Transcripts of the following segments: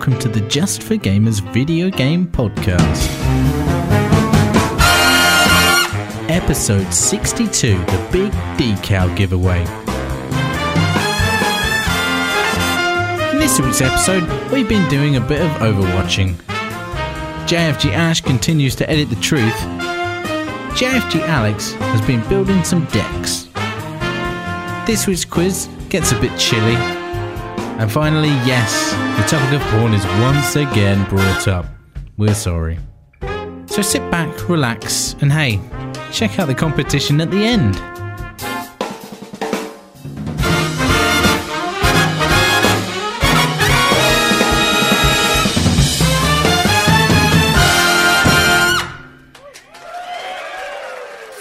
welcome to the Just for Gamers video game podcast. Episode 62 The Big Decal Giveaway. In this week's episode, we've been doing a bit of overwatching. JFG Ash continues to edit the truth. JFG Alex has been building some decks. This week's quiz gets a bit chilly. And finally, yes, the topic of porn is once again brought up. We're sorry. So sit back, relax, and hey, check out the competition at the end.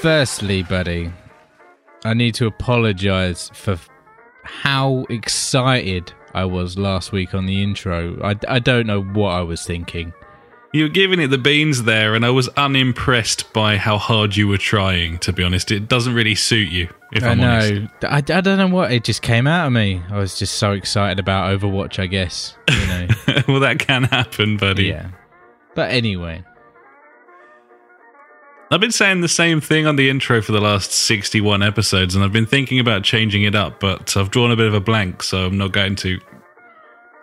Firstly, buddy, I need to apologize for how excited I was last week on the intro. I, I don't know what I was thinking. You were giving it the beans there, and I was unimpressed by how hard you were trying, to be honest. It doesn't really suit you, if I I'm honest. know. I, I don't know what. It just came out of me. I was just so excited about Overwatch, I guess. You know. well, that can happen, buddy. yeah. But anyway. I've been saying the same thing on the intro for the last 61 episodes, and I've been thinking about changing it up, but I've drawn a bit of a blank, so I'm not going to.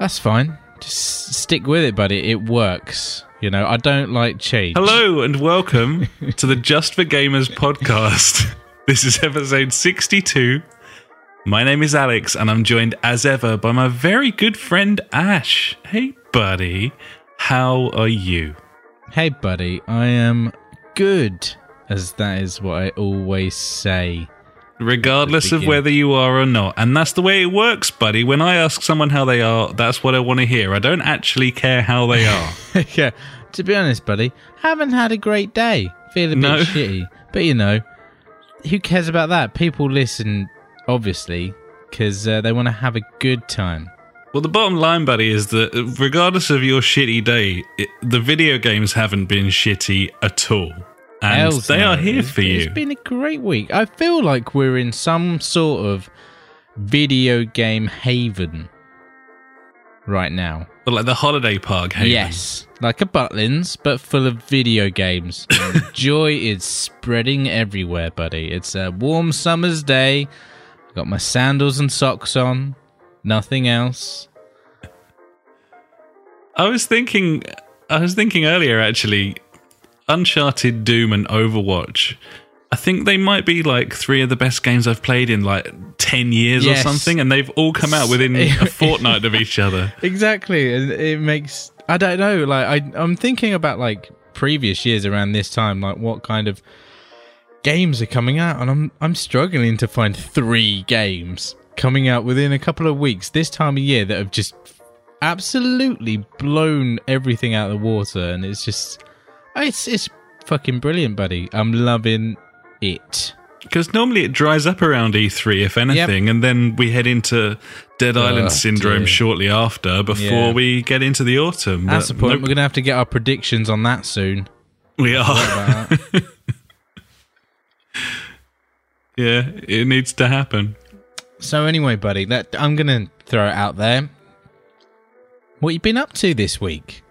That's fine. Just stick with it, buddy. It works. You know, I don't like change. Hello, and welcome to the Just for Gamers podcast. This is episode 62. My name is Alex, and I'm joined as ever by my very good friend Ash. Hey, buddy. How are you? Hey, buddy. I am good, as that is what I always say. regardless of whether you are or not. And that's the way it works, buddy. When I ask someone how they are, that's what I want to hear. I don't actually care how they are. yeah. To be honest, buddy, haven't had a great day. Feel a bit No. shitty. But you know, who cares about that? People listen, obviously, because uh, they want to have a good time. Well, the bottom line, buddy, is that regardless of your shitty day, it, the video games haven't been shitty at all. And Hells they no. are here It's- for you. It's been a great week. I feel like we're in some sort of video game haven right now. But like the holiday park, Haven. Yes, like a Butlins, but full of video games. Joy is spreading everywhere, buddy. It's a warm summer's day. Got my sandals and socks on. Nothing else. I was thinking, I was thinking earlier actually, Uncharted, Doom, and Overwatch. I think they might be like three of the best games I've played in like ten years Yes. or something, and they've all come out within a fortnight of each other. Exactly, and it makes I don't know. Like I, I'm thinking about like previous years around this time, like what kind of games are coming out, and I'm I'm struggling to find three games coming out within a couple of weeks this time of year that have just absolutely blown everything out of the water, and it's just it's it's fucking brilliant, buddy. I'm loving it. Because normally it dries up around E3, if anything, and then we head into Dead oh, Island Oh, syndrome dear. shortly after before Yeah. we get into the autumn. That's the point. nope, We're gonna have to get our predictions on that soon. we are. Yeah, it needs to happen. So anyway, buddy, that I'm gonna throw it out there. What you been up to this week?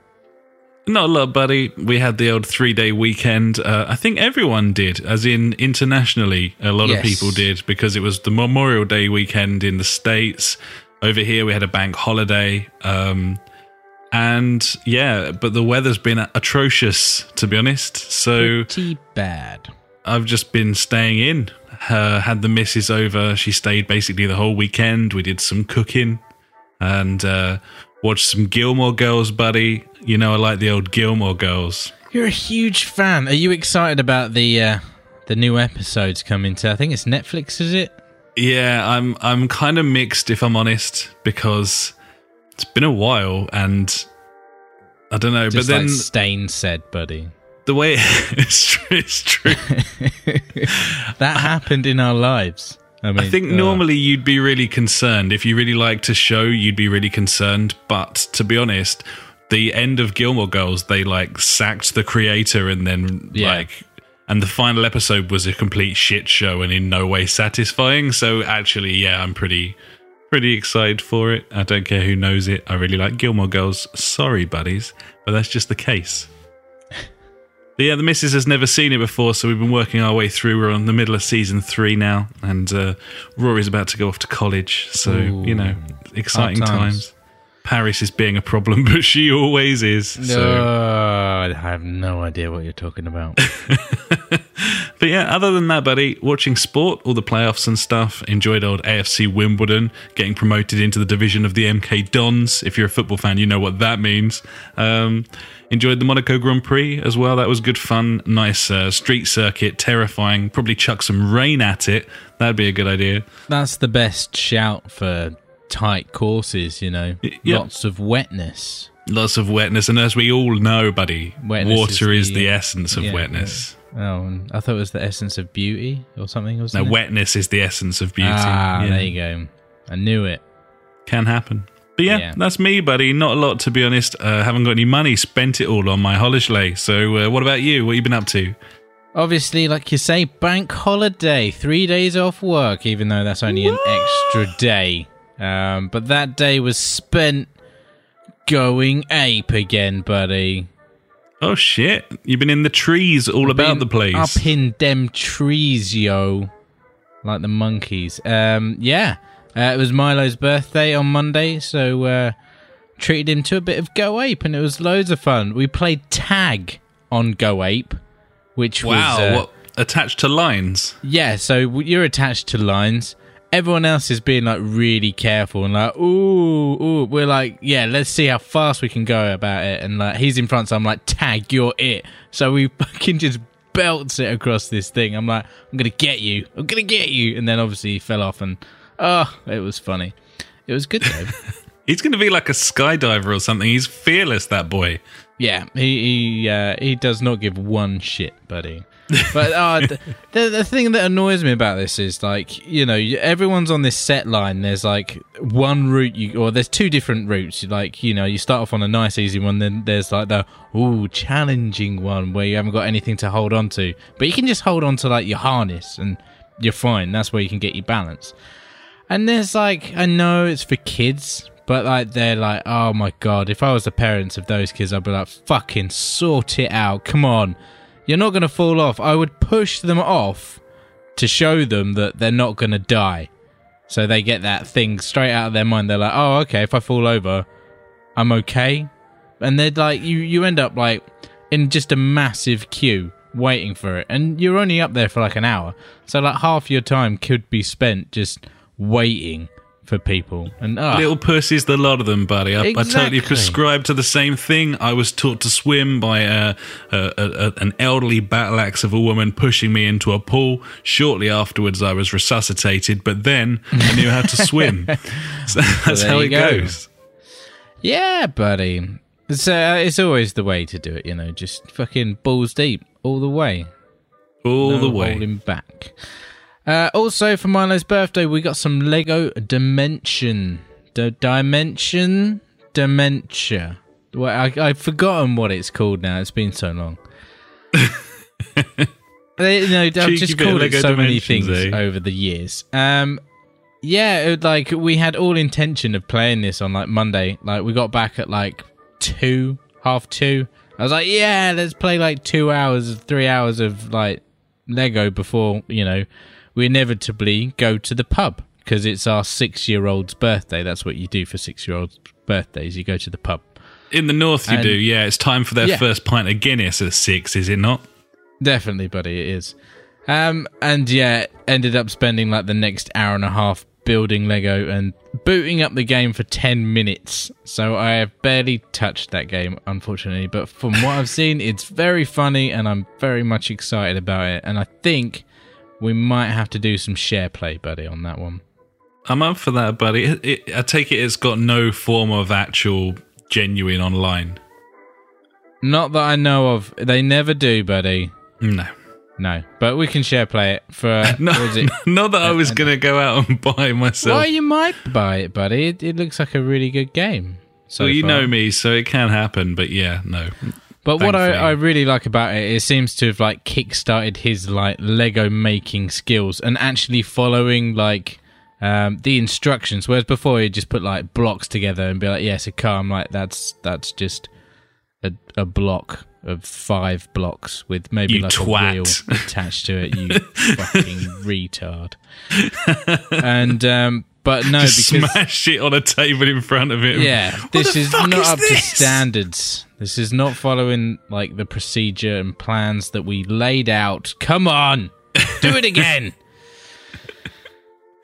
Not a lot, buddy. We had the old three day weekend. Uh, I think everyone did, as in internationally, a lot Yes. of people did because it was the Memorial Day weekend in the States. Over here, we had a bank holiday. Um, and yeah, but the weather's been atrocious, to be honest. So Pretty bad. I've just been staying in. Uh, had the missus over. She stayed basically the whole weekend. We did some cooking and uh, watched some Gilmore Girls, buddy. You know, I like the old Gilmore Girls. You're a huge fan. Are you excited about the uh, the new episodes coming to? I think it's Netflix, is it? Yeah, I'm I'm kind of mixed if I'm honest because it's been a while and I don't know, Just but then like Stain said, buddy. The way it's true, it's true. That happened in our lives. I mean, I think uh, normally you'd be really concerned if you really liked a show, you'd be really concerned. But to be honest, the end of Gilmore Girls, they like sacked the creator and then Yeah. like. And the final episode was a complete shit show and in no way satisfying. So actually, yeah, I'm pretty, Pretty excited for it. I don't care who knows it. I really like Gilmore Girls. Sorry, buddies, but that's just the case. But yeah, the missus has never seen it before, so we've been working our way through. We're on the middle of season three now, and uh, Rory's about to go off to college. So, Ooh, you know, exciting times. times. Paris is being a problem, but she always is. So. No, I have no idea what you're talking about. But yeah, other than that, buddy, watching sport, all the playoffs and stuff. Enjoyed old AFC Wimbledon getting promoted into the division of the MK Dons. If you're a football fan, you know what that means. Um, enjoyed the Monaco Grand Prix as well. That was good fun. Nice uh, street circuit, terrifying. Probably chuck some rain at it. That'd be a good idea. That's the best shout for tight courses, you know. yeah. Lots of wetness. Lots of wetness, and as we all know, buddy, Wetness water is is the- the, essence of yeah, wetness. Oh, and I thought it was the essence of beauty or something. Wasn't it? wetness is the essence of beauty. Ah, Yeah. there you go. I knew it. Can happen. But yeah, Yeah. that's me, buddy. Not a lot, to be honest. Uh, haven't got any money. Spent it all on my holiday. So, uh, what about you? What you been up to? Obviously, like you say, bank holiday, three days off work, even though that's only an extra day. Um, but that day was spent going ape again, buddy. Oh shit! You've been in the trees, all about the place. Up in them trees, yo. Like the monkeys. Um, yeah. Uh, it was Milo's birthday on Monday, so uh, treated him to a bit of Go Ape, and it was loads of fun. We played tag on Go Ape, which wow, was uh, what attached to lines? yeah. So you're attached to lines. Everyone else is being like really careful and like, ooh, ooh. We're like, yeah, let's see how fast we can go about it. And like, he's in front, so I'm like, tag, you're it. So we fucking just belts it across this thing. I'm like, I'm gonna get you. I'm gonna get you. And then obviously he fell off, and oh, it was funny. It was good though. He's going to be like a skydiver or something. He's fearless, that boy. Yeah, he he uh, he does not give one shit, buddy. But uh, the the thing that annoys me about this is like you know everyone's on this set line. There's like one route you or there's two different routes. Like you know you start off on a nice easy one, then there's like the ooh challenging one where you haven't got anything to hold on to, but you can just hold on to like your harness and you're fine. That's where you can get your balance. And there's like, I know it's for kids, but like they're like, oh my god, if I was the parents of those kids, I'd be like, fucking sort it out. Come on. You're not going to fall off. I would push them off to show them that they're not going to die. So they get that thing straight out of their mind. They're like, oh, okay, if I fall over, I'm okay. And they're like, you, you end up like in just a massive queue waiting for it. And you're only up there for like an hour. So like half your time could be spent just waiting for people. And ah, Little pussies, the lot of them, buddy. I, I totally Exactly. prescribe to the same thing. I was taught to swim by a, a, a, a- an elderly battle axe of a woman pushing me into a pool. Shortly afterwards, I was resuscitated, but then I knew how to swim. so that's how it go. goes. yeah, buddy. It's, uh, it's always the way to do it, you know, just fucking balls deep all the way. All No the way. holding back. Uh, also, for Milo's birthday, we got some Lego Dimension. The Dimension Dementia. Well, I, I've forgotten what it's called now. It's been so long. They- you know, I've just called it so many things eh? over the years. Um, yeah, it, like we had all intention of playing this on like Monday. Like we got back at like two, half two. I was like, yeah, let's play like two hours, three hours of like Lego before you know we inevitably go to the pub because it's our six-year-old's birthday. That's what you do for six-year-olds' birthdays. You go to the pub. In the north, you And- do. Yeah, it's time for their Yeah. first pint of Guinness at six, is it not? Definitely, buddy, it is. Um, and yeah, ended up spending like the next hour and a half building Lego and booting up the game for 10 minutes. So I have barely touched that game, unfortunately. But from what I've seen, it's very funny and I'm very much excited about it. And I think we might have to do some share play, buddy, on that one. I'm up for that, buddy. It, it, I take it it's got no form of actual genuine online. Not that I know of. They never do, buddy. No. No. But we can share play it for. No, it? not that I was uh, going to go out and buy myself. Well, you might buy it, buddy. It, it looks like a really good game. So well, you far. know me, so it can happen. But yeah, no. But what I. I really like about it, it seems to have like kick-started his like Lego making skills and actually following like um, the instructions. Whereas before you just put like blocks together and be like, "Yes, a car." I'm like, that's that's just a, a block of five blocks with maybe You like twat. a wheel attached to it. You fucking retard. And um, but no, Just because smash it on a table in front of him. yeah, What this is not is up to standards. This is not following like the procedure and plans that we laid out. Come on, do it again.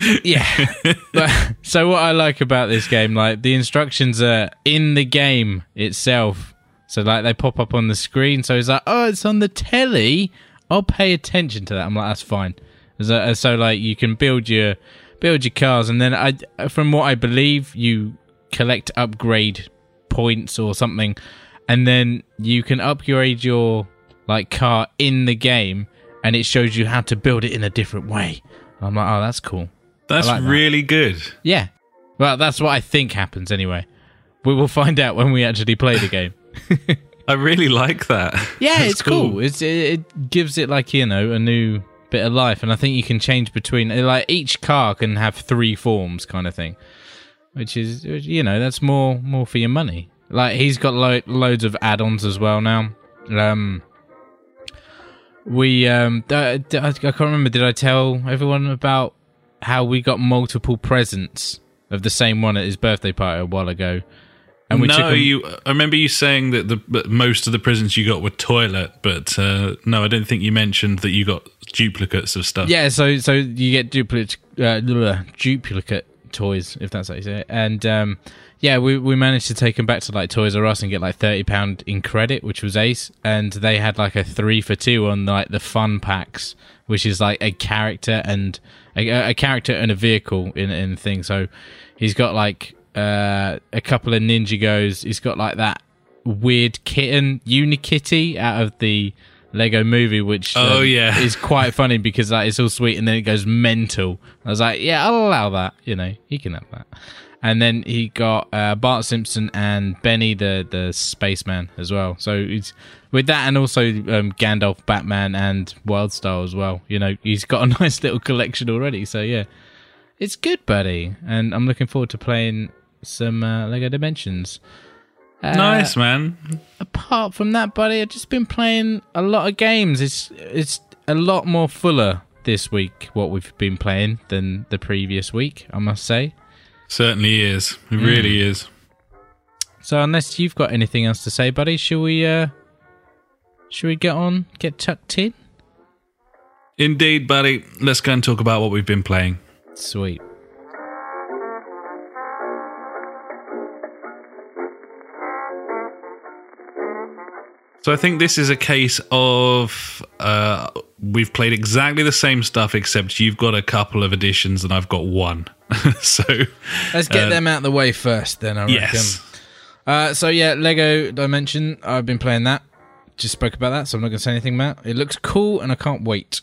yeah. But, so what I like about this game, like the instructions are in the game itself. So like they pop up on the screen. So it's like, oh, it's on the telly. I'll pay attention to that. I'm like, that's fine. So, uh, so like you can build your build your cars, and then I, from what I believe, you collect upgrade points or something, and then you can upgrade your like car in the game, and it shows you how to build it in a different way. I'm like, oh, that's cool. That's like that. really good. Yeah. Well, that's what I think happens anyway. We will find out when we actually play the game. I really like that. Yeah, That's it's cool. It's it, it gives it like you know a new bit of life, and I think you can change between like each car can have three forms, kind of thing, which is you know that's more more for your money. Like he's got lo- loads of add-ons as well now. Um, we um, d- I can't remember. Did I tell everyone about how we got multiple presents of the same one at his birthday party a while ago? And no, you. I remember you saying that the but most of the presents you got were toilet, but uh, no, I don't think you mentioned that you got duplicates of stuff. Yeah, so so you get duplicate uh, duplicate toys, if that's how you say it. And um, yeah, we we managed to take them back to like Toys R Us and get like thirty pound in credit, which was ace. And they had like a three for two on like the fun packs, which is like a character and a, a character and a vehicle in in thing. So he's got like uh, a couple of Ninjagos. He's got like that weird kitten Unikitty out of the Lego movie, which um, Oh, yeah. is quite funny because like, it's all sweet and then it goes mental. I was like, yeah, I'll allow that. You know, he can have that. And then he got uh, Bart Simpson and Benny the the spaceman as well. So he's with that, and also um, Gandalf, Batman, and Wildstar as well. You know, he's got a nice little collection already. So yeah, it's good, buddy. And I'm looking forward to playing some uh, Lego Dimensions. Uh, nice man. apart from that, buddy, I've just been playing a lot of games. It's it's a lot more fuller this week what we've been playing than the previous week, I must say. Certainly is. It Hmm. really is. So unless you've got anything else to say, buddy, shall we uh should we get on, get tucked in? Indeed, buddy. Let's go and talk about what we've been playing. Sweet. So I think this is a case of uh, we've played exactly the same stuff, except you've got a couple of additions and I've got one. so Let's get Uh, them out of the way first then, I reckon. Uh, so yeah, Lego Dimension. I've been playing that. Just spoke about that, so I'm not going to say anything about. It It looks cool, and I can't wait.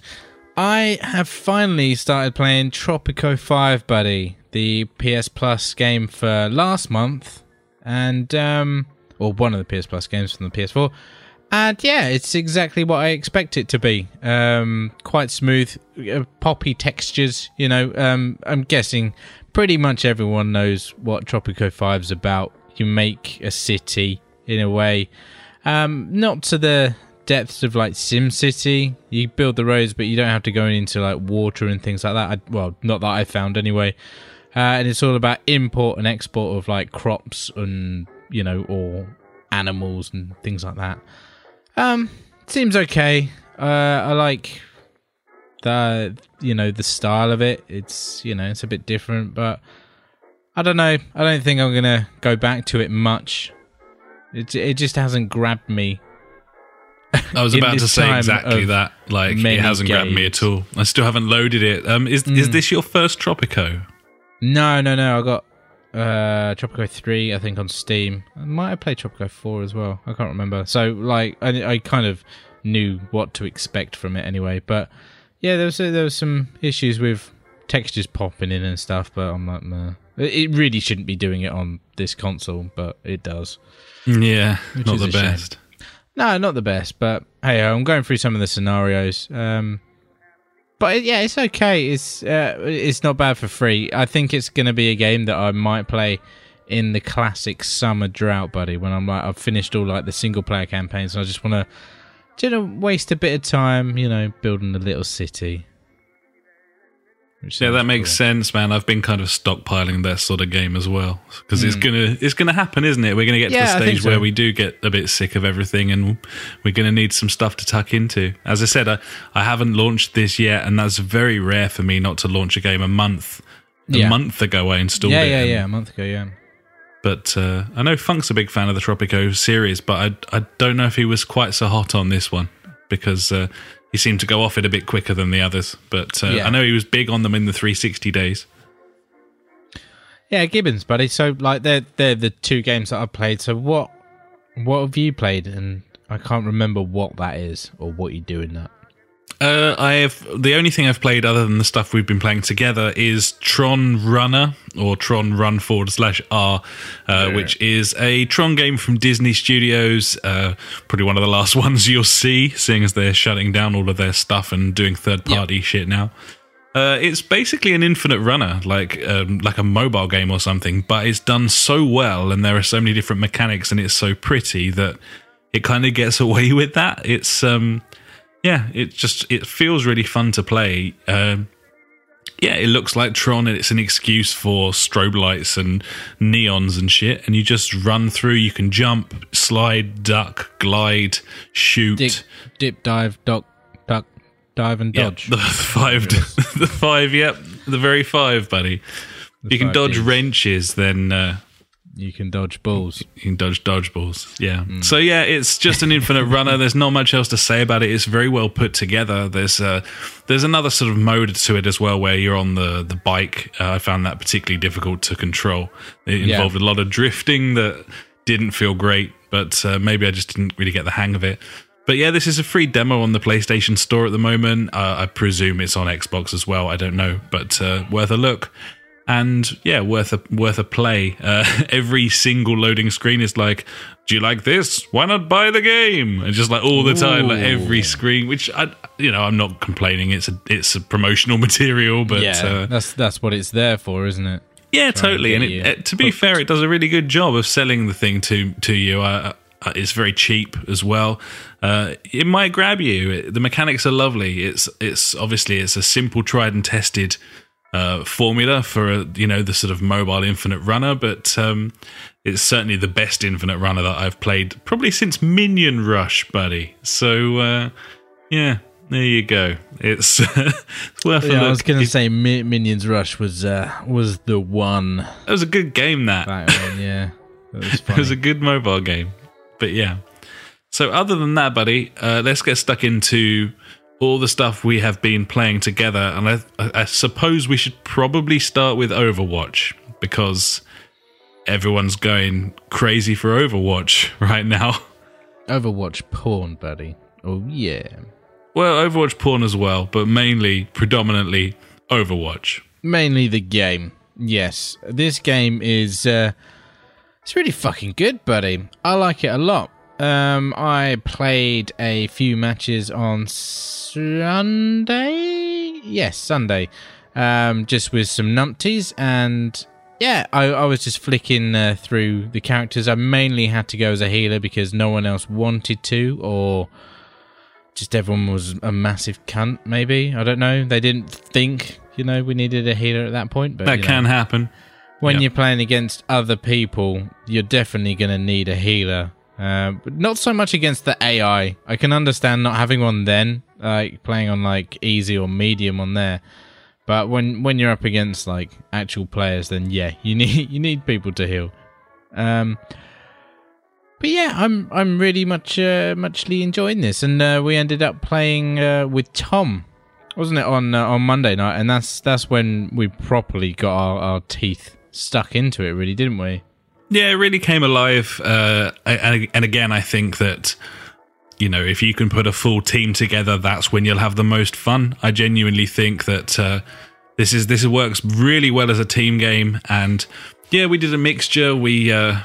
I have finally started playing Tropico Five, buddy, the PS Plus game for last month, and um, or one of the PS Plus games from the PS4. And yeah, it's exactly what I expect it to be. Um, quite smooth, uh, poppy textures. You know, um, I'm guessing pretty much everyone knows what Tropico 5's about. You make a city in a way, um, not to the depths of like Sim City. You build the roads, but you don't have to go into like water and things like that. I, well, not that I found anyway. Uh, and it's all about import and export of like crops and you know or animals and things like that. Um, seems okay. Uh, I like the you know the style of it. It's you know it's a bit different, but I don't know. I don't think I'm gonna go back to it much. It it just hasn't grabbed me. I was about to say exactly that. Like it hasn't grabbed me at all. I still haven't loaded it. Um, is Mm. is this your first Tropico? No, no, no. I got uh Tropico three, I think, on Steam. I might have played Tropico four as well. I can't remember. So like, I, I kind of knew what to expect from it anyway. But yeah, there was there was some issues with textures popping in and stuff. But I'm like, nah. It really shouldn't be doing it on this console, but it does. Yeah, not the a shame. best. No, not the best, but hey, I'm going through some of the scenarios. Um, but yeah, it's okay. It's uh, it's not bad for free. I think it's going to be a game that I might play in the classic summer drought, buddy. When I'm like, I've finished all like the single player campaigns, and I just want to, just waste a bit of time, you know, building a little city. Yeah, that makes cool. sense, man. I've been kind of stockpiling that sort of game as well because mm. it's hmm. gonna it's gonna happen, isn't it? We're gonna get yeah, to the stage so. where we do get a bit sick of everything, and we're gonna need some stuff to tuck into. As I said, I, I haven't launched this yet, and that's very rare for me not to launch a game a month. A yeah. month ago, I installed yeah, it. Yeah, yeah, yeah, a month ago, yeah. But uh, I know Funk's a big fan of the Tropico series, but I I don't know if he was quite so hot on this one because uh, he seemed to go off it a bit quicker than the others. But uh, yeah. I know he was big on them in the 360 days. Yeah, Gibbons, buddy. So like they're they're the two games that I've played. So what what have you played? And I can't remember what that is or what you do in that. Uh, I have the only thing I've played other than the stuff we've been playing together is Tron Runner or Tron Run forward slash R, uh, yeah. which is a Tron game from Disney Studios. Uh, probably one of the last ones you'll see, seeing as they're shutting down all of their stuff and doing third party yep. shit now. Uh, it's basically an infinite runner, like um, like a mobile game or something, but it's done so well, and there are so many different mechanics, and it's so pretty that it kind of gets away with that. It's um, yeah, it just it feels really fun to play. Um, yeah, it looks like Tron, and it's an excuse for strobe lights and neons and shit. And you just run through. You can jump, slide, duck, glide, shoot, dip, dip dive, duck, duck, dive, and dodge. Yep, the five, the five. Yep, the very five, buddy. The you can dodge Ds. wrenches, then uh, you can dodge balls. You can dodge dodge balls. Yeah. Mm. So yeah, it's just an infinite runner. There's not much else to say about it. It's very well put together. There's uh, there's another sort of mode to it as well, where you're on the the bike. Uh, I found that particularly difficult to control. It involved yeah. a lot of drifting that didn't feel great, but uh, maybe I just didn't really get the hang of it. But yeah, this is a free demo on the PlayStation Store at the moment. Uh, I presume it's on Xbox as well. I don't know, but uh, worth a look and yeah, worth a worth a play. Uh, every single loading screen is like, "Do you like this? Why not buy the game?" And just like all the time, like every screen. Which I, you know, I'm not complaining. It's a it's a promotional material, but yeah, uh, that's that's what it's there for, isn't it? Yeah, Trying totally. And it, to be fair, it does a really good job of selling the thing to to you. Uh, uh, it's very cheap as well. Uh, it might grab you. The mechanics are lovely. It's it's obviously it's a simple, tried and tested uh, formula for a, you know the sort of mobile infinite runner, but um, it's certainly the best infinite runner that I've played probably since Minion Rush, buddy. So uh, yeah, there you go. It's, it's worth. Yeah, I was going to say Mi- Minions Rush was uh, was the one. It was a good game. That, that one, yeah, was it was a good mobile game. But yeah. So other than that, buddy, uh, let's get stuck into all the stuff we have been playing together, and I, I suppose we should probably start with Overwatch because everyone's going crazy for Overwatch right now. Overwatch porn, buddy. Oh yeah. Well, Overwatch porn as well, but mainly, predominantly, Overwatch. Mainly the game. Yes, this game is. Uh, it's really fucking good, buddy. I like it a lot. Um, I played a few matches on Sunday. Yes, Sunday. Um, just with some numpties, and yeah, I, I was just flicking uh, through the characters. I mainly had to go as a healer because no one else wanted to, or just everyone was a massive cunt. Maybe I don't know. They didn't think you know we needed a healer at that point. But that can know, happen. When yep. you're playing against other people, you're definitely going to need a healer uh, but not so much against the AI. I can understand not having one then, like playing on like easy or medium on there. But when when you're up against like actual players, then yeah, you need you need people to heal. Um, but yeah, I'm I'm really much uh, muchly enjoying this, and uh, we ended up playing uh, with Tom, wasn't it on uh, on Monday night? And that's that's when we properly got our, our teeth stuck into it, really, didn't we? Yeah, it really came alive. Uh, and, and again, I think that you know if you can put a full team together, that's when you'll have the most fun. I genuinely think that uh, this is this works really well as a team game. And yeah, we did a mixture. We uh,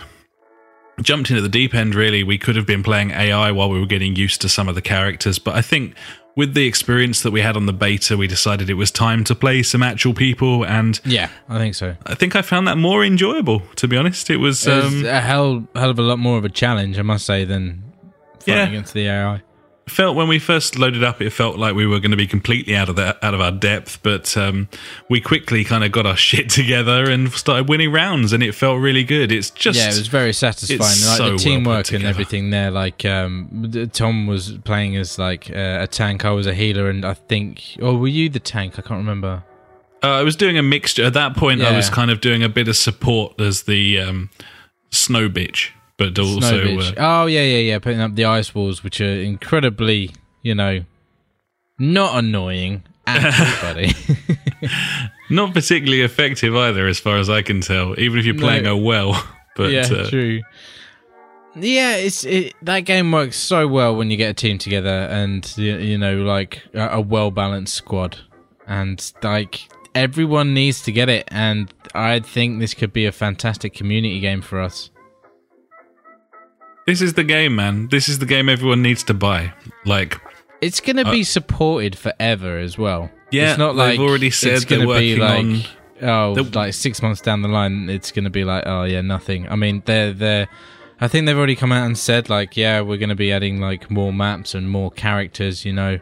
jumped into the deep end. Really, we could have been playing AI while we were getting used to some of the characters, but I think with the experience that we had on the beta, we decided it was time to play some actual people, and Yeah, I think so. I think I found that more enjoyable. To be honest, it was. It was Um, a hell, hell of a lot more of a challenge, I must say, than fighting Yeah. against the AI. Felt when we first loaded up, it felt like we were going to be completely out of that, out of our depth. But um, we quickly kind of got our shit together and started winning rounds, and it felt really good. It's just yeah, it was very satisfying. Like so the teamwork and everything there. Like um, Tom was playing as like uh, a tank. I was a healer, and I think, oh, were you the tank? I can't remember. Uh, I was doing a mixture. At that point, I was kind of doing a bit of support as the um, snow bitch, but also uh, oh yeah, yeah, yeah. Putting up the ice walls, which are incredibly, you know, not annoying at not particularly effective either, as far as I can tell. Even if you're playing No. a well, but yeah, uh, true. Yeah, it's it, that game works so well when you get a team together and you, you know like a, a well balanced squad, and like everyone needs to get it. And I think this could be a fantastic community game for us. This is the game, man. This is the game everyone needs to buy. Like, It's going to be supported forever as well. Uh, Yeah, it's not like they've already said it's they're gonna be working like oh, The- like six months down the line, it's going to be like oh yeah, nothing. I mean, they're they're. I think they've already come out and said like yeah, we're going to be adding like more maps and more characters. You know,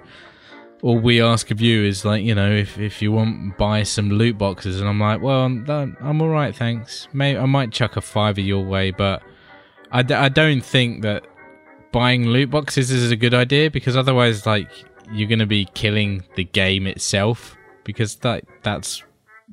all we ask of you is like you know if if you want buy some loot boxes, and I'm like well I'm, I'm all right, thanks. Maybe I might chuck a fiver your way, but I, d- I don't think that buying loot boxes is a good idea because otherwise like you're going to be killing the game itself because that that's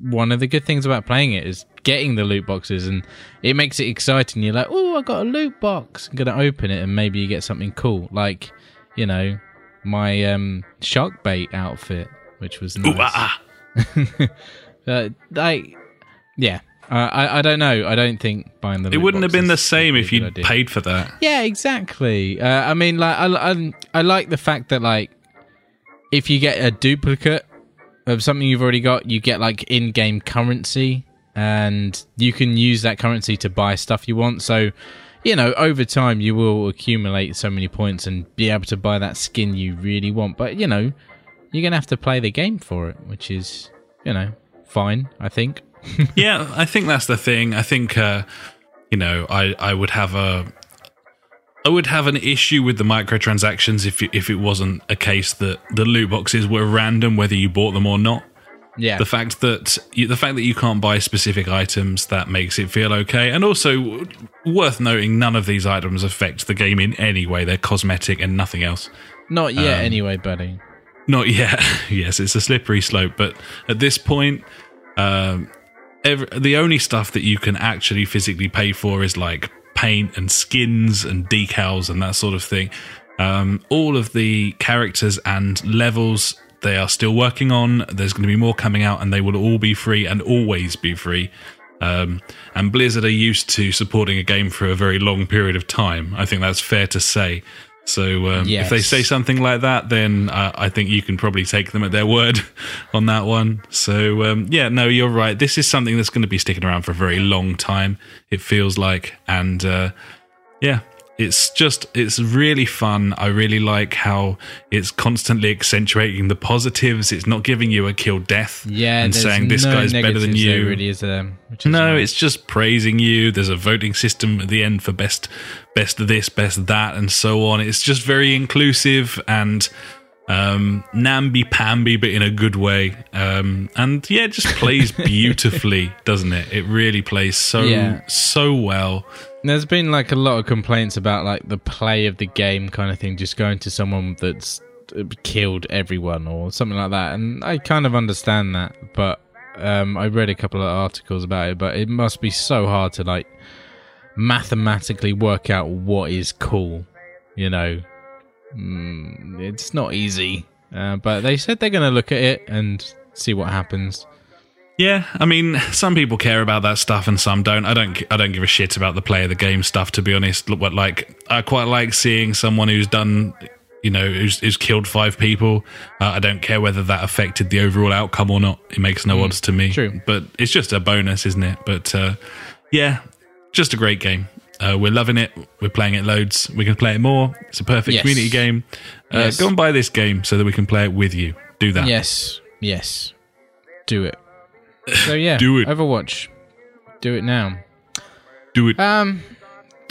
one of the good things about playing it is getting the loot boxes and it makes it exciting. You're like oh i got a loot box. I'm going to open it and maybe you get something cool like you know my um shark bait outfit which was ooh, nice. ah, uh, like yeah uh, I, I don't know. I don't think buying the it wouldn't have been the same if you good idea. paid for that. Yeah, exactly. Uh, I mean, like, I, I, I like the fact that, like, if you get a duplicate of something you've already got, you get, like, in game currency, and you can use that currency to buy stuff you want. So, you know, over time, you will accumulate so many points and be able to buy that skin you really want. But, you know, you're going to have to play the game for it, which is, you know, fine, I think. Yeah, I think that's the thing. I think uh, you know, I I would have a I would have an issue with the microtransactions if it, if it wasn't a case that the loot boxes were random whether you bought them or not. Yeah. The fact that you, the fact that you can't buy specific items that makes it feel okay, and also worth noting, none of these items affect the game in any way. They're cosmetic and nothing else. Not yet, Um, anyway, buddy. Not yet. yes, it's a slippery slope, but at this point, um, every, the only stuff that you can actually physically pay for is like paint and skins and decals and that sort of thing. Um, all of the characters and levels they are still working on. There's going to be more coming out, and they will all be free and always be free. Um, and Blizzard are used to supporting a game for a very long period of time. I think that's fair to say. So um, if they say something like that, then uh, I think you can probably take them at their word on that one. So um, yeah, no, you're right. This is something that's going to be sticking around for a very long time. It feels like, and uh, yeah, it's just it's really fun. I really like how it's constantly accentuating the positives. It's not giving you a kill death Yeah, and saying this no guy's better than you. really is is No, nice. it's just praising you. There's a voting system at the end for best, best this, best that, and so on. It's just very inclusive and um, namby pamby, but in a good way. Um, and yeah, it just plays beautifully, doesn't it? It really plays so Yeah. so well. There's been like a lot of complaints about like the play of the game kind of thing, just going to someone that's uh, killed everyone or something like that, and I kind of understand that, but um, I read a couple of articles about it, but it must be so hard to like mathematically work out what is cool, you know. Mm, it's not easy, uh, but they said they're going to look at it and see what happens. Yeah, I mean, some people care about that stuff and some don't. I don't. I don't give a shit about the play of the game stuff. To be honest, Look what like I quite like seeing someone who's done, you know, who's, who's killed five people. Uh, I don't care whether that affected the overall outcome or not. It makes no odds to me. true. but it's just a bonus, isn't it? But uh, yeah, just a great game. Uh, we're loving it. We're playing it loads. We can play it more. It's a perfect Yes. community game. Uh, Yes. Go and buy this game so that we can play it with you. Do that. Yes, yes, do it. So yeah, Do it. Overwatch, do it now. Do it. Um,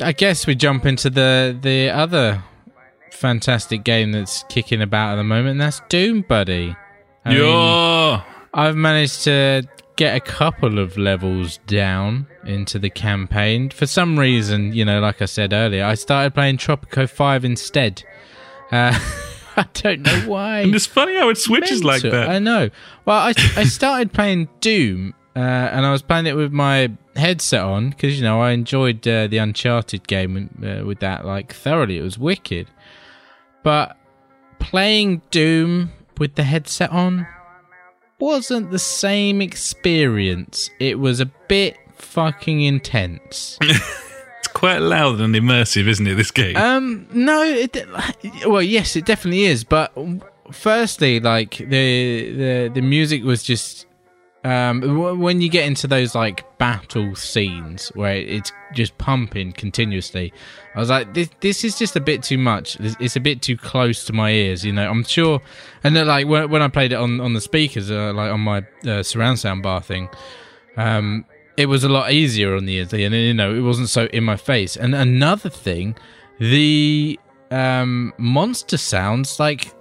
I guess we jump into the the other fantastic game that's kicking about at the moment, and that's Doom, buddy. I mean, yeah. I've managed to get a couple of levels down into the campaign. For some reason, you know, like I said earlier, I started playing Tropico 5 instead. Uh, I don't know why. And it's funny how it switches like that. I know. Well, I, I started playing Doom, uh, and I was playing it with my headset on because you know I enjoyed uh, the Uncharted game uh, with that like thoroughly. It was wicked, but playing Doom with the headset on wasn't the same experience. It was a bit fucking intense. It's quite loud and immersive, isn't it? This game. Um, no, it, well, yes, it definitely is. But firstly, like the the the music was just um when you get into those like battle scenes where it's just pumping continuously. I was like, this this is just a bit too much. It's, it's a bit too close to my ears. You know, I'm sure. And then, like when when I played it on on the speakers, uh, like on my uh, surround sound bar thing, um, it was a lot easier on the ears, and you know, it wasn't so in my face. And another thing, the um, monster sounds like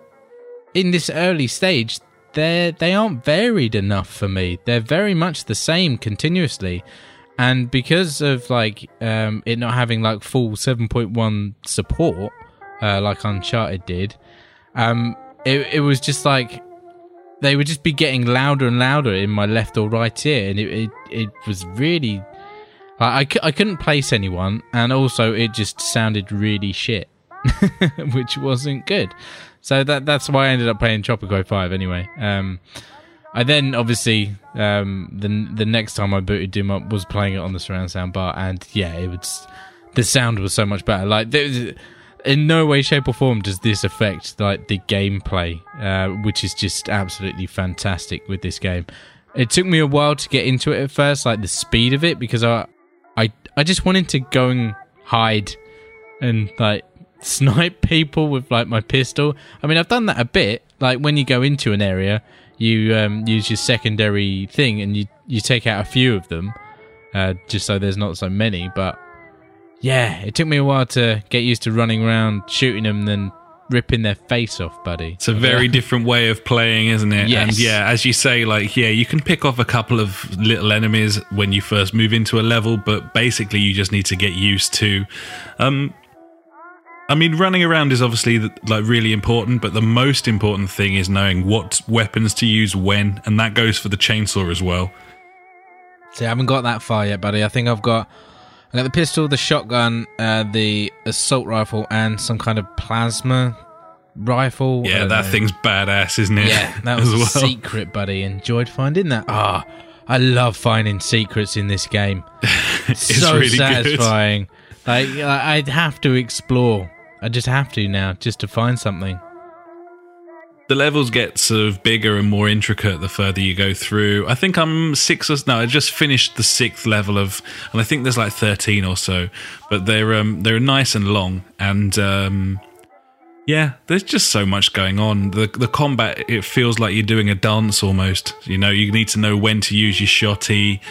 in this early stage, they they aren't varied enough for me. They're very much the same continuously, and because of like um, it not having like full seven point one support, uh, like Uncharted did, um, it it was just like they would just be getting louder and louder in my left or right ear, and it it, it was really. I, I, I couldn't place anyone, and also it just sounded really shit, which wasn't good. So that that's why I ended up playing Tropico Five anyway. Um, I then obviously um, the the next time I booted Doom up was playing it on the surround sound bar, and yeah, it was the sound was so much better. Like was, in no way, shape, or form does this affect like the gameplay, uh, which is just absolutely fantastic with this game. It took me a while to get into it at first, like the speed of it, because I I I just wanted to go and hide and like snipe people with like my pistol. I mean, I've done that a bit. Like when you go into an area, you um, use your secondary thing and you you take out a few of them, uh, just so there's not so many. But yeah, it took me a while to get used to running around shooting them, and then ripping their face off, buddy. It's a very different way of playing, isn't it? Yes. And yeah, as you say, like, yeah, you can pick off a couple of little enemies when you first move into a level, but basically you just need to get used to. Um, I mean, running around is obviously like really important, but the most important thing is knowing what weapons to use when, and that goes for the chainsaw as well. See, I haven't got that far yet, buddy. I think I've got I got the pistol, the shotgun, uh, the assault rifle, and some kind of plasma rifle. Yeah, that know. thing's badass, isn't it? Yeah, that as was a secret, buddy. Enjoyed finding that. Ah, I love finding secrets in this game. It's so really good. satisfying. Like I'd have to explore. I just have to now, just to find something. the levels get sort of bigger and more intricate the further you go through. I think I'm six or no, I just finished the sixth level of, and I think there's like thirteen or so, but they're um they're nice and long, and um yeah, there's just so much going on. The the combat it feels like you're doing a dance almost. You know, you need to know when to use your shotty.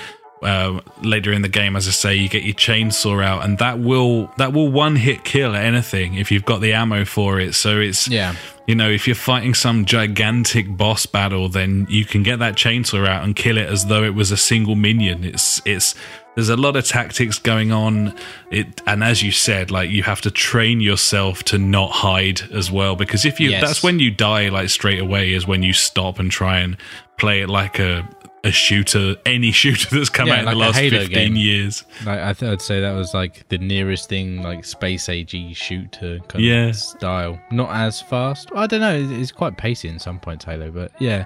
Uh, later in the game, as I say, you get your chainsaw out, and that will that will one hit kill anything if you've got the ammo for it. So it's Yeah. you know, if you're fighting some gigantic boss battle, then you can get that chainsaw out and kill it as though it was a single minion. It's it's there's a lot of tactics going on. It and as you said, like you have to train yourself to not hide as well because if you Yes. that's when you die like straight away is when you stop and try and play it like a a shooter, any shooter that's come Yeah, out in the last Halo 15 game. years. Like I th- I'd say that was like the nearest thing, like space ag shooter kind Yeah. of style. Not as fast. I don't know. It's quite pacey in some points, Halo, but yeah,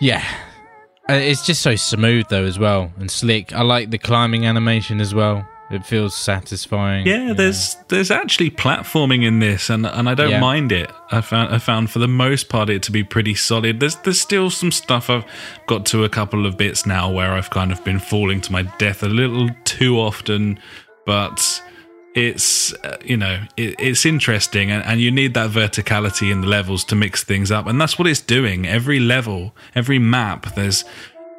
yeah. Uh, It's just so smooth though as well and slick. I like the climbing animation as well. It feels satisfying. Yeah, there's there's actually platforming in this, and and I don't Yeah. mind it. I found I found for the most part it to be pretty solid. There's there's still some stuff I've got to a couple of bits now where I've kind of been falling to my death a little too often, but it's uh, you know it, it's interesting and, and you need that verticality in the levels to mix things up and that's what it's doing every level every map there's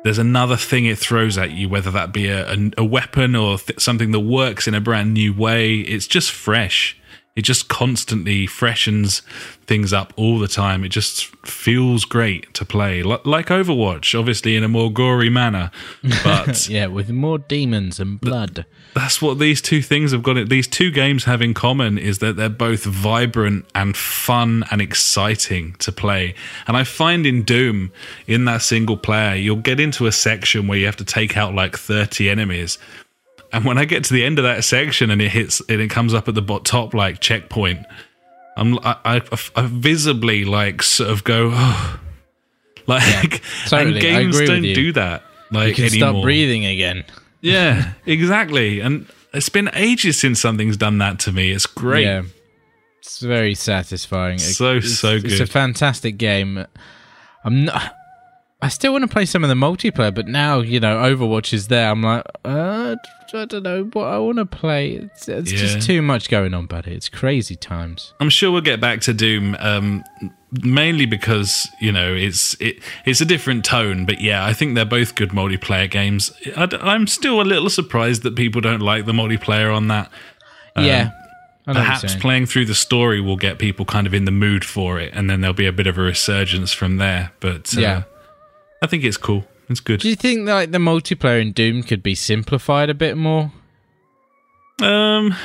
there's another thing it throws at you whether that be a, a, a weapon or th- something that works in a brand new way it's just fresh it just constantly freshens things up all the time. It just feels great to play, L- like Overwatch, obviously in a more gory manner. But yeah, with more demons and blood. That's what these two things have got. These two games have in common is that they're both vibrant and fun and exciting to play. And I find in Doom, in that single player, you'll get into a section where you have to take out like 30 enemies. And when I get to the end of that section and it hits and it comes up at the top like checkpoint, I'm I, I, I visibly like sort of go, oh. like, totally. and I games agree don't you. do that. Like You can anymore. start breathing again. Yeah, exactly. And it's been ages since something's done that to me. It's great. Yeah. It's very satisfying. So, it's, so good. It's a fantastic game. I'm not. I still want to play some of the multiplayer, but now you know Overwatch is there. I'm like, uh, I don't know what I want to play. It's, it's Yeah. just too much going on, buddy. It's crazy times. I'm sure we'll get back to Doom, um, mainly because you know it's it, it's a different tone. But yeah, I think they're both good multiplayer games. I, am still a little surprised that people don't like the multiplayer on that. yeah, what you're Perhaps playing through the story will get people kind of in the mood for it, and then there'll be a bit of a resurgence from there. But uh, Yeah. I think it's cool. It's good. Do you think like the multiplayer in Doom could be simplified a bit more? Um,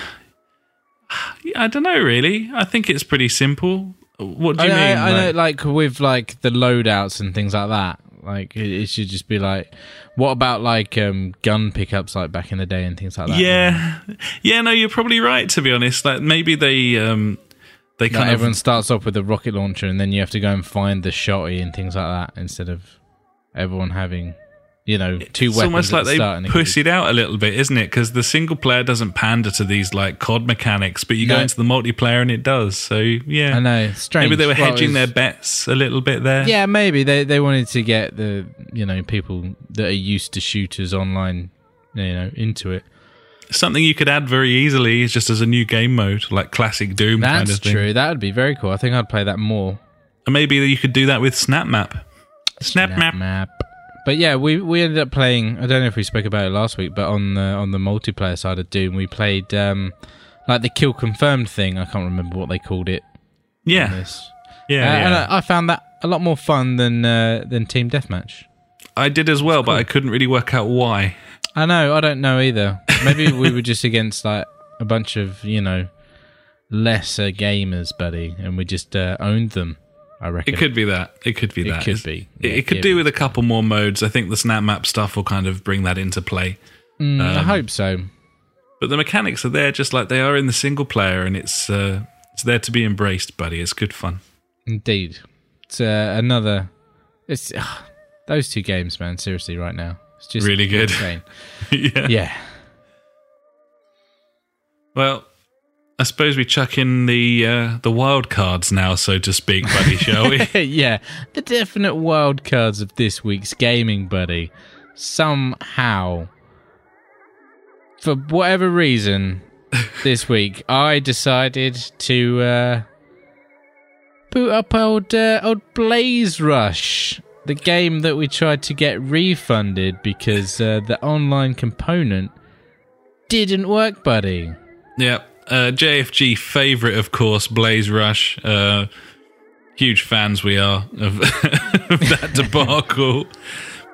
I don't know. Really, I think it's pretty simple. What do you I, mean? I, I know, Like- like with like the loadouts and things like that. Like it, it should just be like, what about like um gun pickups like back in the day and things like that? yeah, yeah. No, you're probably right. To be honest, like maybe they um they Like kind everyone starts off with a rocket launcher and then you have to go and find the shotty and things like that instead of everyone having, you know, two it's weapons almost like the they start. and it push it out a little bit, isn't it? Because the single player doesn't pander to these like COD mechanics, but you go into the multiplayer and it does. So yeah, I know, strange. maybe they were Well, hedging was- their bets a little bit there. Yeah, maybe they they wanted to get the you know people that are used to shooters online, you know, into it. Something you could add very easily is just as a new game mode, like classic Doom That's kind of thing. true. That would be very cool. I think I'd play that more. And maybe you could do that with Snap Map. Snap, Snap Map. map. But yeah, we we ended up playing. I don't know if we spoke about it last week, but on the on the multiplayer side of Doom, we played um like the kill confirmed thing. I can't remember what they called it. Yeah, This. yeah, Uh, yeah. And I, I found that a lot more fun than uh, than team deathmatch. I did as well, but I couldn't really work out why. I know. I don't know either. Maybe we were just against like a bunch of you know lesser gamers, buddy, and we just uh, owned them. I reckon It could be that. It could be that. It that. could be. It, Yeah, it could yeah. do with a couple more modes. I think the Snap Map stuff will kind of bring that into play. Mm, I um, hope so. But the mechanics are there, just like they are in the single player, and it's uh, it's there to be embraced, buddy. It's good fun. Indeed, it's uh, another. It's those two games, man. Seriously, right now, it's just Really good. yeah. yeah, Well, I suppose we chuck in the uh, the wild cards now, so to speak, buddy. shall we? yeah. The definite wild cards of this week's gaming, buddy. Somehow, for whatever reason, this week I decided to uh, boot up old uh, old Blaze Rush, the game that we tried to get refunded because uh, the online component didn't work, buddy. Yep. Uh, JFG favorite, of course, Blaze Rush. Uh, huge fans we are of, of that debacle.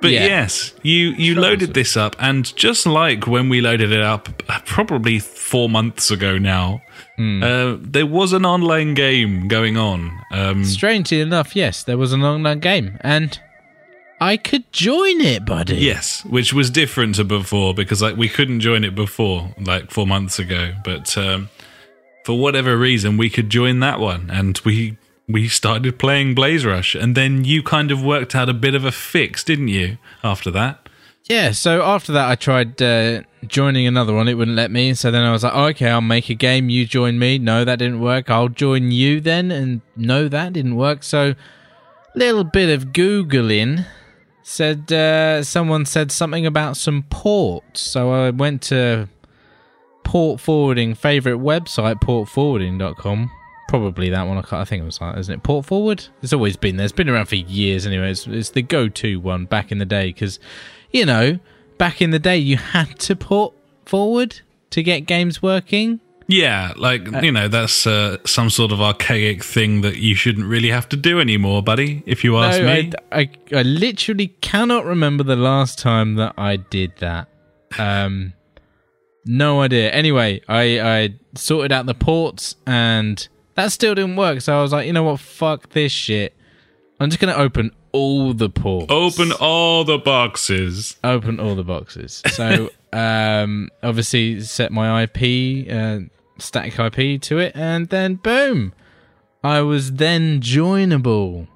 But Yeah. yes, you you Sure. loaded this up, and just like when we loaded it up, uh, probably four months ago now, Hmm. uh, there was an online game going on. Um, Strangely enough, yes, there was an online game, and I could join it, buddy. Yes, which was different to before because like we couldn't join it before, like four months ago. But um, for whatever reason, we could join that one, and we we started playing Blaze Rush, and then you kind of worked out a bit of a fix, didn't you? After that, Yeah, so after that, I tried uh, joining another one. It wouldn't let me. So then I was like, oh, okay, I'll make a game. You join me. No, that didn't work. I'll join you then. And no, that didn't work. So, little bit of Googling said uh, someone said something about some ports. So I went to port forwarding favorite website, portforwarding.com. Probably that one. I, I think it was that, isn't it? Port Forward? It's always been there. It's been around for years anyway. It's, it's the go to one back in the day because, you know, back in the day you had to port forward to get games working. Yeah, like you know, that's uh, some sort of archaic thing that you shouldn't really have to do anymore, buddy. If you ask No, me, I, I, I literally cannot remember the last time that I did that. Um, no idea. Anyway, I, I sorted out the ports and that still didn't work. So I was like, you know what? Fuck this shit. I'm just going to open all the ports. open all the boxes. Open all the boxes. So um, obviously set my IP, uh, static IP to it, and then boom. I was then joinable.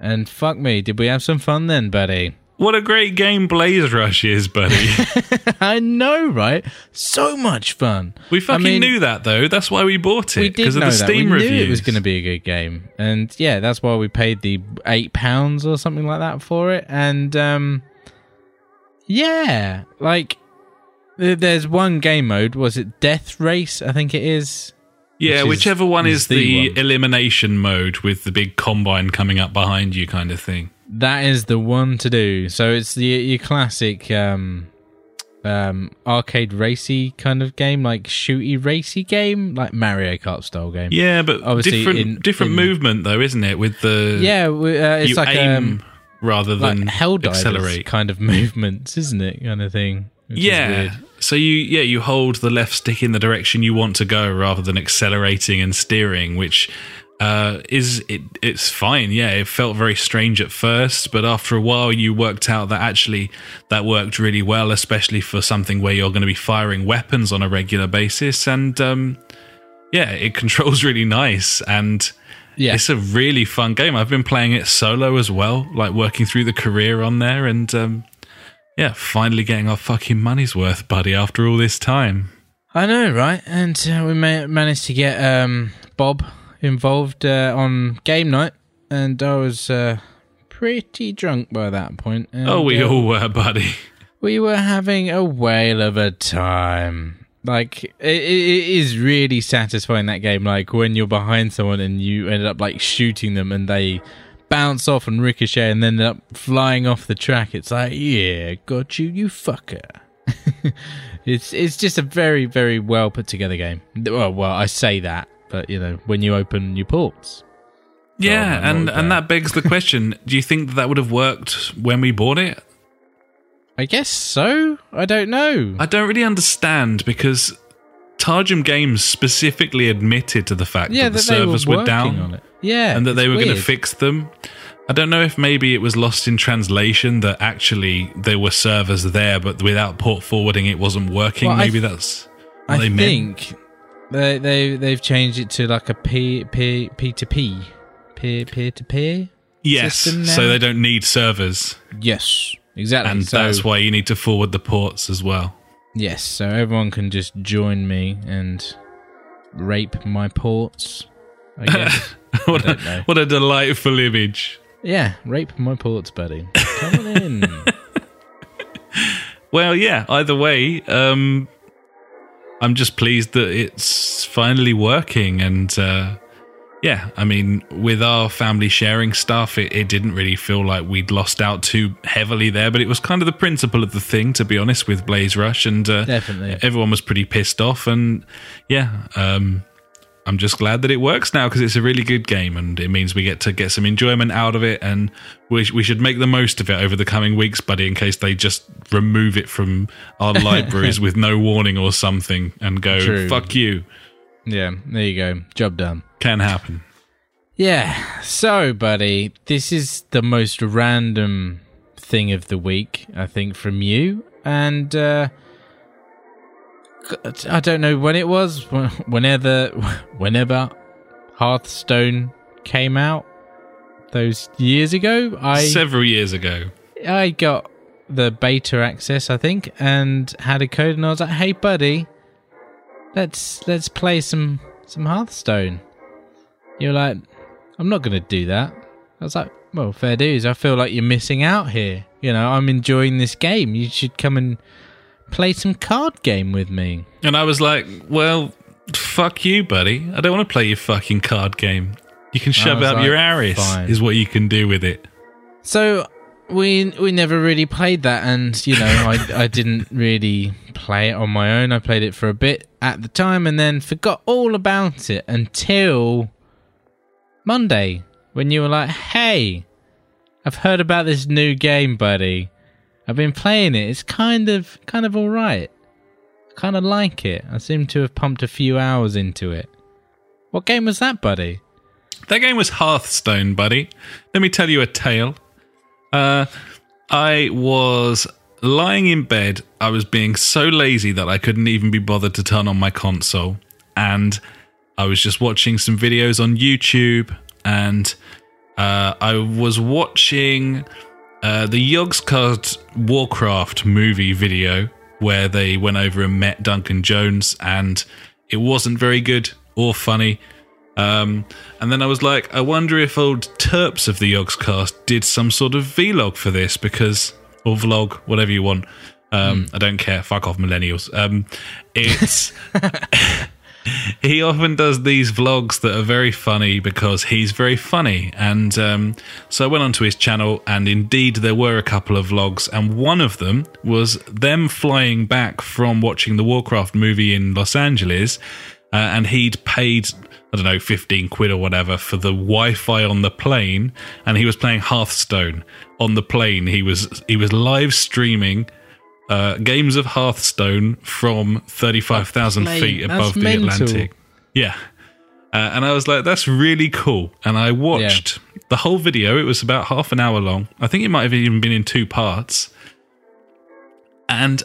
And fuck me, did we have some fun then, buddy? What a great game Blaze Rush is, buddy. I know, right? So much fun. we fucking mean- knew that though. That's why we bought it because of the that. Steam we reviews. knew it was going to be a good game, and yeah, that's why we paid the eight pounds or something like that for it. And um, yeah, like there's one game mode. Was it Death Race? I think it is. yeah, which whichever one is is, the one. elimination mode with the big combine coming up behind you, kind of thing. That is the one to do. So it's the your classic um, um, arcade racy kind of game, like shooty racy game, like Mario Kart style game. Yeah, but Obviously different in- different in- movement though, isn't it? With the Yeah, uh, it's like aim um, rather like than Helldivers accelerate. kind of movements, isn't it? Kind of thing. Yeah. So you yeah you hold the left stick in the direction you want to go rather than accelerating and steering, which uh, is it, it's fine. Yeah, it felt very strange at first, but after a while you worked out that actually that worked really well, especially for something where you're going to be firing weapons on a regular basis, and um, yeah, it controls really nice and. Yeah. It's a really fun game. I've been playing it solo as well, like working through the career on there, and um, yeah, finally getting our fucking money's worth, buddy, after all this time. I know, right? And uh, we ma- managed to get um, Bob involved uh, on game night, and I was uh, pretty drunk by that point. And, oh, we uh, all were, buddy. we were having a whale of a time. Like it, it is really satisfying that game. Like when you're behind someone and you ended up like shooting them and they bounce off and ricochet and then end up flying off the track. It's like, yeah, got you, you fucker. it's it's just a very very well put together game. Well, well, I say that, but you know when you open your ports. Yeah, no, and and that begs the question: Do you think that, that would have worked when we bought it? I guess so. I don't know. I don't really understand because Targem Games specifically admitted to the fact yeah, that the that they servers were were, down on it. Yeah, and that they were going to fix them. I don't know if maybe it was lost in translation that actually there were servers there, but without port forwarding, it wasn't working. Well, maybe th- that's what I they meant. think they they they've changed it to like a P P P to P peer peer to peer. Yes, so they don't need servers, Yes, exactly. and so, that's why you need to forward the ports as well. Yes, so everyone can just join me and rape my ports. I guess. what, don't a, what a delightful image. yeah, rape my ports, buddy. Come on in. Well, yeah. Either way, um, I'm just pleased that it's finally working, and uh, yeah, I mean, with our family sharing stuff, it, it didn't really feel like we'd lost out too heavily there, but it was kind of the principle of the thing, to be honest, with Blaze Rush, and uh, Definitely. everyone was pretty pissed off, and yeah. Um, I'm just glad that it works now because it's a really good game and it means we get to get some enjoyment out of it and we, we should make the most of it over the coming weeks, buddy, in case they just remove it from our libraries with no warning or something and go, True. fuck you. Yeah, there you go. Job done. Can happen. Yeah. So, buddy, this is the most random thing of the week, I think, from you. And uh I don't know when it was. Whenever, whenever Hearthstone came out those years ago, I Several years ago. I got the beta access, I think, and had a code, and I was like, "Hey, buddy, let's let's play some some Hearthstone." You're like, "I'm not going to do that." I was like, "Well, fair dues. I feel like you're missing out here. You know, I'm enjoying this game. You should come and play some card game with me. And I was like, well, fuck you, buddy. I don't want to play your fucking card game. You can shove up like, your Aris, fine. is what you can do with it. So we we never really played that, and you know I I didn't really play it on my own. I played it for a bit at the time, and then forgot all about it until Monday when you were like, "Hey, I've heard about this new game, buddy. I've been playing it. It's kind of kind of all right. I kind of like it. I seem to have pumped a few hours into it. What game was that, buddy? That game was Hearthstone, buddy. Let me tell you a tale. Uh, I was lying in bed. I was being so lazy that I couldn't even be bothered to turn on my console. And I was just watching some videos on YouTube. And uh, I was watching uh, the Yogscast Warcraft movie video where they went over and met Duncan Jones. And it wasn't very good or funny. Um, and then I was like, I wonder if old Turps of the Yogscast did some sort of vlog for this because, or vlog, whatever you want. Um, I don't care. Fuck off, millennials. Um, it's he often does these vlogs that are very funny because he's very funny. And um, so I went onto his channel, and indeed there were a couple of vlogs, and one of them was them flying back from watching the Warcraft movie in Los Angeles, uh, and he'd paid. I don't know, 15 quid or whatever for the Wi-Fi on the plane and he was playing Hearthstone on the plane. He was he was live streaming uh, games of Hearthstone from 35,000 Plane. feet above the. Atlantic. Yeah. Uh, and I was like, that's really cool. And I watched the whole video. It was about half an hour long. I think it might have even been in two parts. And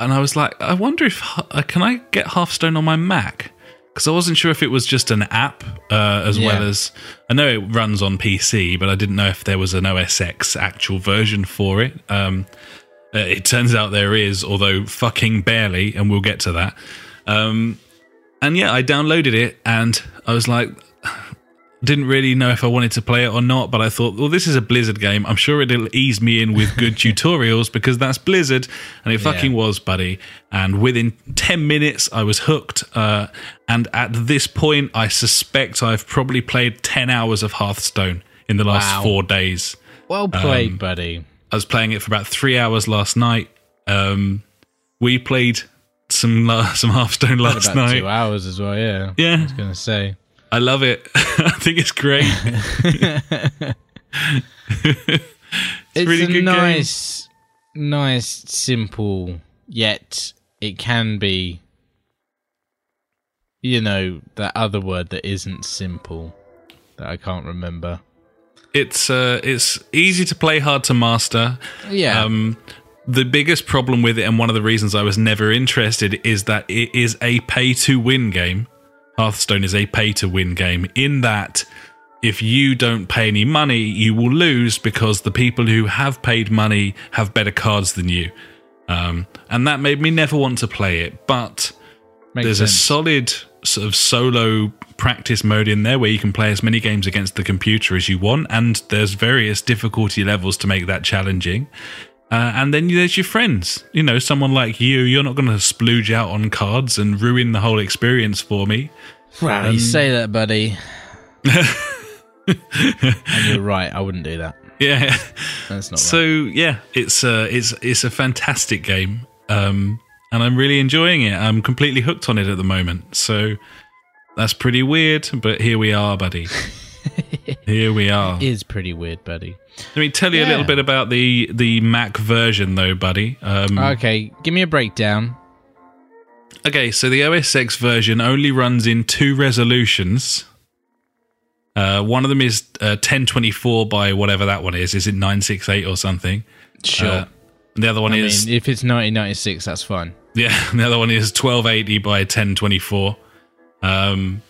and I was like, I wonder if uh, can I get Hearthstone on my Mac? Because I wasn't sure if it was just an app uh, as Yeah. well as I know it runs on PC, but I didn't know if there was an OS X actual version for it. Um, uh, it turns out there is, although fucking barely, and we'll get to that. Um, and yeah, I downloaded it and I was like, didn't really know if I wanted to play it or not, but I thought, well, this is a Blizzard game. I'm sure it'll ease me in with good tutorials because that's Blizzard. And it fucking was, buddy. And within 10 minutes, I was hooked. Uh, and at this point, I suspect I've probably played 10 hours of Hearthstone in the last Wow. four days. Well played, buddy. I was playing it for about three hours last night. Um, we played some some Hearthstone last About night. two hours as well. Yeah. Yeah. I was gonna say. I love it. I think it's great. It's really a good game. nice, nice, simple. Yet it can be. You know that other word that isn't simple, that I can't remember. It's uh, it's easy to play, hard to master. Yeah. Um, the biggest problem with it, and one of the reasons I was never interested, is that it is a pay to win game. Hearthstone is a pay to win game in that if you don't pay any money, you will lose because the people who have paid money have better cards than you. Um, and that made me never want to play it. But Makes there's a solid sort of solo practice mode in there where you can play as many games against the computer as you want, and there's various difficulty levels to make that challenging. Uh, and then there's your friends. You know, someone like you, you're not going to splooge out on cards and ruin the whole experience for me. Wow, you say that, buddy. and you're right. I wouldn't do that. Yeah. That's not So right. yeah, it's a it's it's a fantastic game, um, and I'm really enjoying it. I'm completely hooked on it at the moment. So that's pretty weird, but here we are, buddy. here we are. It is pretty weird, buddy. Let me tell you a little bit about the the Mac version, though, buddy. Um, Okay, give me a breakdown. Okay, so the OS X version only runs in two resolutions. Uh, one of them is uh, 1024 by whatever that one is. Is it 968 or something? Sure. Uh, the other one I is mean, if it's 1996, that's fine. yeah. The other one is 1280 by 1024. Um,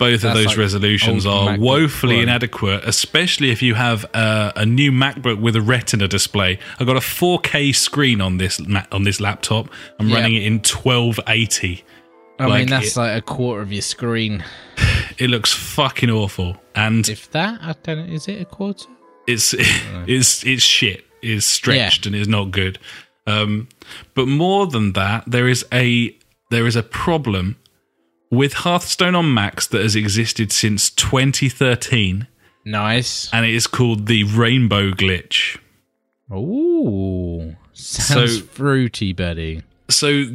both of those like resolutions are MacBook woefully Pro. inadequate, especially if you have uh, a new MacBook with a Retina display. I've got a 4K screen on this on this laptop. I'm Yeah. running it in 1280. I Like mean, that's it- like a quarter of your screen. It looks fucking awful, and If that, I don't is it a quarter? it's it's it's shit. It's stretched and it's not good. Um, but more than that, there is a there is a problem with Hearthstone on Macs that has existed since 2013, Nice. and it is called the Rainbow Glitch. Ooh. Sounds So- fruity, buddy. so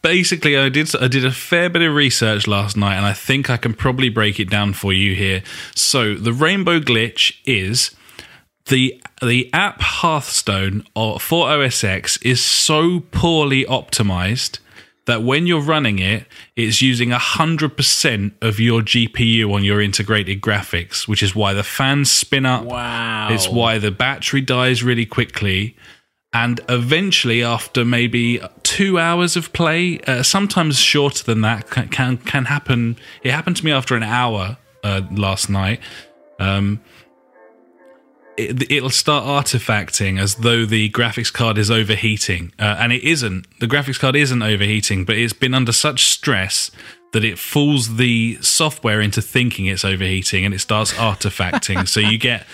basically i did i did a fair bit of research last night and i think i can probably break it down for you here so the rainbow glitch is the the app hearthstone or- for os x is so poorly optimized that when you're running it it's using 100% of your gpu on your integrated graphics which is why the fans spin up Wow. it's why the battery dies really quickly. And eventually, after maybe two hours of play, uh, sometimes shorter than that, can, can can happen. It happened to me after an hour uh, last night. Um, it, it'll start artifacting as though the graphics card is overheating, uh, and it isn't. The graphics card isn't overheating, but it's been under such stress that it fools the software into thinking it's overheating, and it starts artifacting. so you get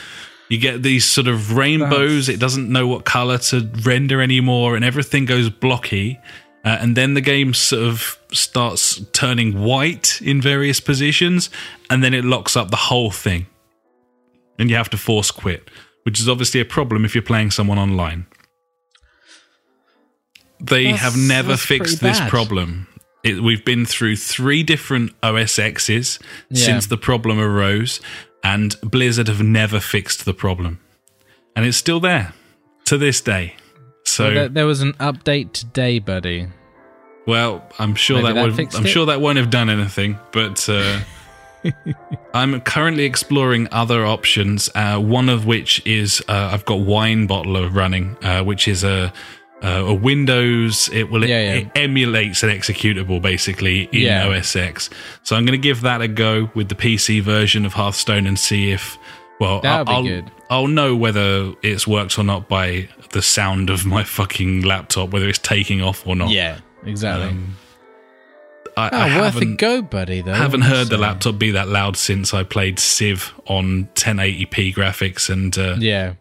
you get these sort of rainbows. It doesn't know what color to render anymore, and everything goes blocky. Uh, and then the game sort of starts turning white in various positions, and then it locks up the whole thing and you have to force quit, which is obviously a problem if you're playing someone online. They That's- have never fixed this problem. It, we've been through three different OS X's Yeah. since the problem arose, and Blizzard have never fixed the problem. And it's still there to this day. So, Well, there, there was an update today, buddy. well, I'm sure Maybe that, that would, I'm it? sure that won't have done anything, but uh, I'm currently exploring other options. Uh, one of which is uh, I've got Wine Bottler running, uh, which is a uh, a Windows. It will Yeah, yeah. it emulates an executable basically in Yeah. OS X. So I'm going to give that a go with the PC version of Hearthstone and see if. Well, That'll be I'll, good. I'll know whether it's worked or not by the sound of my fucking laptop, whether it's taking off or not. Yeah, exactly. Um, I, oh, I worth a haven't, go, buddy. Though. haven't heard the laptop be that loud since I played Civ on 1080p graphics, and uh, yeah.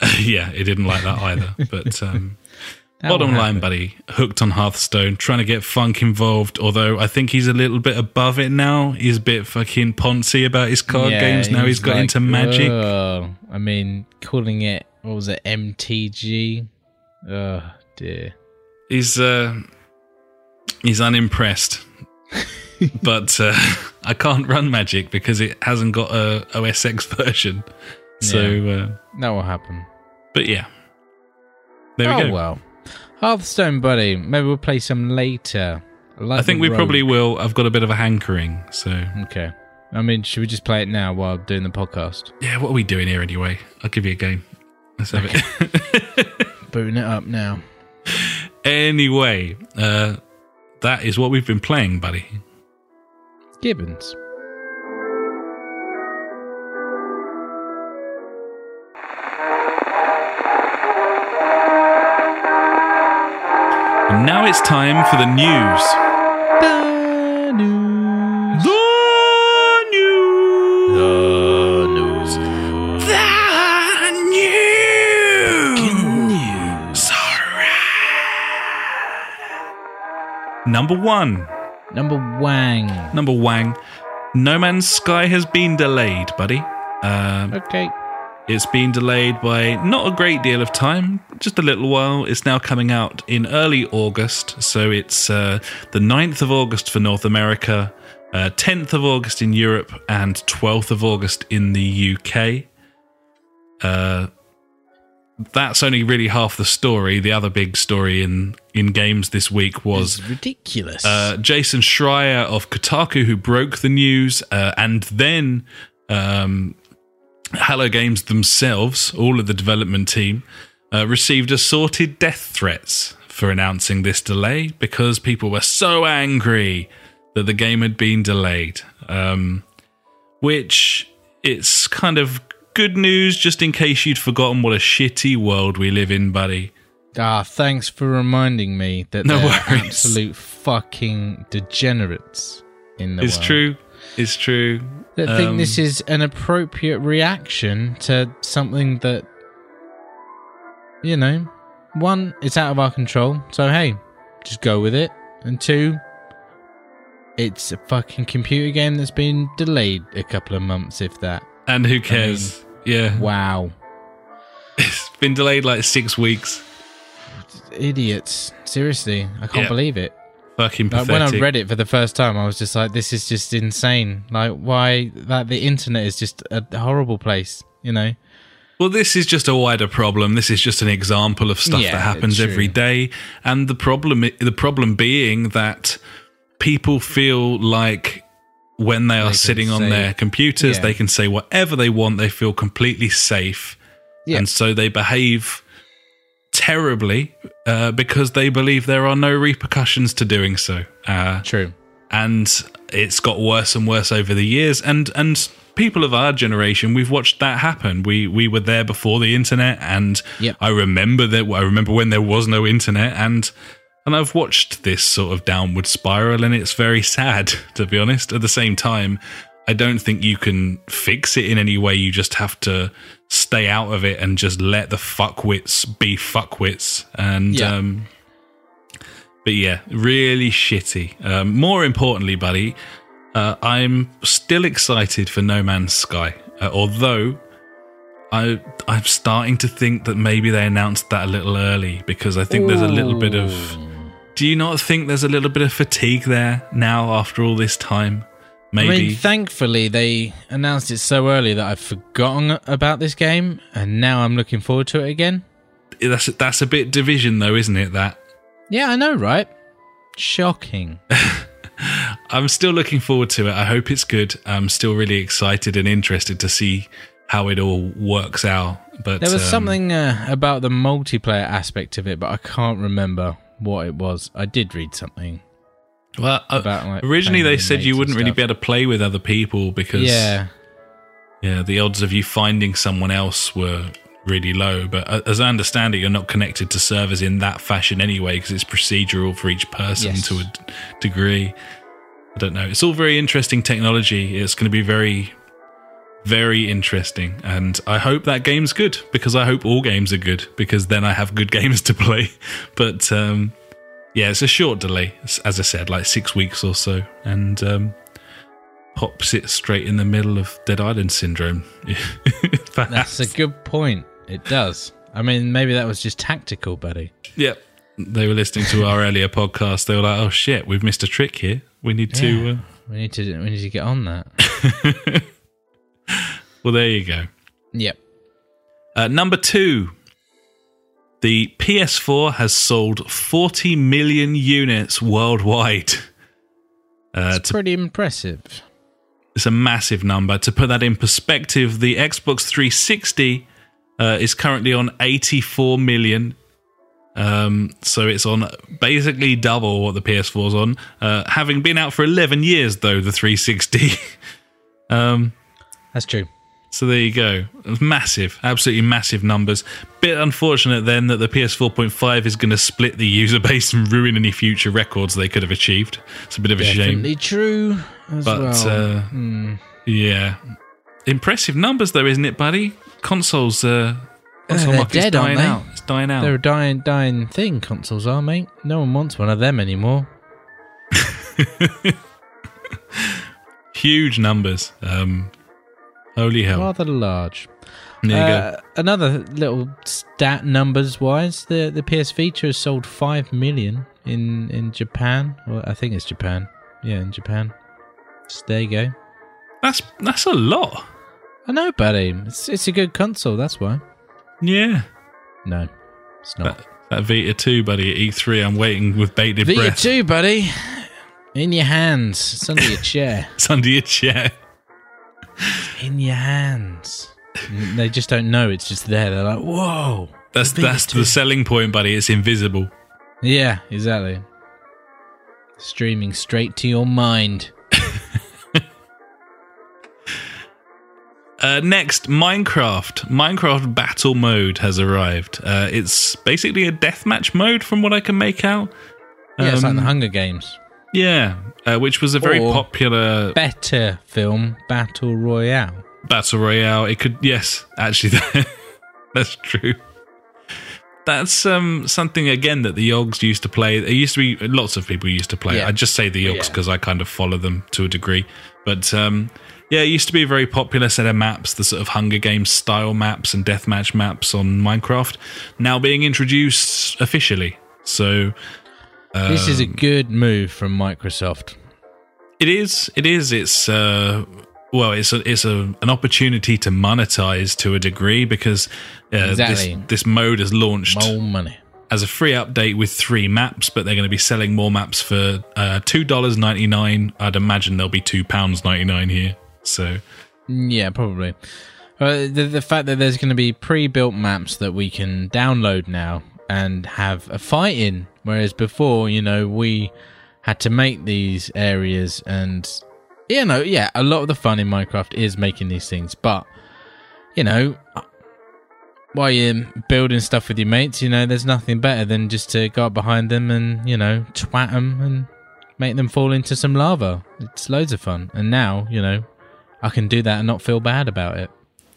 Yeah. it didn't like that either. But um, bottom line, buddy, hooked on Hearthstone, trying to get Funk involved. Although I think he's a little bit above it now. He's a bit fucking poncy about his card Yeah, games. Now He's got like, into Magic. Oh, I mean, calling it what was it MTG? Oh dear. he's uh, he's unimpressed. but uh, I can't run Magic because it hasn't got a OS X version. So, uh, That will happen. but yeah, there oh we go. well. Hearthstone, buddy. Maybe we'll play some later. like I think we probably will. I've got a bit of a hankering. So, Okay. I mean, should we just play it now while doing the podcast? yeah, what are we doing here anyway? I'll give you a game. Let's have it. Booting it up now. anyway, uh, that is what we've been playing, buddy. Gibbons. And now it's time for the news. Number one. Number Wang. Number Wang. No Man's Sky has been delayed, buddy. Um, Okay. it's been delayed by not a great deal of time, just a little while. It's now coming out in early August. So it's uh, the 9th of August for North America, uh, 10th of August in Europe, and 12th of August in the UK. Uh, that's only really half the story. The other big story in, in games this week was It's ridiculous. uh, Jason Schreier of Kotaku, who broke the news, uh, and then um, Hello Games themselves, all of the development team, uh, received assorted death threats for announcing this delay because people were so angry that the game had been delayed. Um, which it's kind of good news, just in case you'd forgotten what a shitty world we live in, buddy. Ah, thanks for reminding me that No they're worries. absolute fucking degenerates in the world. It's world. true. It's true. That think Um, this is an appropriate reaction to something that, you know, one, it's out of our control. So hey, just go with it. And two, it's a fucking computer game that's been delayed a couple of months, if that. And who cares? yeah. Wow. It's been delayed like six weeks. Idiots. Seriously, I can't Yeah. believe it. Fucking Like, pathetic. when I read it for the first time, I was just like, "This is just insane! Like, why? Like, the internet is just a horrible place, you know." Well, this is just a wider problem. This is just an example of stuff Yeah, that happens every day, and the problem the problem being that people feel like when they are can sitting on say- their computers, Yeah. they can say whatever they want. They feel completely safe, Yeah. and so they behave terribly uh, because they believe there are no repercussions to doing so. Uh, True. and it's got worse and worse over the years and and people of our generation we've watched that happen we we were there before the internet and Yep. i remember that i remember when there was no internet and and i've watched this sort of downward spiral and it's very sad to be honest at the same time i don't think you can fix it in any way you just have to stay out of it and just let the fuckwits be fuckwits and Yeah. um but yeah, really shitty. Um, more importantly, buddy, uh, I'm still excited for No Man's Sky. Uh, although I I'm starting to think that maybe they announced that a little early because I think there's a little bit of. Do you not think there's a little bit of fatigue there now after all this time? Maybe. I mean, thankfully they announced it so early that I've forgotten about this game, and now I'm looking forward to it again. that's that's a bit division though, isn't it? That Yeah, I know, right? Shocking. I'm still looking forward to it. I hope it's good. I'm still really excited and interested to see how it all works out. But There was um, something uh, about the multiplayer aspect of it, but I can't remember what it was. I did read something. Well, uh, about, like, originally they said you wouldn't really be able to play with other people because Yeah, yeah, the odds of you finding someone else were really low. But uh, as I understand it, you're not connected to servers in that fashion anyway because it's procedural for each person Yes. to a d- degree. I don't know. It's all very interesting technology. It's going to be very, very interesting, and I hope that game's good because I hope all games are good because then I have good games to play. But um, yeah, it's a short delay, as I said, like six weeks or so, and um, pops it straight in the middle of Dead Island syndrome. That's a good point. It does. I mean, maybe that was just tactical, buddy. Yep. They were listening to our earlier podcast. They were like, "Oh shit, we've missed a trick here. We need to." Uh, We need to. We need to get on that. well, there you go. yep. Uh, number two, the PS4 has sold 40 million units worldwide. Uh, It's to, pretty impressive. it's a massive number. To put that in perspective, the Xbox 360 uh, is currently on 84 million. Um, so it's on basically double what the PS4's on. Uh, having been out for 11 years, though, the 360. um, That's true. So there you go. Massive, absolutely massive numbers. Bit unfortunate then that the PS4.5 is going to split the user base and ruin any future records they could have achieved. It's a bit of a Definitely shame. Definitely true as But well. uh, Hmm. yeah. Impressive numbers though, isn't it, buddy? Consoles uh console market's dead, dying out. It's dying out. They're a dying, dying thing. Consoles are, mate. No one wants one of them anymore. Huge numbers. Um holy hell. Rather large. there you go. Uh, another little stat numbers wise, the the PS Vita has sold five million in in Japan. Well, I think it's Japan. Yeah, in Japan. So there you go. That's that's a lot. I know, buddy. It's it's a good console. That's why. Yeah. No, it's not. That, that Vita 2, buddy, at E3, I'm waiting with bated breath. Vita 2, buddy. In your hands. It's under your chair. It's under your chair. In your hands. they just don't know. It's just there. They're like, whoa. That's that's the selling point, buddy. It's invisible. Yeah, exactly. Streaming straight to your mind. Uh, next, Minecraft. Minecraft Battle Mode has arrived. Uh, it's basically a deathmatch mode, from what I can make out. Yeah, it's like Um, the Hunger Games. Yeah, uh, which was a very Or- popular Better film, Battle Royale. battle royale. It could, yes, actually, that's true. That's um, something again that the Yogs used to play. It used to be lots of people used to play. Yeah. I just say the Yogs Yeah. because I kind of follow them to a degree. But um, yeah, it used to be a very popular set of maps, the sort of Hunger Games style maps and deathmatch maps on Minecraft, now being introduced officially. So this is a Um, good move from Microsoft. It is. It is. It's uh, well, it's a, it's a, an opportunity to monetize to a degree because uh, Exactly. this this mode is launched More money. as a free update with three maps, but they're going to be selling more maps for uh, two dollars ninety nine. I'd imagine there'll be two pounds ninety nine here. So Yeah, probably. Uh, the, the fact that there's going to be pre-built maps that we can download now and have a fight in, whereas before, you know, we had to make these areas, and you know, yeah, a lot of the fun in Minecraft is making these things, but you know, while you're building stuff with your mates, you know, there's nothing better than just to go up behind them and you know, twat them and make them fall into some lava. It's loads of fun, and now you know. I can do that and not feel bad about it.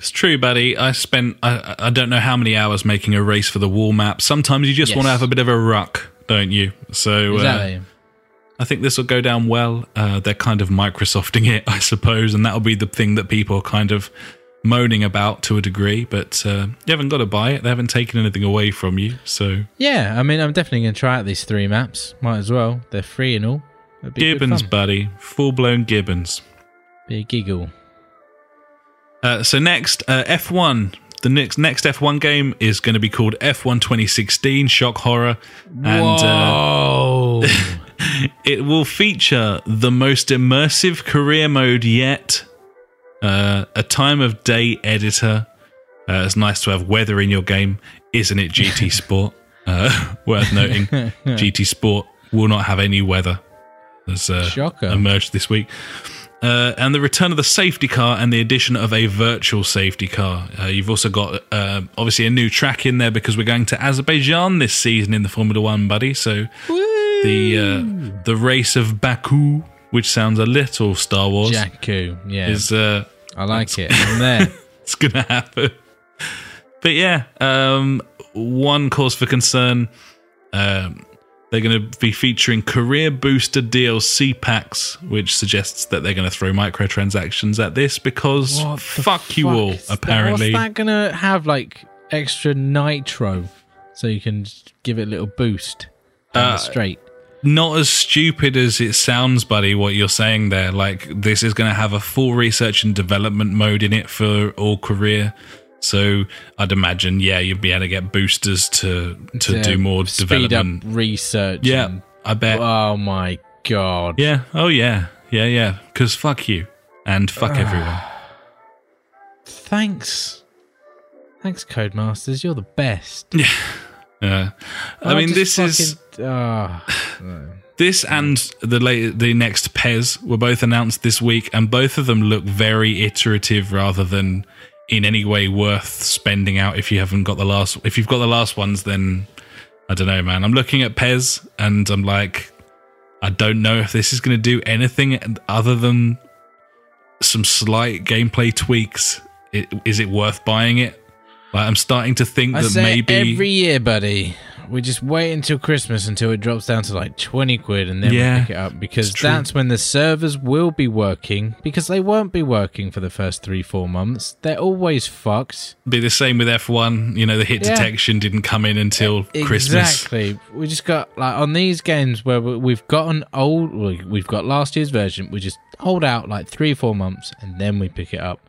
It's true, buddy. I spent I, I don't know how many hours making a race for the wall map. Sometimes you just Yes. want to have a bit of a ruck, don't you? So uh, I think this will go down well. Uh, they're kind of Microsofting it, I suppose, and that'll be the thing that people are kind of moaning about to a degree. But uh, you haven't got to buy it; they haven't taken anything away from you. So yeah, I mean, I'm definitely going to try out these three maps. Might as well. They're free and all. Gibbons, buddy, full blown Gibbons. Be a giggle. Uh, so next, uh, F1. The next next F1 game is going to be called F1 2016 Shock Horror, and uh, it will feature the most immersive career mode yet. Uh, a time of day editor. Uh, it's nice to have weather in your game, isn't it? GT Sport. Uh, worth noting, GT Sport will not have any weather. As uh, emerged this week. Uh, and the return of the safety car and the addition of a virtual safety car. Uh, you've also got uh, obviously a new track in there because we're going to Azerbaijan this season in the Formula One, buddy. So the uh, the race of Baku, which sounds a little Star Wars, Jakku. Yeah. is uh, I like it. I'm there. it's gonna happen. But yeah, um, one cause for concern. Um, they're going to be featuring career booster DLC packs, which suggests that they're going to throw microtransactions at this because the fuck you all. is that? Apparently, What's that going to have, like, extra nitro so you can give it a little boost down Uh, straight? not as stupid as it sounds, buddy. What you're saying there, like this is going to have a full research and development mode in it for all career. So I'd imagine, yeah, you'd be able to get boosters to to do more speed development. up research. Yeah, and- I bet. oh my god. Yeah. Oh yeah. Yeah. Yeah. Because fuck you and fuck everyone. Thanks. Thanks, Codemasters. You're the best. Yeah. Uh, I Oh, mean, this is fucking- ah. this and the late, the next PES were both announced this week, and both of them look very iterative rather than in any way worth spending out. If you haven't got the last, if you've got the last ones, then I don't know, man. I'm looking at PES and I'm like, I don't know if this is going to do anything other than some slight gameplay tweaks. It, is it worth buying it? Like, I'm starting to think I that maybe every year, buddy. We just wait until Christmas until it drops down to like twenty quid, and then Yeah, we pick it up because that's when the servers will be working. Because they won't be working for the first three, four months. They're always fucked. be the same with F1. You know, the hit Yeah. detection didn't come in until Christmas. Exactly. We just got like on these games where we- we've got an old, we've got last year's version. We just hold out like three, four months, and then we pick it up.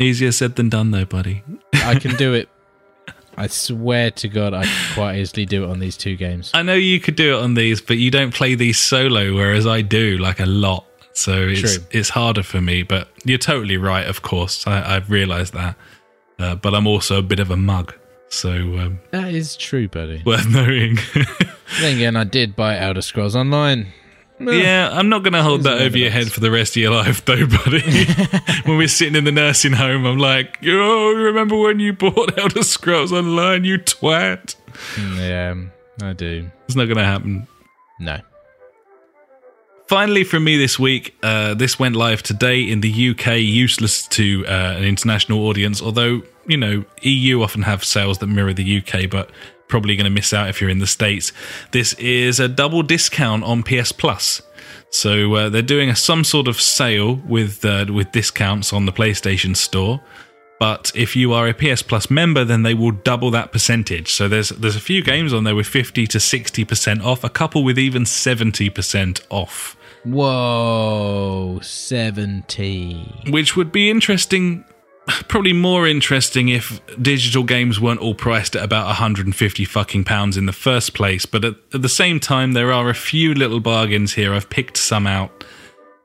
Easier said than done, though, buddy. I can do it. I swear to God, I can quite easily do it on these two games. I know you could do it on these, but you don't play these solo, whereas I do, like a lot. So it's True. it's harder for me. But you're totally right, of course. I, I've realised that. Uh, but I'm also a bit of a mug, so um, That is true, buddy. worth knowing. Then again, I did buy Elder Scrolls Online. Yeah, I'm not going to hold that over your head for the rest of your life, though, buddy. when we're sitting in the nursing home, I'm like, oh, remember when you bought Elder Scrolls Online, you twat? Yeah, I do. It's not going to happen. No. Finally, from me this week, uh, this went live today in the UK, useless to uh, an international audience. Although you know, EU often have sales that mirror the UK, but probably going to miss out if you're in the states. This is a double discount on PS Plus. So uh, they're doing a, some sort of sale with uh, with discounts on the PlayStation Store. But if you are a PS Plus member, then they will double that percentage. So there's there's a few games on there with 50 to 60% off, a couple with even 70% off. Whoa, 70. Which would be interesting, probably more interesting if digital games weren't all priced at about 150 fucking pounds in the first place. But at, at the same time, there are a few little bargains here. I've picked some out.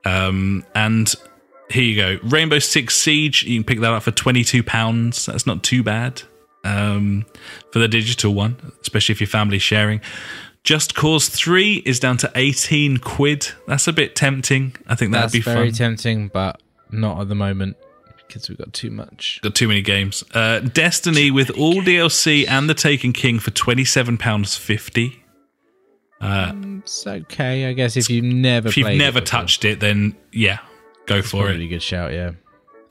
Um, and here you go Rainbow Six Siege, you can pick that up for £22. That's not too bad um, for the digital one, especially if your family's sharing. Just Cause 3 is down to 18 quid. That's a bit tempting. I think that'd That's be very fun. tempting, but not at the moment because we've got too much. Got too many games. Uh, Destiny with all DLC and the Taken King for £27.50. It's okay, I guess, if you've never If you've it never before. touched it, then yeah, go It's for it. really good shout, yeah.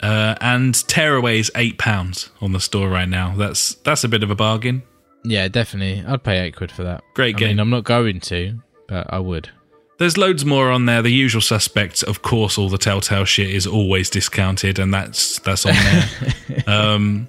Uh, and Tearaway is eight pounds on the store right now. That's that's a bit of a bargain. Yeah, definitely. I'd pay eight quid for that. Great I game. mean, I'm not going to, but I would. There's loads more on there. The usual suspects, of course, all the Telltale shit is always discounted, and that's that's on there. um,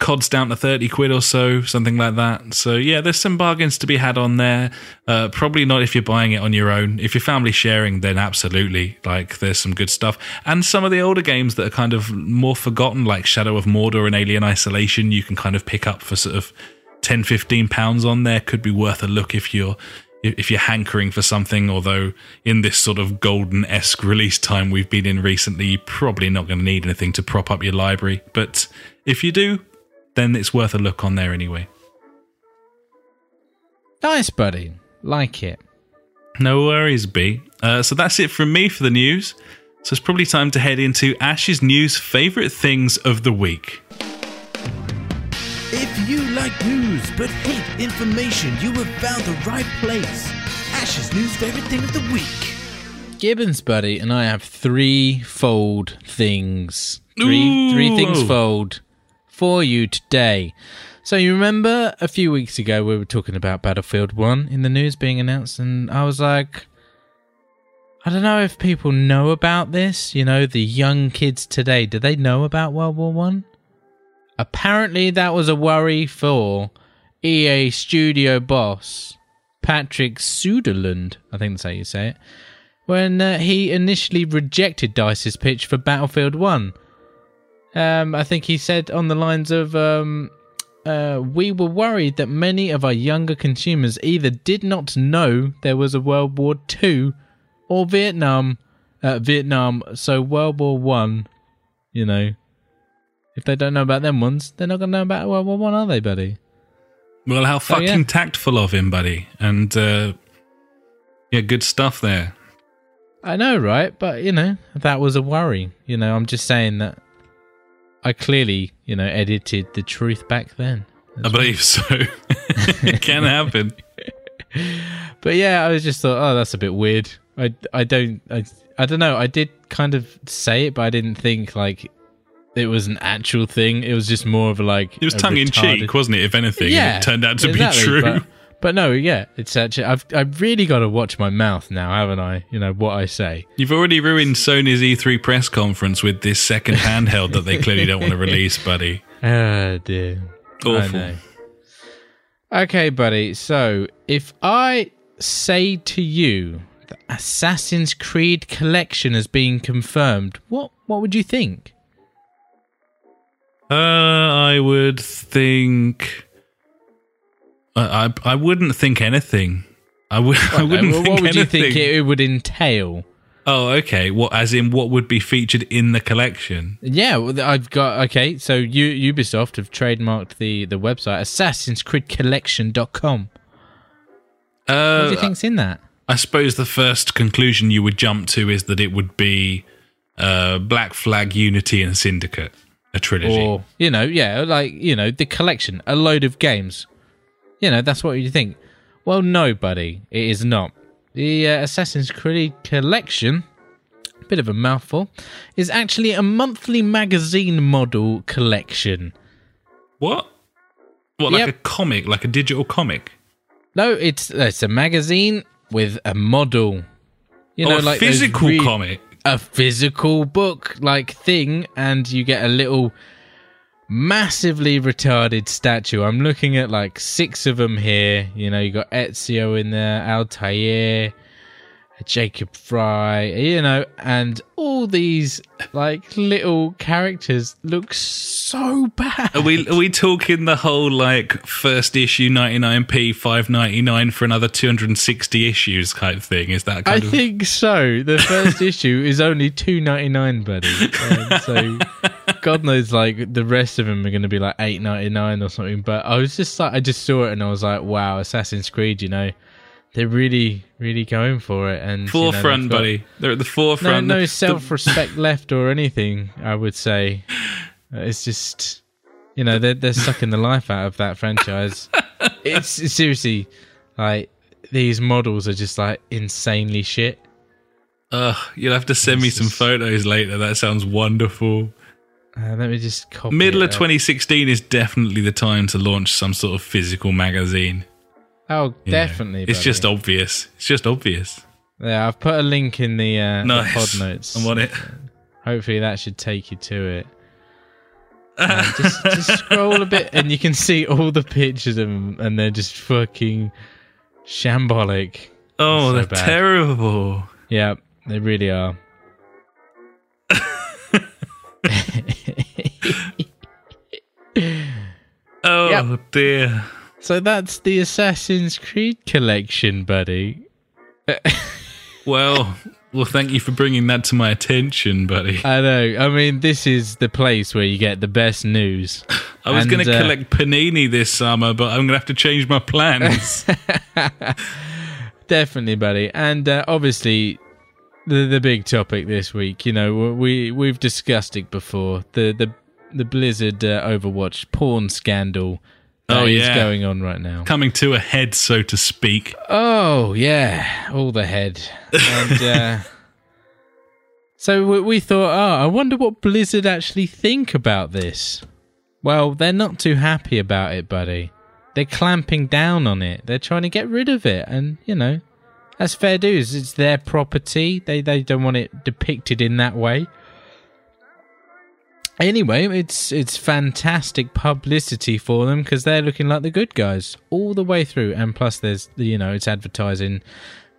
COD's down to thirty quid or so, something like that. So yeah, there's some bargains to be had on there. Uh, probably not if you're buying it on your own. If your family sharing, then absolutely. Like there's some good stuff, and some of the older games that are kind of more forgotten, like Shadow of Mordor and Alien Isolation, you can kind of pick up for sort of 10 15 pounds on there could be worth a look if you're if you're hankering for something although in this sort of golden esque release time we've been in recently you're probably not going to need anything to prop up your library. But if you do then it's worth a look on there anyway. Nice, buddy. Like it. no worries b. Uh, so that's it from me for the news. So it's probably time to head into ash's news favorite things of the week. If you like news but hate information, you have found the right place. Ash's news favorite thing of the week. Gibbons, buddy, and I have three fold things. Three, Ooh. three things fold for you today. So you remember a few weeks ago we were talking about Battlefield One in the news being announced, and I was like, I don't know if people know about this. You know, the young kids today, do they know about World War One? Apparently, that was a worry for EA studio boss Patrick Suderland. I think that's how you say it when uh, he initially rejected Dice's pitch for Battlefield 1. Um, I think he said on the lines of, um, uh, We were worried that many of our younger consumers either did not know there was a World War II or Vietnam. Uh, Vietnam, so World War One, you know. If they don't know about them ones, they're not going to know about World War One, are they, buddy? Well how fucking yeah. tactful of him buddy and uh, yeah good stuff there I know, right? But you know, that was a worry. You know, I'm just saying that I clearly, you know, edited the truth back then. I believe so. it can happen. But yeah, I was just thought, oh, that's a bit weird. I, I don't, I, I don't know. I did kind of say it, but I didn't think like it was an actual thing. It was just more of like It was tongue in cheek, wasn't it? If anything, Yeah, it turned out to exactly, be true. But, but no, yeah, it's actually. I've I've really got to watch my mouth now, haven't I? You know what I say. You've already ruined Sony's E3 press conference with this second handheld that they clearly don't want to release, buddy. Oh dear. Awful. Okay, buddy. So if I say to you the Assassin's Creed collection has been confirmed, what what would you think? Uh, I would think. I, I I wouldn't think anything. I would. I wouldn't Well, think what would you anything. think it, would entail? oh, okay. What, as in, what would be featured in the collection? Yeah, well, I've got okay. So U, Ubisoft have trademarked the the website Assassin's Creed Collection.com. What Uh, do you think's in that? I suppose the first conclusion you would jump to is that it would be uh, Black Flag, Unity, and Syndicate, a trilogy. Or you know, yeah, like you know, the collection, a load of games. You know, that's what you think. Well, no, buddy, it is not. the uh, Assassin's Creed collection, bit of a mouthful, is actually a monthly magazine model collection. What? What, like Yep. a comic, like a digital comic? No, it's it's a magazine with a model. You oh, know, a like physical re- comic. A physical book like thing, and you get a little massively retarded statue. I'm looking at like six of them here. You know, you got Ezio in there, Altair, Jacob Frye, you know, and all these like little characters look so bad. Are we are we talking the whole like first issue 99p 599 for another 260 issues kind of thing? Is that I of think so. The first issue is only two ninety nine, buddy. And so God knows, like the rest of them are going to be like eight ninety nine or something. But I was just like, I just saw it and I was like, wow, Assassin's Creed. You know, they're really, really going for it. And you know, forefront, got buddy? They're at the forefront. no The- self respect left or anything. I would say it's just, you know, they're they're sucking the life out of that franchise. it's, it's seriously like these models are just like insanely shit. Ugh, you'll have to send me some photos later. That sounds wonderful. Uh, let me just copy Middle of up. 2016 is definitely the time to launch some sort of physical magazine. Oh, know. definitely. It's buddy. just obvious. It's just obvious. yeah. I've put a link in the, uh, the pod notes. I'm on it. Hopefully, that should take you to it. Um, just, just scroll a bit, and you can see all the pictures of them, and they're just fucking shambolic. Oh, So they're terrible. Yeah, they really are. Oh Yep. dear. So that's the Assassin's Creed collection, buddy. Well, well, thank you for bringing that to my attention, buddy. I know. I mean, this is the place where you get the best news. I was going to uh, collect panini this summer, but I'm going to have to change my plans. Definitely, buddy. And uh, obviously, the the big topic this week. You know, we we've discussed it before. The the the Blizzard uh, Overwatch porn scandal Oh, yeah. going on right now. Coming to a head, so to speak. Oh yeah, all the head. And uh, so we, we thought, oh, I wonder what Blizzard actually think about this. Well, they're not too happy about it, buddy. They're clamping down on it. They're trying to get rid of it, and you know, that's fair dues. It's their property. They they don't want it depicted in that way. Anyway, it's it's fantastic publicity for them because they're looking like the good guys all the way through, and plus there's you know it's advertising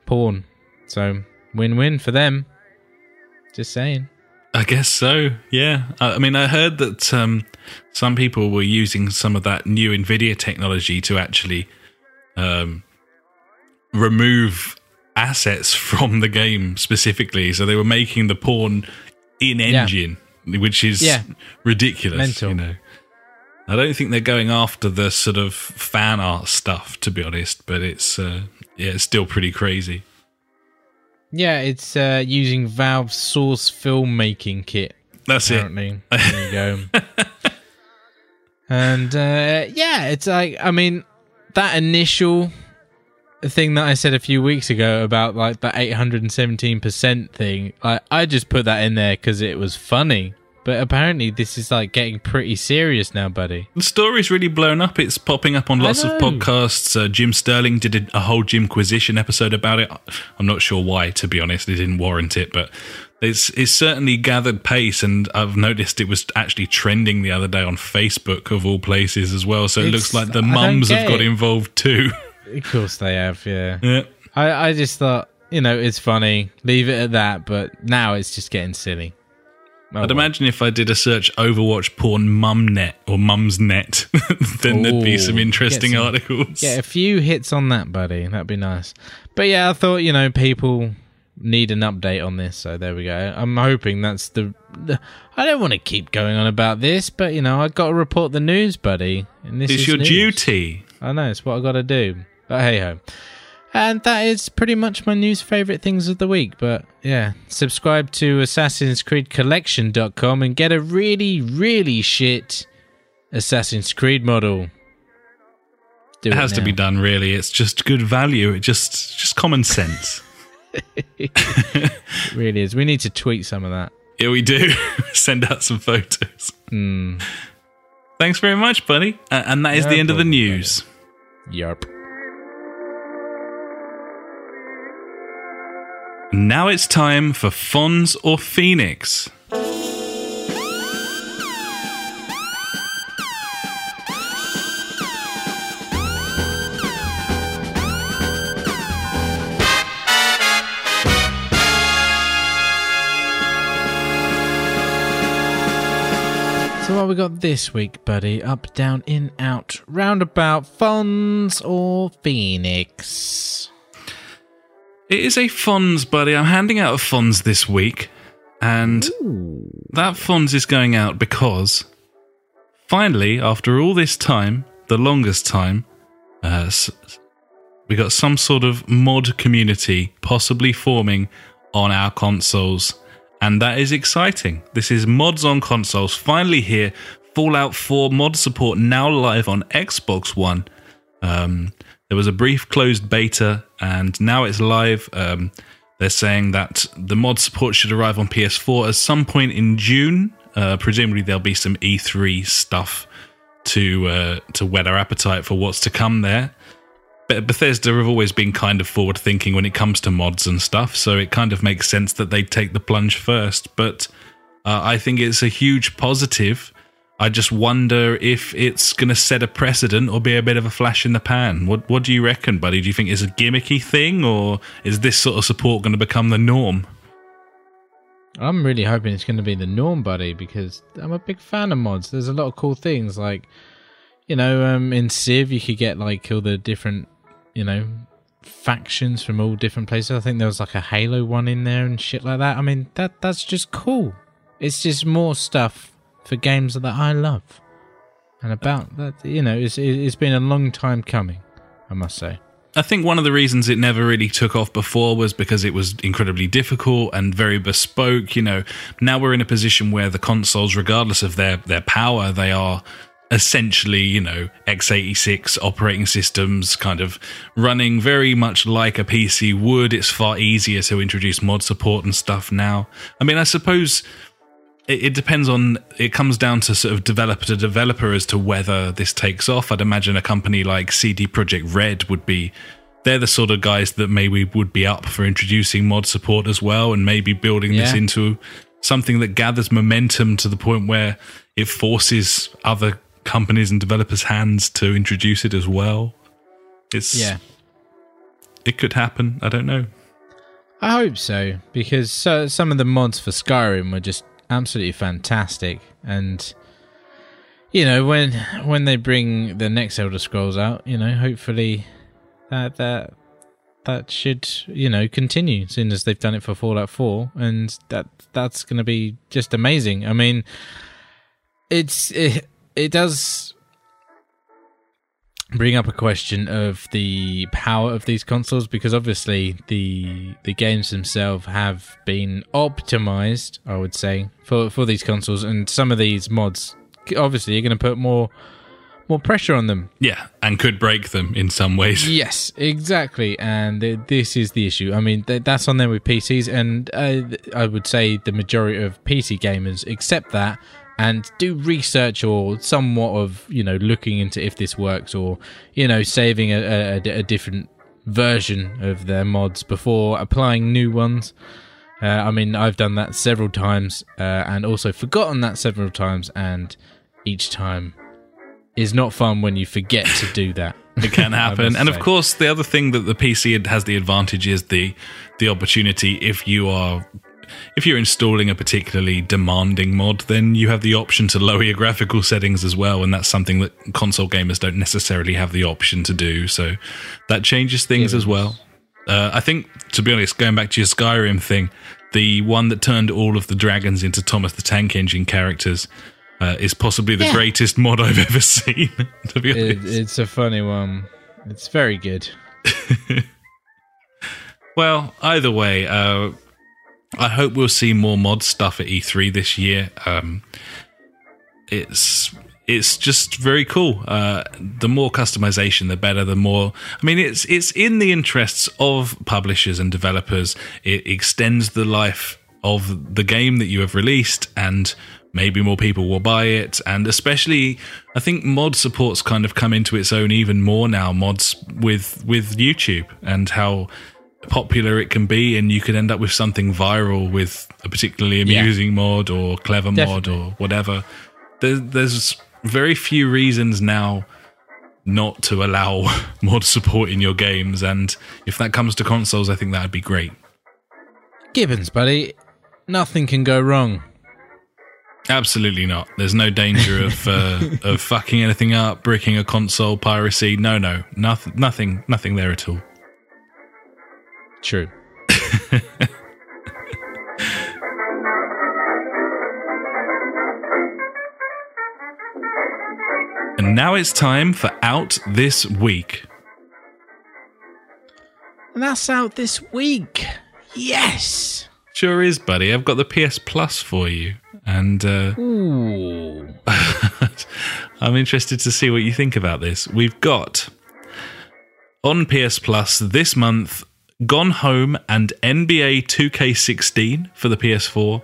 porn, so win-win for them. Just saying. I guess so. Yeah. I I mean, I heard that um, some people were using some of that new NVIDIA technology to actually um, remove assets from the game specifically. So they were making the porn in engine, which is Yeah. ridiculous. Mental. You know. I don't think they're going after the sort of fan art stuff, to be honest. But it's uh, yeah, it's still pretty crazy. Yeah, it's uh, using Valve's Source filmmaking kit. That's it. apparently. There you go. and uh, yeah, it's like I mean that initial thing that I said a few weeks ago about like the 817% thing. Like I just put that in there cuz it was funny. But apparently this is like getting pretty serious now, buddy. The story's really blown up. It's popping up on lots of podcasts. Uh, Jim Sterling did a, a whole Jimquisition episode about it. I'm not sure why, to be honest. It didn't warrant it, but it's it's certainly gathered pace. And I've noticed it was actually trending the other day on Facebook of all places as well. So it It's- looks like the mums have got it. involved too. Of course they have, yeah. yeah. I I just thought, you know, it's funny. Leave it at that, but now it's just getting silly. Oh, I'd well. imagine if I did a search Overwatch porn mumnet or mumsnet, then there'd be some interesting get some- articles. Yeah, a few hits on that, buddy. That'd be nice. But yeah, I thought you know people need an update on this, so there we go. I'm hoping that's the. the I don't want to keep going on about this, but you know I've got to report the news, buddy. And this it's is your news. duty. I know it's what I got to do. But hey ho. And that is pretty much my news favorite things of the week. But yeah, subscribe to Assassin's Creed Collection.com and get a really, really shit Assassin's Creed model. do It it. has to be done. Really, it's just good value. It just just common sense. It really is. We need to tweet some of that. Yeah, we do. Send out some photos. Thanks very much, buddy. Uh, and that is No the end of the news. Yarp. Now it's time for Fonz or Phoenix. So what we got this week, buddy? Up, down, in, out, roundabout, Fonz or Phoenix? It is a Fonz, buddy. I'm handing out a Fonz this week. And that Fonz is going out because finally, after all this time, the longest time, uh, we got some sort of mod community possibly forming on our consoles. And that is exciting. This is mods on consoles finally here. Fallout 4 mod support now live on Xbox One. Um, there was a brief closed beta, and now it's live. Um, they're saying that the mod support should arrive on PS4 at some point in June. Uh, presumably, there'll be some E3 stuff to uh, to whet our appetite for what's to come there. But Bethesda have always been kind of forward thinking when it comes to mods and stuff, so it kind of makes sense that they take the plunge first. But uh, I think it's a huge positive. I just wonder if it's going to set a precedent or be a bit of a flash in the pan. What What do you reckon, buddy? Do you think it's a gimmicky thing, or is this sort of support going to become the norm? I'm really hoping it's going to be the norm, buddy, because I'm a big fan of mods. There's a lot of cool things, like you know, um, in Civ you could get like all the different, you know, factions from all different places. I think there was like a Halo one in there and shit like that. I mean, that that's just cool. It's just more stuff for games that I love, and about that, you know, it's it's been a long time coming. I must say. I think one of the reasons it never really took off before was because it was incredibly difficult and very bespoke. You know, now we're in a position where the consoles, regardless of their their power, they are essentially, you know, x86 operating systems kind of running very much like a PC would. It's far easier to introduce mod support and stuff now. I mean, I suppose it, depends on it comes down to sort of developer to developer as to whether this takes off. I'd imagine a company like CD Projekt Red would be they're the sort of guys that maybe would be up for introducing mod support as well and maybe building this into something that gathers momentum to the point where it forces other companies and developers hands to introduce it as well. It's Yeah. it could happen. I don't know. I hope so because uh, some of the mods for Skyrim were just absolutely fantastic, and you know when when they bring the next Elder Scrolls out, you know hopefully that that that should you know continue, seeing as they've done it for Fallout Four, and that that's going to be just amazing. I mean, it's it, it does bring up a question of the power of these consoles because obviously the the games themselves have been optimized i would say for for these consoles. And some of these mods obviously you're going to put more more pressure on them. Yeah and could break them in some ways. Yes, exactly, and th- this is the issue. I mean, th- that's on there with PCs, and uh, I would say the majority of PC gamers accept that and do research or somewhat of you know looking into if this works or you know saving a, a, a- different version of their mods before applying new ones. Uh, I mean, I've done that several times uh, and also forgotten that several times, and each time is not fun when you forget to do that. It can happen, and of course, the other thing that the PC has the advantage is the the opportunity. If you are if you're installing a particularly demanding mod, then you have the option to lower your graphical settings as well, and that's something that console gamers don't necessarily have the option to do. So that changes things as well. Uh, I think, to be honest, going back to your Skyrim thing, the one that turned all of the dragons into Thomas the Tank Engine characters. Uh, is possibly the Yeah. greatest mod I've ever seen. to be It, honest, it's a funny one. It's very good. Well, either way, uh, I hope we'll see more mod stuff at E3 this year. Um, it's it's just very cool. Uh, the more customization, the better. The more, I mean, it's it's in the interests of publishers and developers. It extends the life of the game that you have released, and maybe more people will buy it. And especially, I think mod support's kind of come into its own even more now. Mods with with YouTube and how popular it can be, and you could end up with something viral with a particularly amusing mod or clever Definitely. mod or whatever. There, there's very few reasons now not to allow mod support in your games, and if that comes to consoles, I think that would be great. Gibbons, buddy, nothing can go wrong. Absolutely not. There's no danger of uh, of fucking anything up, bricking a console, piracy. No, no, nothing, nothing, nothing there at all. True. And now it's time for out this week. And that's out this week. Yes. Sure is, buddy. I've got the PS Plus for you, and uh, Ooh. I'm interested to see what you think about this. We've got on PS Plus this month Gone Home and NBA 2K16 for the PS4.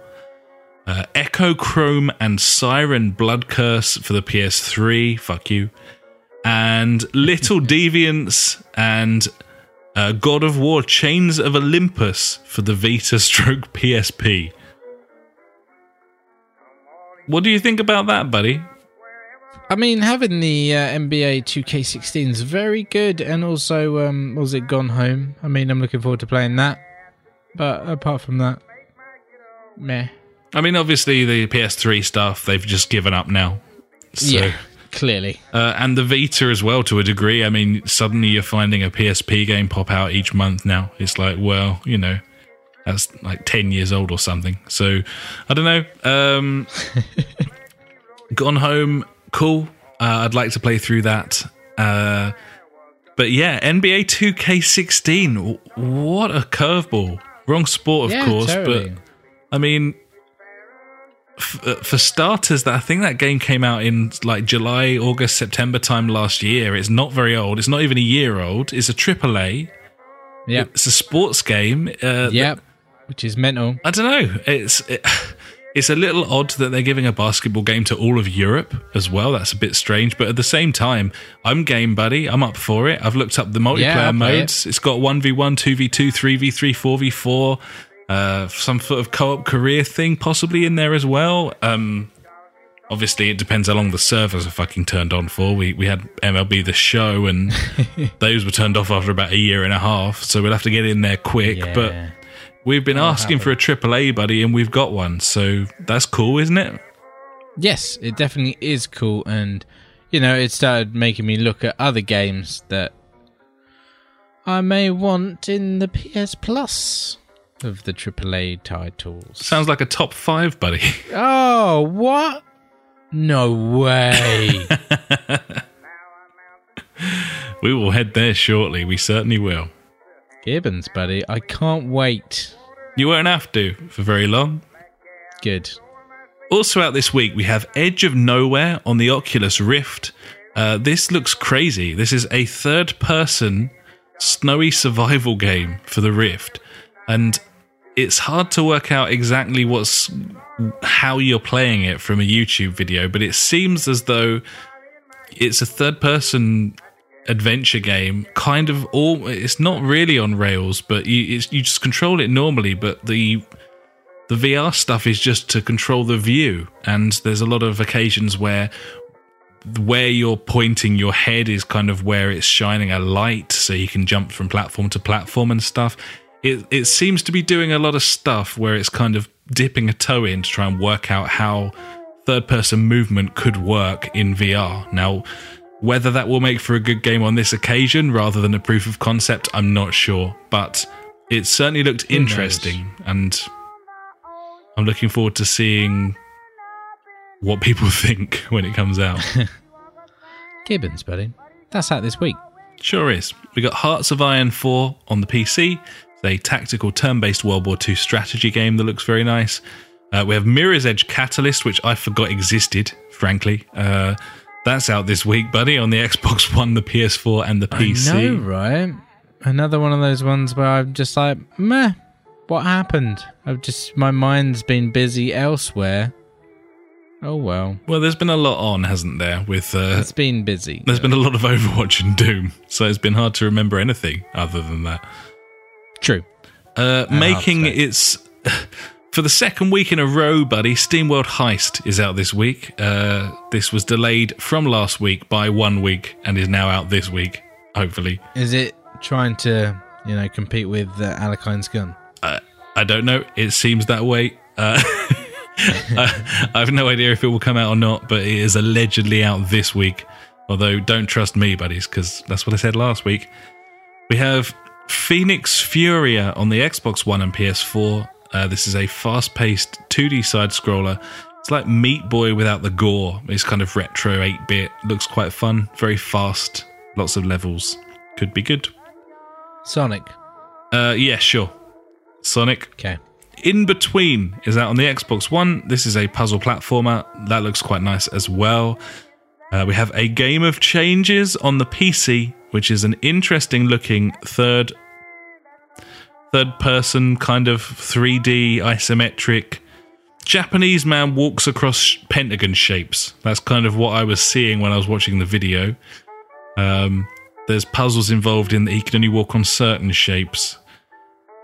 Uh, Echochrome and Siren Blood Curse for the PS3. Fuck you. And Little Deviants and uh, God of War Chains of Olympus for the Vita stroke PSP. What do you think about that, buddy? I mean, having the uh, NBA 2K16 is very good, and also, um, was it Gone Home? I mean, I'm looking forward to playing that. But apart from that, meh. I mean, obviously the PS3 stuff they've just given up now. So, yeah, clearly. uh, and the Vita as well to a degree. I mean, suddenly you're finding a PSP game pop out each month now. It's like, well, you know, that's like ten years old or something. So I don't know. Um, Gone Home, cool. Uh, I'd like to play through that. Uh, but yeah, NBA 2K16. What a curveball. Wrong sport, of Yeah, course, totally. but I mean, f- uh, for starters, that I think that game came out in like July, August, September time last year. It's not very old. It's not even a year old. It's a AAA. Yeah, It's a sports game. Uh, Yep. Which is mental. I don't know. It's it, it's a little odd that they're giving a basketball game to all of Europe as well. That's a bit strange, but at the same time, I'm game buddy. I'm up for it. I've looked up the multiplayer Yeah, modes. It's got one v one, two v two, three v three, four v four. Uh, some sort of co-op career thing possibly in there as well. Um, obviously, it depends how long the servers are fucking turned on for. We we had MLB the Show, and those were turned off after about a year and a half. So we'll have to get in there quick. But Yeah. We've been asking for a AAA buddy, and we've got one, so that's cool, isn't it? Yes, it definitely is cool, and you know, it started making me look at other games that I may want in the PS Plus of the AAA titles. Sounds like a top five, buddy. Oh, what? No way. we will head there shortly. We certainly will. Gibbons, buddy, I can't wait. You won't have to for very long. Good. Also out this week, we have Edge of Nowhere on the Oculus Rift. Uh, this looks crazy. This is a third-person snowy survival game for the Rift, and it's hard to work out exactly what's how you're playing it from a YouTube video. But it seems as though it's a third-person adventure game. Kind of all. It's not really on rails, but you you just control it normally. But the the VR stuff is just to control the view, and there's a lot of occasions where where you're pointing your head is kind of where it's shining a light, so you can jump from platform to platform and stuff. It it seems to be doing a lot of stuff where it's kind of dipping a toe in to try and work out how third person movement could work in VR. Now, whether that will make for a good game on this occasion rather than a proof of concept, I'm not sure, but it certainly looked interesting and I'm looking forward to seeing what people think when it comes out. Gibbons, buddy. That's out this week. sure is. We got Hearts of Iron 4 on the PC. It's a tactical turn based World War II strategy game that looks very nice. Uh, we have Mirror's Edge Catalyst, which I forgot existed, frankly. Uh, that's out this week, buddy, on the Xbox One, the PS4, and the PC. I know, right? Another one of those ones where I'm just like, meh, what happened? I've just, my mind's been busy elsewhere. Oh well, Well, there's been a lot on, hasn't there? With uh, it's been busy. there's been a lot of Overwatch and Doom, so it's been hard to remember anything other than that. True. Uh, making its for the second week in a row, buddy. SteamWorld Heist is out this week. Uh, this was delayed from last week by one week and is now out this week. Hopefully, Is it trying to, you know, compete with uh, Alekhine's Gun? uh, I don't know. It seems that way. Uh, I, I have no idea if it will come out or not, but it is allegedly out this week. Although, don't trust me, buddies, because that's what I said last week. We have Fenix Furia on the Xbox One and PS4. Uh, this is a fast paced 2D side scroller. It's like Meat Boy without the gore. It's kind of retro 8 bit. Looks quite fun, very fast, lots of levels. Could be good. Sonic. Uh, yeah, sure. Sonic. Okay. In Between is out on the Xbox One. This is a puzzle platformer. That looks quite nice as well. Uh, we have a Game of Changes on the PC, which is an interesting looking third third person kind of 3D isometric Japanese man walks across pentagon shapes. That's kind of what I was seeing when I was watching the video. Um, there's puzzles involved in that he can only walk on certain shapes,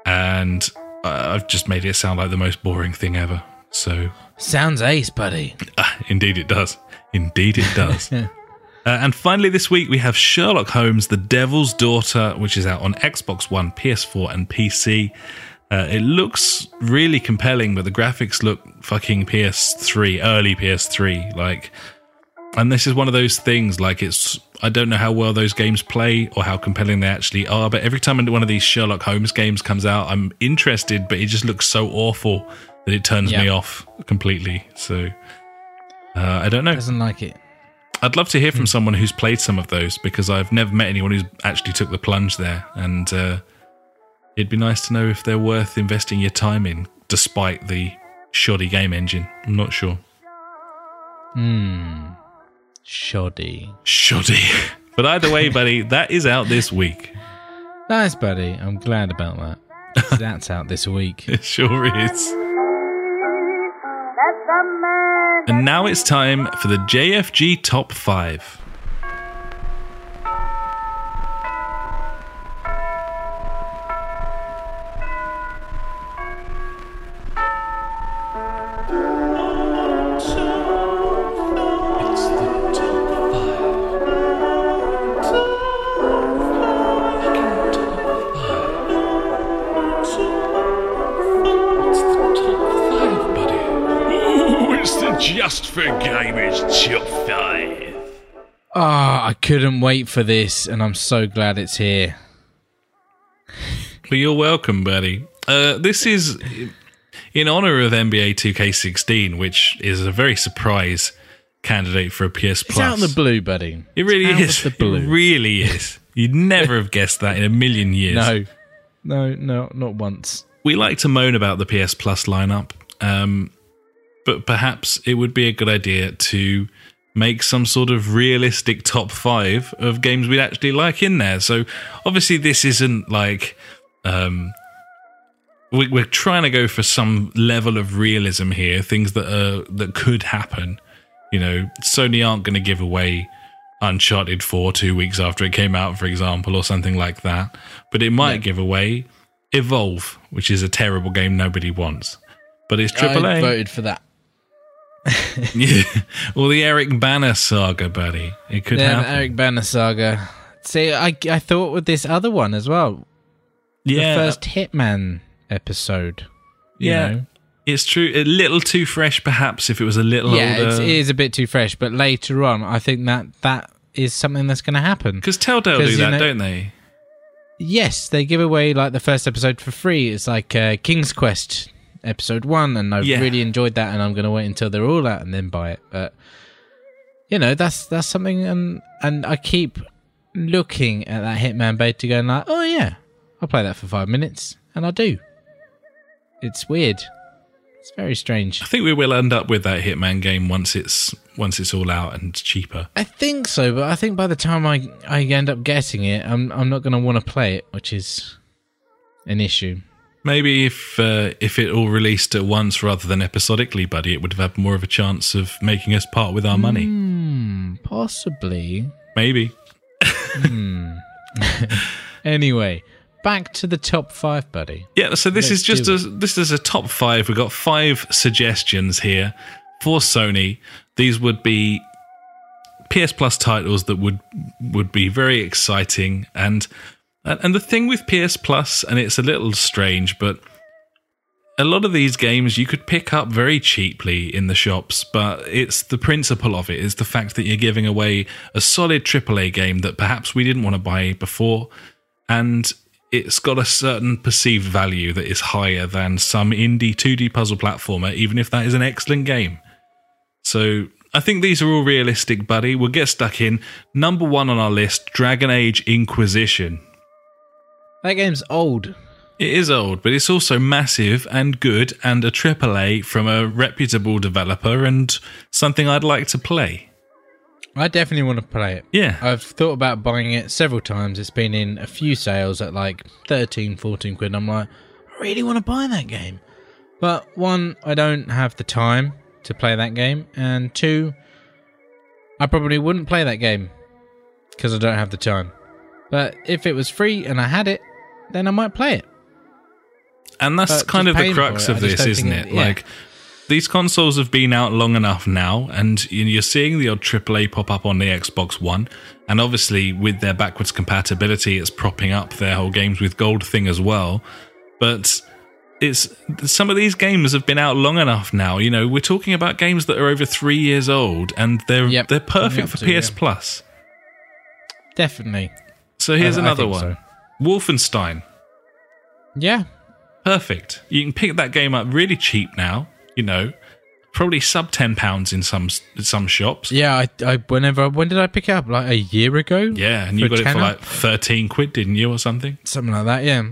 and uh, I've just made it sound like the most boring thing ever. So, Sounds ace, buddy. ah, indeed it does. Indeed it does. Uh, and finally, this week we have Sherlock Holmes: The Devil's Daughter, which is out on Xbox One, PS4, and PC. Uh, it looks really compelling, but the graphics look fucking PS3, early PS3. Like, and this is one of those things. Like, it's I don't know how well those games play or how compelling they actually are, but every time one of these Sherlock Holmes games comes out, I'm interested, but it just looks so awful that it turns me off completely. So. Uh, I don't know. Doesn't like it. I'd love to hear from someone who's played some of those because I've never met anyone who's actually took the plunge there, and uh, it'd be nice to know if they're worth investing your time in, despite the shoddy game engine. I'm not sure. Hmm. Shoddy. Shoddy. But either way, buddy, that is out this week. Nice, buddy. I'm glad about that. That's out this week. It sure is. And now it's time for the JFG Top 5. Couldn't wait for this, and I'm so glad it's here. But you're welcome, buddy. Uh, this is in honor of NBA 2K16, which is a very surprise candidate for a PS Plus. It's out in the blue, buddy. It really is. the blue. It really is. You'd never have guessed that in a million years. No, no, no, not once. We like to moan about the PS Plus lineup, um, but perhaps it would be a good idea to make some sort of realistic top five of games we'd actually like in there. So obviously, this isn't like um, we, we're trying to go for some level of realism here, things that are that could happen. You know, Sony aren't going to give away Uncharted 4 two weeks after it came out, for example, or something like that. But it might give away Evolve, which is a terrible game nobody wants. But it's I AAA. voted for that. yeah. Or the Eric Banner saga, buddy. It could Yeah, happen. Eric Banner saga. See, I, I thought with this other one as well. yeah. The first Hitman episode. you yeah. know? It's true. A little too fresh, perhaps, if it was a little Yeah, older. it is a bit too fresh, but later on, I think that that is something that's going to happen. Because Telltale do that, know, don't they? Yes, they give away like the first episode for free. It's like uh, King's Quest episode one, and I've Yeah. really enjoyed that. And I'm going to wait until they're all out and then buy it. But you know, that's that's something, and and I keep looking at that Hitman beta, going like, oh yeah, I'll play that for five minutes, and I do. It's weird. It's very strange. I think we will end up with that Hitman game once it's once it's all out and cheaper. I think so, but I think by the time I I end up getting it, I'm I'm not going to want to play it, which is an issue. Maybe if uh, if it all released at once rather than episodically, buddy, it would have had more of a chance of making us part with our money. Hmm, possibly. Maybe. Anyway, back to the top five, buddy. Yeah, so this Let's is just a this is a top five. We've got five suggestions here for Sony. These would be PS Plus titles that would would be very exciting and and the thing with PS Plus, and it's a little strange, but a lot of these games you could pick up very cheaply in the shops, but it's the principle of it is the fact that you're giving away a solid AAA game that perhaps we didn't want to buy before, and it's got a certain perceived value that is higher than some indie 2D puzzle platformer, even if that is an excellent game. So I think these are all realistic, buddy. We'll get stuck in. Number one on our list Dragon Age Inquisition. That game's old. It is old, but it's also massive and good and a AAA from a reputable developer and something I'd like to play. I definitely want to play it. Yeah. I've thought about buying it several times. It's been in a few sales at like 13, 14 quid. I'm like, I really want to buy that game. But one, I don't have the time to play that game. And two, I probably wouldn't play that game because I don't have the time. But if it was free and I had it, then I might play it. And that's But kind of the crux of this, isn't it? it- yeah. Like, these consoles have been out long enough now, and you- you're seeing the odd AAA pop up on the Xbox One. And obviously, with their backwards compatibility, it's propping up their whole games with gold thing as well. But it's some of these games have been out long enough now. You know, we're talking about games that are over three years old, and they're Yep, they're perfect for to, PS yeah. Plus. Definitely. So here's I- I another think one: so. Wolfenstein. Yeah. Perfect. You can pick that game up really cheap now. You know, probably sub ten pounds in some some shops. Yeah, I, I whenever when did I pick it up? Like a year ago? Yeah, and you got it for like thirteen quid, didn't you, or something? Something like that, yeah.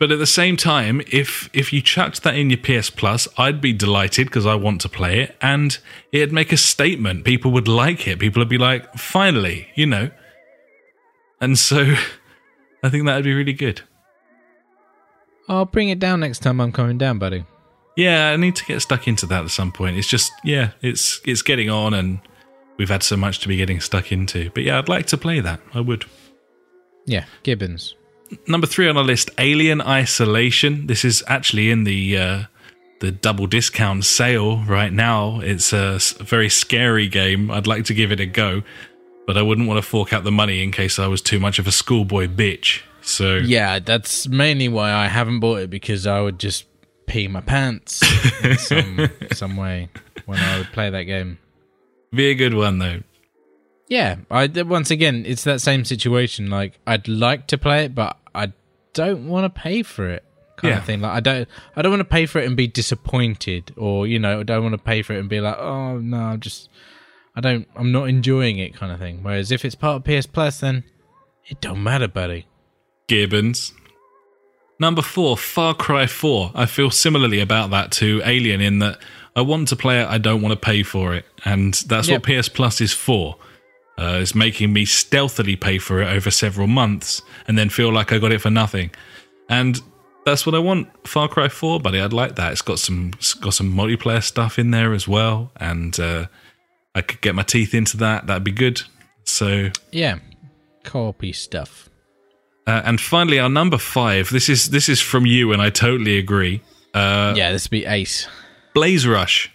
But at the same time, if if you chucked that in your PS Plus, I'd be delighted because I want to play it, and it'd make a statement. People would like it. People would be like, "Finally," you know. And so, I think that'd be really good. I'll bring it down next time I'm coming down, buddy. Yeah, I need to get stuck into that at some point. It's just yeah, it's it's getting on, and we've had so much to be getting stuck into. But yeah, I'd like to play that. I would. Yeah, Gibbons. Number three on our list, Alien Isolation. This is actually in the uh, the double discount sale right now. It's a very scary game. I'd like to give it a go, but I wouldn't want to fork out the money in case I was too much of a schoolboy bitch. So Yeah, that's mainly why I haven't bought it because I would just pee my pants in some some way when I would play that game. be a good one though. Yeah, I once again it's that same situation. Like I'd like to play it, but I don't want to pay for it. Kind Yeah. of thing. Like I don't, I don't want to pay for it and be disappointed, or you know, I don't want to pay for it and be like, oh no, I'm just, I don't, I'm not enjoying it, kind of thing. Whereas if it's part of PS Plus, then it don't matter, buddy. Gibbons. Number four, Far Cry 4. I feel similarly about that to Alien in that I want to play it, I don't want to pay for it. And that's Yep. what PS Plus is for. Uh, it's making me stealthily pay for it over several months and then feel like I got it for nothing. And that's what I want. Far Cry 4, buddy. I'd like that. It's got some it's got some multiplayer stuff in there as well. And uh, I could get my teeth into that. That'd be good. So Yeah, copy stuff. uh, and finally, our number five. This is this is from you, and I totally agree. Uh, yeah, this would be ace. Blaze Rush.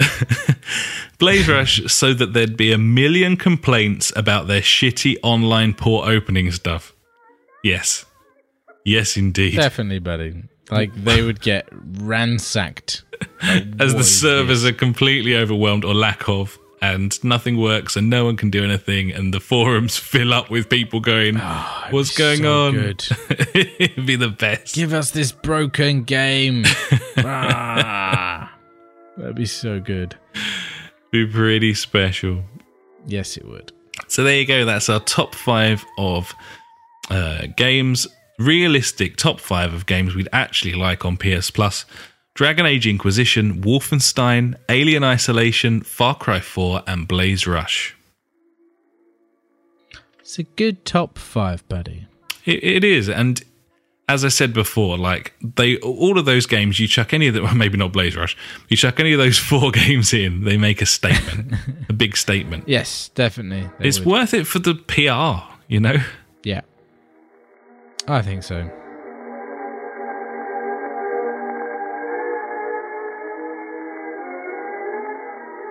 Blaze Rush, so that there'd be a million complaints about their shitty online port opening stuff. Yes, yes, indeed. Definitely, buddy. Like they would get ransacked As the servers this? are completely overwhelmed or lack of, and nothing works, and no one can do anything, and the forums fill up with people going, "What's going so on?" It'd be the best. Give us this broken game. Ah. That'd be so good. be pretty special. Yes, it would. So there you go. That's our top five of uh, games, realistic top five of games we'd actually like on PS Plus. Dragon Age Inquisition, Wolfenstein, Alien Isolation, Far Cry 4, and Blaze Rush. It's a good top five, buddy. It, it is, and as I said before, like they all of those games, you chuck any of them, well, maybe not Blaze Rush, you chuck any of those four games in, they make a statement, a big statement. Yes, definitely. It's would. worth it for the PR, you know. Yeah. I think so.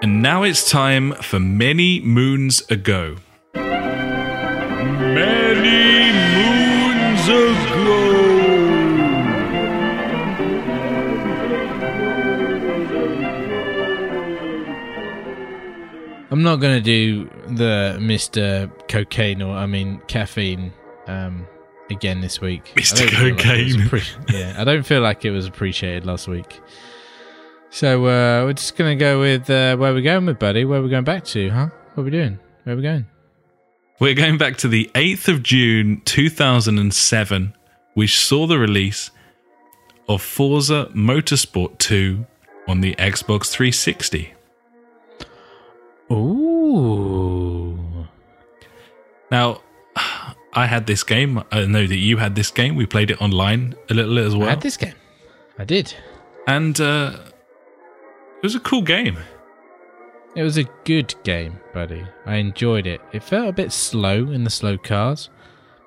And now it's time for many moons ago. Many moons ago. I'm not going to do the Mr. Cocaine or, I mean, caffeine um, again this week. Mr. don't like it Cocaine. appre- yeah, I don't feel like it was appreciated last week. So uh, we're just going to go with uh, where we're going with, buddy. Where we're going back to, huh? What are we doing? Where are we going? We're going back to the 8th of June 2007, which saw the release of Forza Motorsport 2 on the Xbox 360. Ooh. Now, I had this game. I know that you had this game. We played it online a little bit as I well. had this game. I did. and uh, it was a cool game. It was a good game, buddy. I enjoyed it. It felt a bit slow in the slow cars,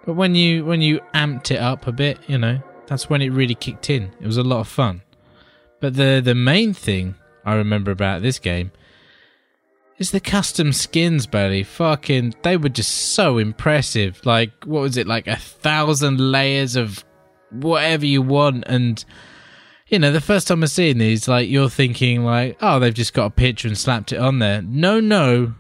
but when you when you amped it up a bit, you know, that's when it really kicked in. It was a lot of fun. But the the main thing I remember about this game is the custom skins, buddy. Fucking, they were just so impressive. Like, what was it? Like a thousand layers of whatever you want, and you know, the first time I seen these, like you're thinking, like, oh, they've just got a picture and slapped it on there. No, no.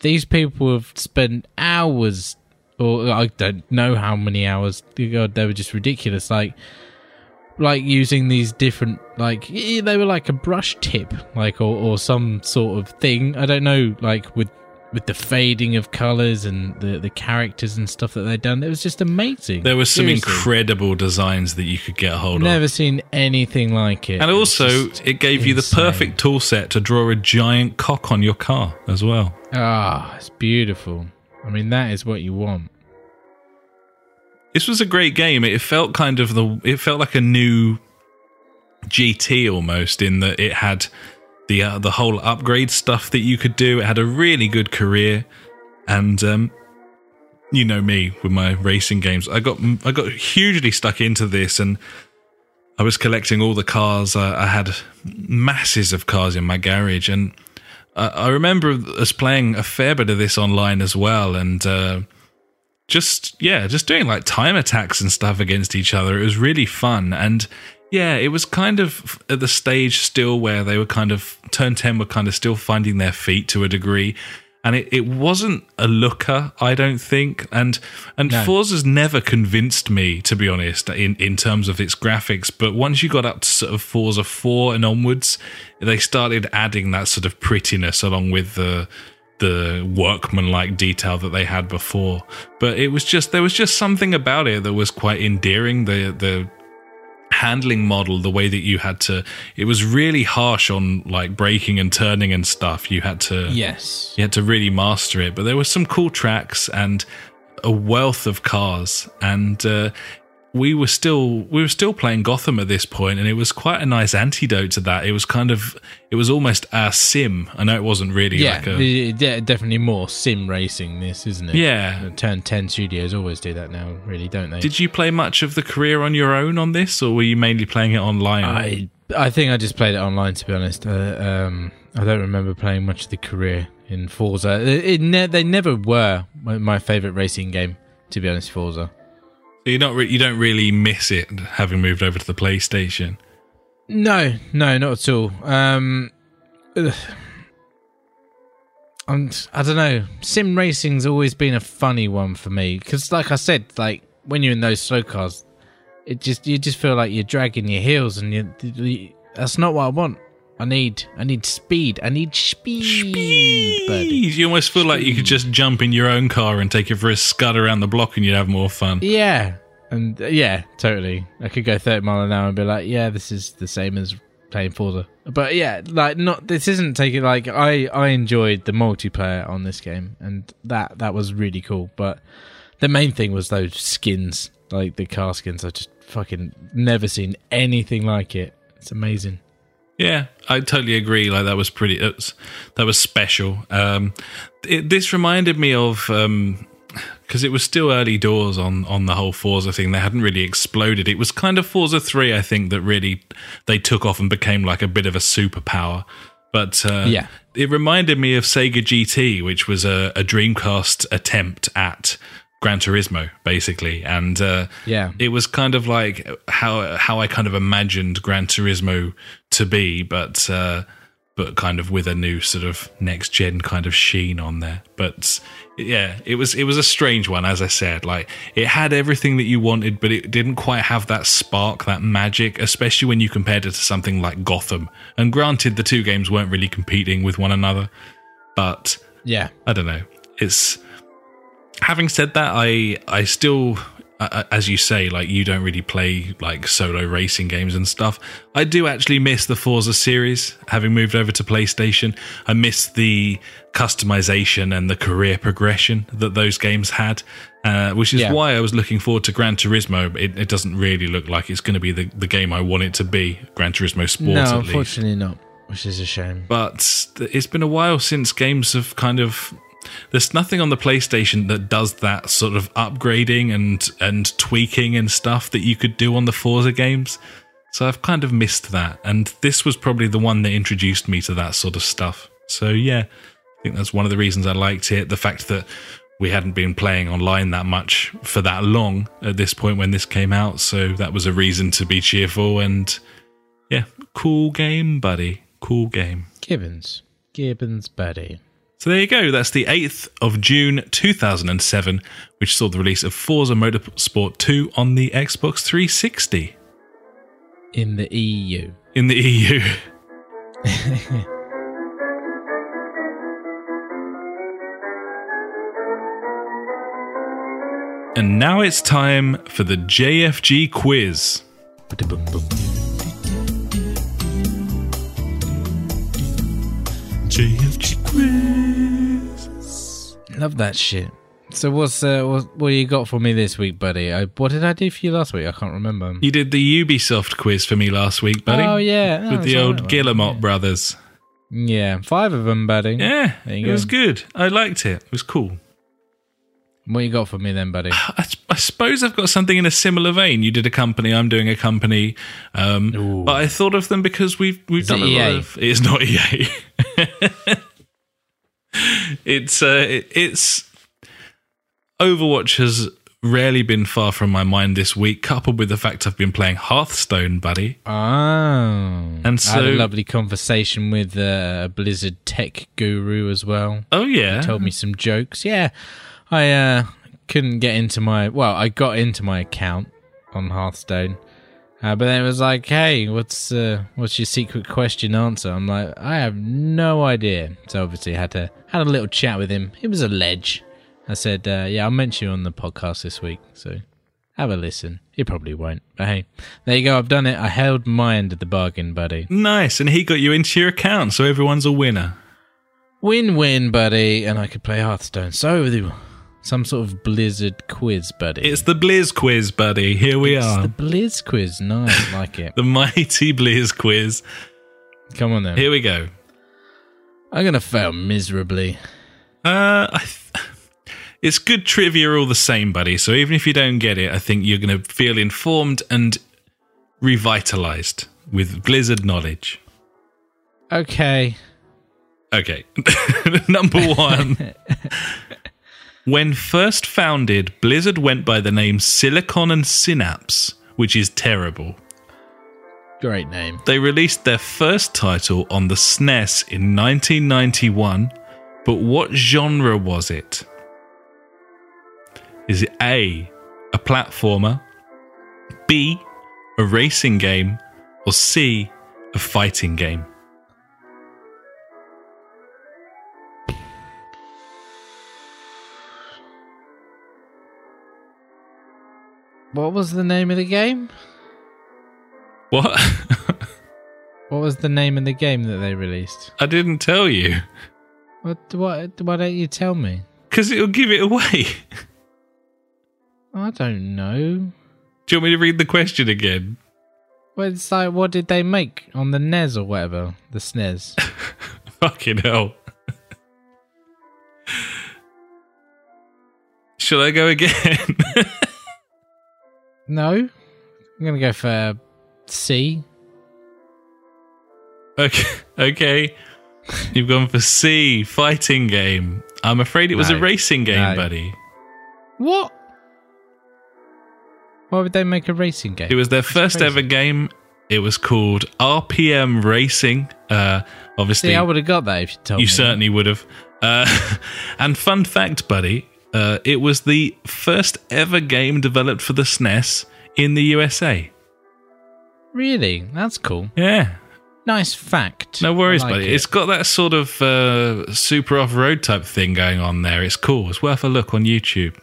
These people have spent hours, or I don't know how many hours. God, they were just ridiculous. Like, like using these different, like they were like a brush tip, like or or some sort of thing. I don't know, like with with the fading of colors and the the characters and stuff that they'd done. It was just amazing. There were some Seriously. incredible designs that you could get a hold Never of. Never seen anything like it. And It's also, it gave you the perfect tool set to draw a giant cock on your car as well. Ah, it's beautiful. I mean, that is what you want. This was a great game. It felt kind of the. It felt like a new GT almost in that it had the uh, the whole upgrade stuff that you could do. It had a really good career, and um, you know me with my racing games. I got I got hugely stuck into this, and I was collecting all the cars. I, I had masses of cars in my garage, and I, I remember us playing a fair bit of this online as well, and. Uh, just yeah, just doing like time attacks and stuff against each other. It was really fun, and yeah, it was kind of at the stage still where they were kind of turn ten were kind of still finding their feet to a degree, and it, it wasn't a looker, I don't think, and and No. Forza's never convinced me to be honest in in terms of its graphics. But once you got up to sort of Forza four and onwards, they started adding that sort of prettiness along with the the workmanlike detail that they had before. But it was just there was just something about it that was quite endearing. The the handling model, the way that you had to it was really harsh on like braking and turning and stuff. You had to Yes. you had to really master it. But there were some cool tracks and a wealth of cars, and uh, we were still we were still playing Gotham at this point, and it was quite a nice antidote to that. It was kind of it was almost a sim. I know it wasn't really Yeah, like a definitely more sim racing. This isn't it? Yeah. Turn Ten Studios always do that now, really, don't they? Did you play much of the career on your own on this, or were you mainly playing it online? I I think I just played it online to be honest. Uh, um, I don't remember playing much of the career in Forza. It, it ne- they never were my, my favorite racing game. To be honest, Forza. So you're not re- you don't really miss it having moved over to the PlayStation. No, no, not at all. Um. I'm, I don't know. Sim racing's always been a funny one for me because, like I said, like when you're in those slow cars, it just you just feel like you're dragging your heels, and you, you that's not what I want. I need I need speed. I need speed, buddy. You almost feel like you could just jump in your own car and take it for a scud around the block, and you'd have more fun. Yeah, And uh, yeah, totally. I could go 30 mile an hour and be like, yeah, this is the same as playing Forza. But yeah, like not this isn't taking like I I enjoyed the multiplayer on this game and that that was really cool. But the main thing was those skins, like the car skins. I just fucking never seen anything like it. It's amazing. Yeah, I totally agree. Like that was pretty. It was, that was special. Um, it, this reminded me of because it was still early doors on on the whole Forza thing. They hadn't really exploded. It was kind of Forza Three, I think, that really they took off and became like a bit of a superpower. But uh, Yeah. it reminded me of Sega GT, which was a, a Dreamcast attempt at Gran Turismo, basically, and uh, Yeah. it was kind of like how how I kind of imagined Gran Turismo to be, but uh, but kind of with a new sort of next gen kind of sheen on there. But yeah, it was it was a strange one, as I said. Like it had everything that you wanted, but it didn't quite have that spark, that magic, especially when you compared it to something like Gotham. And granted, the two games weren't really competing with one another, but Yeah. I don't know. It's having said that, I I still, uh, as you say, like you don't really play like solo racing games and stuff. I do actually miss the Forza series. Having moved over to PlayStation, I miss the customization and the career progression that those games had. Uh, which is Yeah. why I was looking forward to Gran Turismo. It, it doesn't really look like it's going to be the, the game I want it to be. Gran Turismo Sport, no, at least unfortunately not, which is a shame. but it's been a while since games have kind of there's nothing on the PlayStation that does that sort of upgrading and and tweaking and stuff that you could do on the Forza games. So I've kind of missed that, and this was probably the one that introduced me to that sort of stuff. So yeah, I think that's one of the reasons I liked it. The fact that we hadn't been playing online that much for that long at this point when this came out, so that was a reason to be cheerful. And yeah, cool game, buddy. Cool game. Gibbons. Gibbons buddy. So there you go. That's the 8th of June 2007, which saw the release of Forza Motorsport 2 on the Xbox 360 In the EU. in the EU. and now it's time for the JFG quiz. JFG quiz. Love that shit. So what's uh, what, what you got for me this week, buddy? I, what did I do for you last week? I can't remember. You did the Ubisoft quiz for me last week, buddy. Oh yeah, Oh, With the old. Guillemot brothers. Yeah, five of them, buddy. Yeah, it you was good. I liked it. It was cool. What you got for me then, buddy? I, I suppose I've got something in a similar vein. You did a company, I'm doing a company, um, but I thought of them because we've we've Is done it a lot of. It's not EA. it's uh, it's Overwatch has rarely been far from my mind this week, coupled with the fact I've been playing Hearthstone, buddy. Oh, And I had a so- lovely conversation with uh, a Blizzard tech guru as well. Oh yeah, Told me some jokes. Yeah, I uh, couldn't get into my. Well, I got into my account on Hearthstone, uh, but then it was like, "Hey, what's uh, what's your secret question answer?" I'm like, "I have no idea." So obviously, I had to had a little chat with him. It was a ledge. I said, uh, "Yeah, I'll mention you on the podcast this week." So have a listen. He probably won't, but hey, there you go. I've done it. I held my end of the bargain, buddy. nice, and he got you into your account, so everyone's a winner. Win-win, buddy, and I could play Hearthstone. So the- some sort of Blizzard quiz, buddy. It's the Blizz quiz, buddy. Here we It's are. the Blizz quiz. Nice, like it. the mighty Blizz quiz. Come on then. Here we go. I'm gonna fail miserably. Uh, I th- it's good trivia all the same, buddy. So even if you don't get it, I think you're going to feel informed and revitalized with Blizzard knowledge. Okay. Okay. Number one. when first founded, Blizzard went by the name Silicon and Synapse, which is terrible. Great name. They released their first title on the SNES in 1991, but what genre was it? Is it A, a platformer, B, a racing game, or C, a fighting game? What was the name of the game? What? What was the name of the game that they released? I didn't tell you. What? What? Why don't you tell me? Because it'll give it away. I don't know. Do you want me to read the question again? Well, it's like, what did they make on the NES or whatever? The SNES. Fucking hell. Shall I go again? no, I'm gonna go for C. okay. Okay. You've gone for C, fighting game. I'm afraid it was a racing game, No. buddy. What? Why would they make a racing game? It was their first crazy. ever game. It was called RPM Racing. Uh, obviously, See, I would have got that if you told you me. You certainly would have. Uh, and fun fact, buddy, uh, it was the first ever game developed for the SNES in the USA. Really? That's cool. Yeah, Nice fact. no worries, like buddy. it. It's got that sort of uh, super off road type thing going on there. It's cool. It's worth a look on YouTube.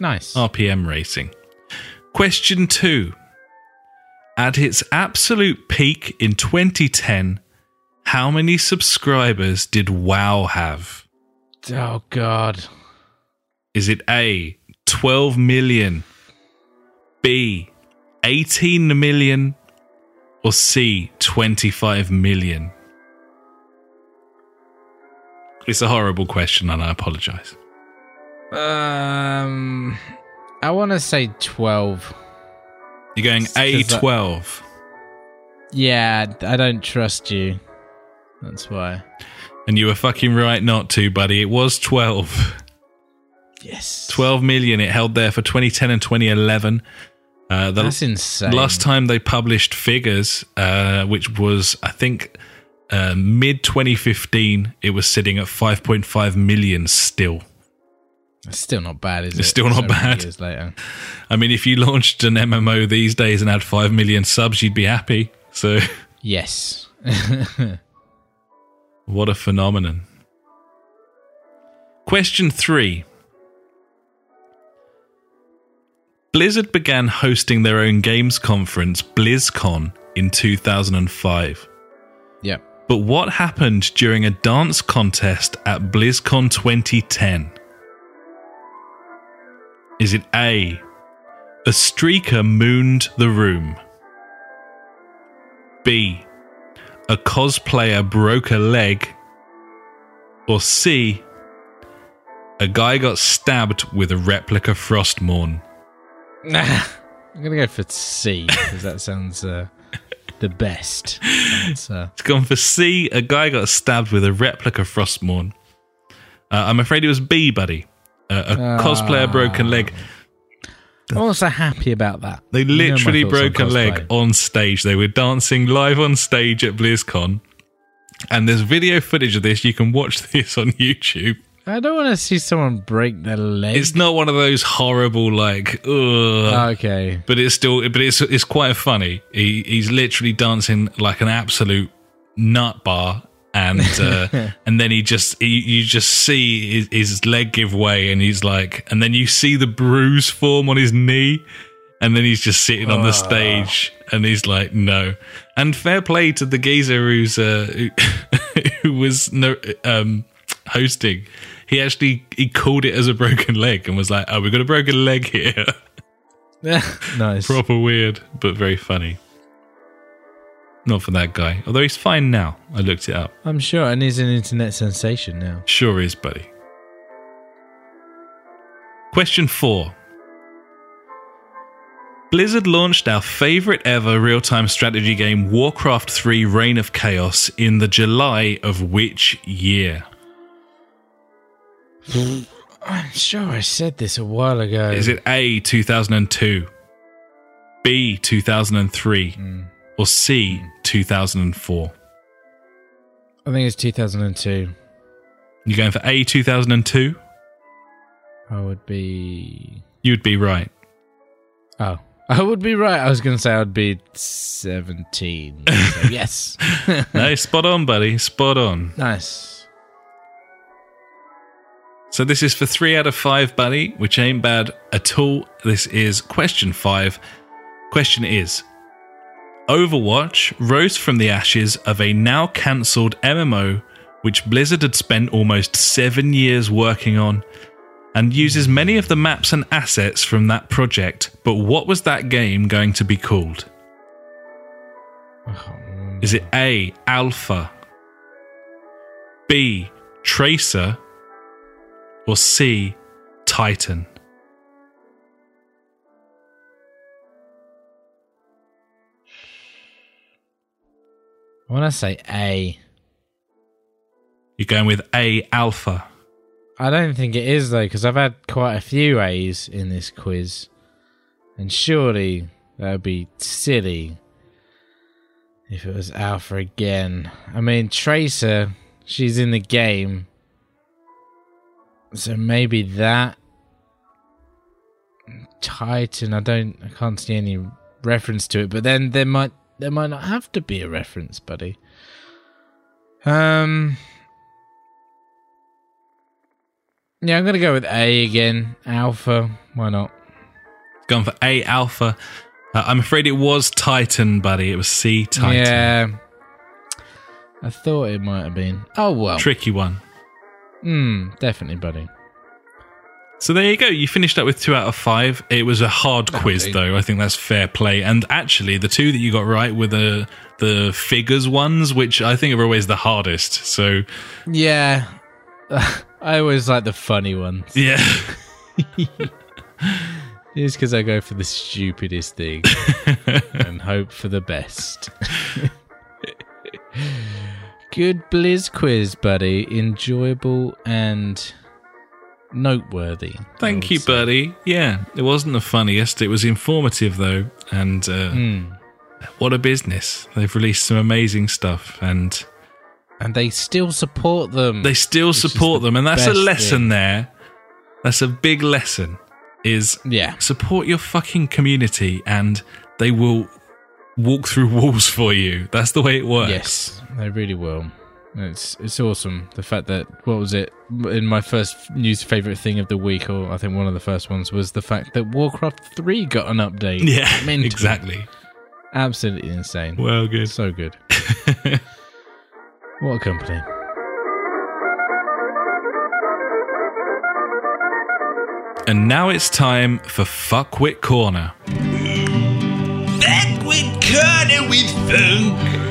nice. RPM Racing. Question two. At its absolute peak in 2010, how many subscribers did WoW have? Oh God. Is it A, 12 million, B, 18 million, or C, 25 million? It's a horrible question, and I apologize. Um, I want to say twelve. You're going A, 'Cause that- 12. Yeah, I don't trust you. That's why. And you were fucking right not to, buddy. It was 12. Yes. 12 million it held there for 2010 and 2011 uh, the That's insane. last time they published figures uh, which was i think uh, mid 2015 it was sitting at 5.5 million still It's still not bad, is it? It's still not So bad. Years later. i mean if you launched an mmo these days and had 5 million subs you'd be happy so Yes. what a phenomenon question 3 Blizzard began hosting their own games conference, BlizzCon, in 2005. yep. But what happened during a dance contest at BlizzCon 2010? Is it A. A streaker mooned the room? B. A cosplayer broke a leg? Or C. A guy got stabbed with a replica Frostmourne? Nah, I'm gonna go for C because that sounds uh, the best answer. It's gone for C. A guy got stabbed with a replica Frostmourne. Uh, I'm afraid it was B, buddy. Uh, a cosplayer broken leg. I'm also happy about that. They You know literally broke a leg on stage. They were dancing live on stage at BlizzCon. And there's video footage of this. You can watch this on YouTube. I don't want to see someone break their leg. It's not one of those horrible, like, ugh. okay. but it's still, but it's it's quite funny. He he's literally dancing like an absolute nut bar, and uh, and then he just you, you just see his, his leg give way, and he's like, and then you see the bruise form on his knee, and then he's just sitting on the stage, and he's like, no. And fair play to the geezer who's uh, who, who was no um hosting. He actually he called it as a broken leg and was like, "Oh, we've got a broken leg here." nice. Proper weird, but very funny. Not for that guy. Although he's fine now. I looked it up. I'm sure, and he's an internet sensation now. Sure is, buddy. Question four. Blizzard launched our favorite ever real time strategy game, Warcraft 3 Reign of Chaos, in the July of which year? I'm sure I said this a while ago. Is it A, 2002, B, 2003, Mm. Or C, 2004? I think it's 2002. You're going for A, 2002? I would be. You'd be right. Oh, I would be right. I was going to say I would be 17. So yes. no, spot on, buddy. Spot on. nice. So this is for three out of five, buddy, which ain't bad at all. This is question five. Question is Overwatch rose from the ashes of a now cancelled MMO which Blizzard had spent almost seven years working on and uses many of the maps and assets from that project. But what was that game going to be called? Is it A, Alpha, B, Tracer, or C, Titan? I want to say A. You're going with A, Alpha. I don't think it is though, because I've had quite a few A's in this quiz, and surely that would be silly if it was Alpha again. I mean, Tracer, she's in the game, so maybe that. Titan, I don't, I can't see any reference to it, but then there might, there might not have to be a reference, buddy. Um. Yeah, I'm gonna go with A again. Alpha. Why not? Going for A, Alpha. Uh, I'm afraid it was Titan, buddy. It was C, Titan. Yeah. I thought it might have been. Oh well. Tricky one. Hmm. Definitely, buddy. So there you go. You finished up with two out of five. It was a hard quiz, though. I think that's fair play. And actually, the two that you got right were the the figures ones, which I think are always the hardest. So Yeah. I always like the funny ones. yeah, Just because I go for the stupidest thing and hope for the best. Good Blizz quiz, buddy. Enjoyable and noteworthy. Thank you, say. buddy. Yeah, it wasn't the funniest. It was informative though, and uh, Hmm. what a business! They've released some amazing stuff, and And they still support them. they still support the them, and that's a lesson thing. there. That's a big lesson. Is yeah. support your fucking community and they will walk through walls for you. That's the way it works. Yes, they really will. It's it's awesome. The fact that what was it in my first news favorite thing of the week, or I think one of the first ones was the fact that Warcraft Three got an update. Yeah, Mental. exactly. absolutely insane. Well, good. So good. what a company. And now it's time for Fuckwit Corner. Back with Corner with Funk.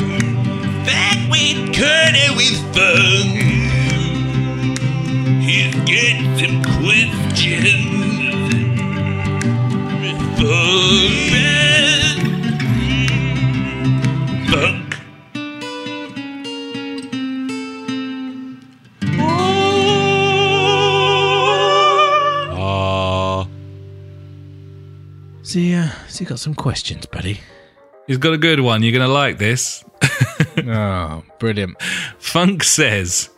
Back with Corner with Funk. He's got some questions. For Funk. Ah. So yeah, so you got some questions, buddy. He's got a good one. You're going to like this. oh, brilliant. Funk says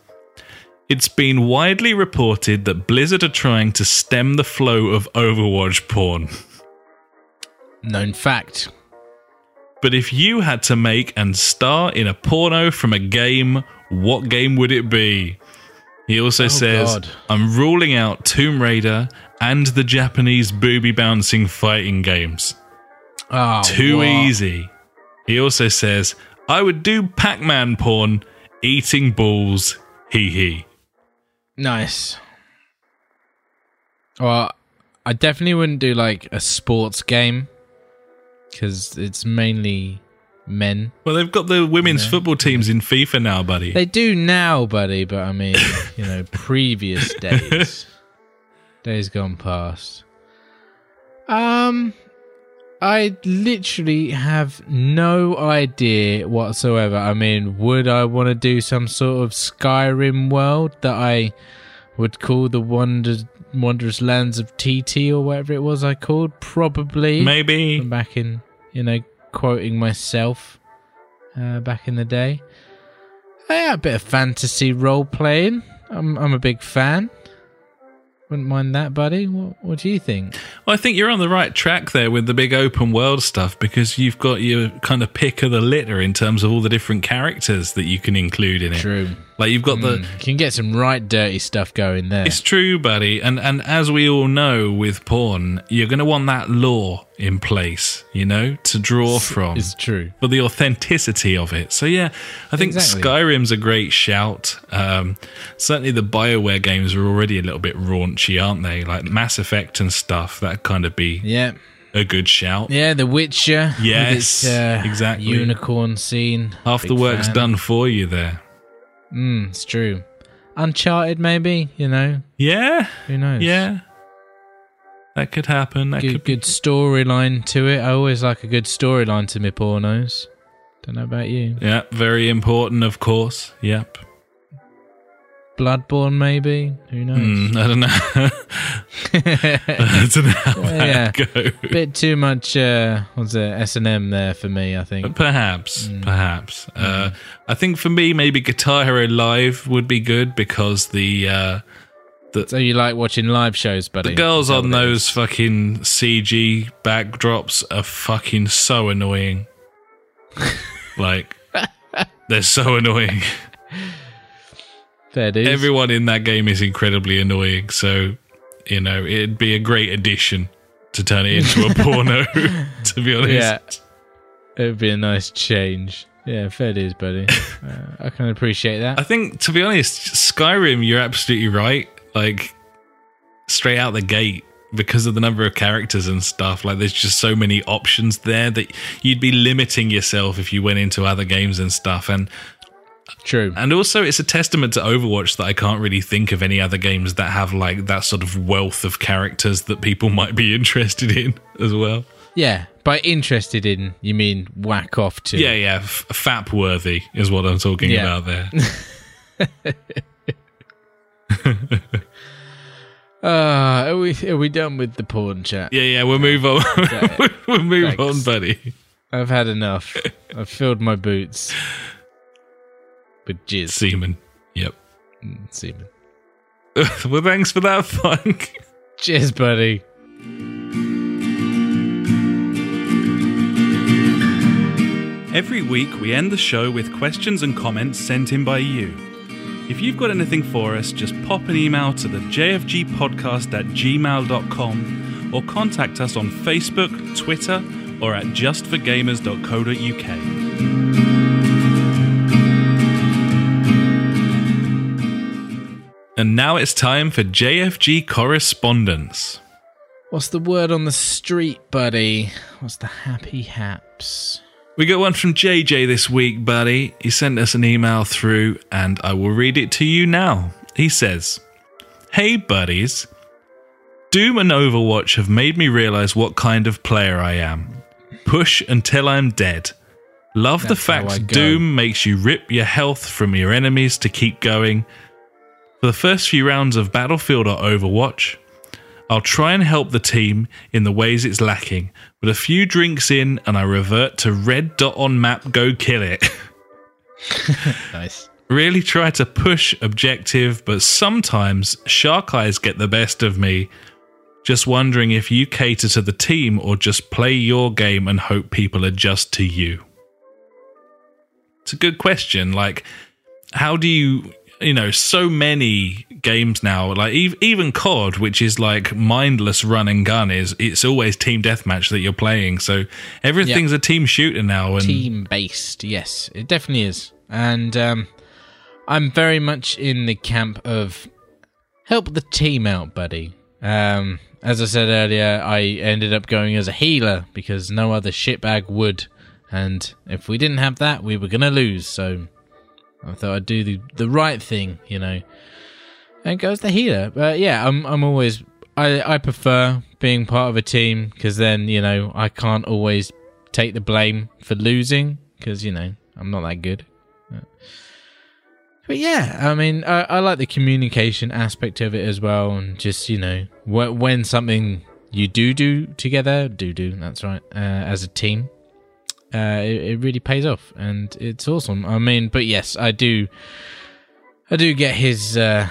It's been widely reported that Blizzard are trying to stem the flow of Overwatch porn. Known fact. But if you had to make and star in a porno from a game, what game would it be? He also oh, says, God. I'm ruling out Tomb Raider and the Japanese booby bouncing fighting games. Oh, Too what? easy. He also says, I would do Pac Man porn, eating balls, hee hee. Nice. Well, I definitely wouldn't do like a sports game because it's mainly men. Well, they've got the women's football teams in FIFA now, buddy. They do now, buddy, but I mean, you know, previous days, days gone past. Um, I literally have no idea whatsoever. I mean, would I want to do some sort of Skyrim world that I would call the Wonder Wondrous Lands of TT or whatever it was I called? Probably. Maybe. From back in, you know, quoting myself uh, back in the day. Yeah, a bit of fantasy role playing. I'm I'm a big fan. Wouldn't mind that, buddy. What What do you think? Well, I think you're on the right track there with the big open world stuff because you've got your kind of pick of the litter in terms of all the different characters that you can include in it. True. Like you've got the You can get some right dirty stuff going there. It's true, buddy. And and as we all know with porn, you're going to want that lore in place, you know, to draw from It's true. for the authenticity of it. So yeah, I think Exactly. Skyrim's a great shout. Um, certainly the BioWare games are already a little bit raunchy, aren't they? Like Mass Effect and stuff. That kind of be Yeah. a good shout. Yeah, The Witcher. with Yes, its, uh, exactly. Unicorn scene. Half Big the work's fan. done for you there. Mm, it's true. Uncharted, maybe. You know, Yeah, who knows? yeah. That could happen. That good, could good storyline to it. I always like a good storyline to my pornos. Don't know about you. Yeah, very important, of course. Yep. Bloodborne, maybe. Who knows? Hmm, I don't know. I don't know how Yeah. goes. Bit too much. Uh, what's it? S and M there for me. I think. Perhaps, perhaps. Uh, I think for me, maybe Guitar Hero Live would be good because the uh, So you like watching live shows, buddy? the girls on those fucking CG backdrops are fucking so annoying. like, they're so annoying. Everyone in that game is incredibly annoying. So, you know, it'd be a great addition to turn it into a porno. to be honest. Yeah. It would be a nice change. Yeah, fair dues, buddy. uh, I can appreciate that. I think, to be honest, Skyrim, you're absolutely right. Like, straight out the gate, because of the number of characters and stuff, like, there's just so many options there that you'd be limiting yourself if you went into other games and stuff. And True. and also, it's a testament to Overwatch that I can't really think of any other games that have like that sort of wealth of characters that people might be interested in as well. Yeah. By interested in, you mean whack off to? Yeah, yeah, f- fap worthy is what I'm talking Yeah. about there. Uh, are we are we done with the porn chat? Yeah, yeah, we'll move on. we'll move Thanks. on, buddy. I've had enough. I've filled my boots with jizz. Seaman. Yep. Mm, Semen. well, thanks for that, Funk. Cheers, buddy. Every week, we end the show with questions and comments sent in by you. If you've got anything for us, just pop an email to the jfgpodcast at gmail.com or contact us on Facebook, Twitter, or at justforgamers.co.uk. And now it's time for JFG correspondence. What's the word on the street, buddy? What's the happy haps? We got one from JJ this week, buddy. He sent us an email through, and I will read it to you now. He says, Hey, buddies. Doom and Overwatch have made me realize what kind of player I am. Push until I'm dead. Love That's the fact. Doom makes you rip your health from your enemies to keep going. For the first few rounds of Battlefield or Overwatch, I'll try and help the team in the ways it's lacking, but a few drinks in and I revert to red dot on map, go kill it. Nice. really try to push objective, but sometimes shark eyes get the best of me. Just wondering if you cater to the team or just play your game and hope people adjust to you. It's a good question. Like, how do you, you know, so many games now, like even COD, which is like mindless run and gun, is it's always team deathmatch that you're playing. So everything's a team shooter now, and Team based, yes, it definitely is. And um, I'm very much in the camp of help the team out, buddy. Um, as I said earlier, I ended up going as a healer because no other shitbag would. And if we didn't have that, we were going to lose. So I thought I'd do the, the right thing, you know, and go as the healer. But yeah, I'm, I'm always, I, I prefer being part of a team because then, you know, I can't always take the blame for losing because, you know, I'm not that good. But yeah, I mean, I, I like the communication aspect of it as well, and just you know, wh- when something you do do together, do do that's right, uh, as a team, uh, it, it really pays off, and it's awesome. I mean, but yes, I do, I do get his uh,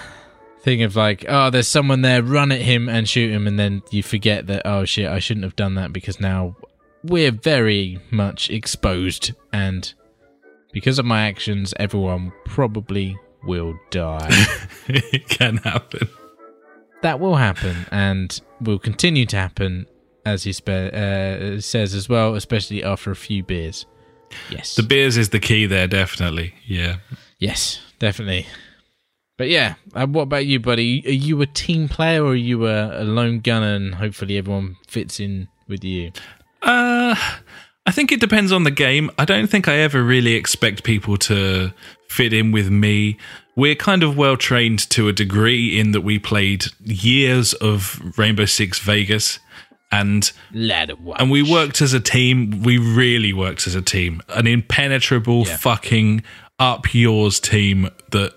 thing of like, oh, there's someone there, run at him and shoot him, and then you forget that, oh shit, I shouldn't have done that because now we're very much exposed and because of my actions, everyone probably will die. it can happen. that will happen and will continue to happen, as he spe- uh, says as well, especially after a few beers. Yes. The beers is the key there, definitely. Yeah. yes, definitely. But yeah, uh, what about you, buddy? Are you a team player or are you a, a lone gunner and hopefully everyone fits in with you? Uh, I think it depends on the game. I don't think I ever really expect people to fit in with me. We're kind of well trained to a degree in that we played years of Rainbow Six Vegas and and we worked as a team. We really worked as a team. An impenetrable Yeah. fucking up yours team that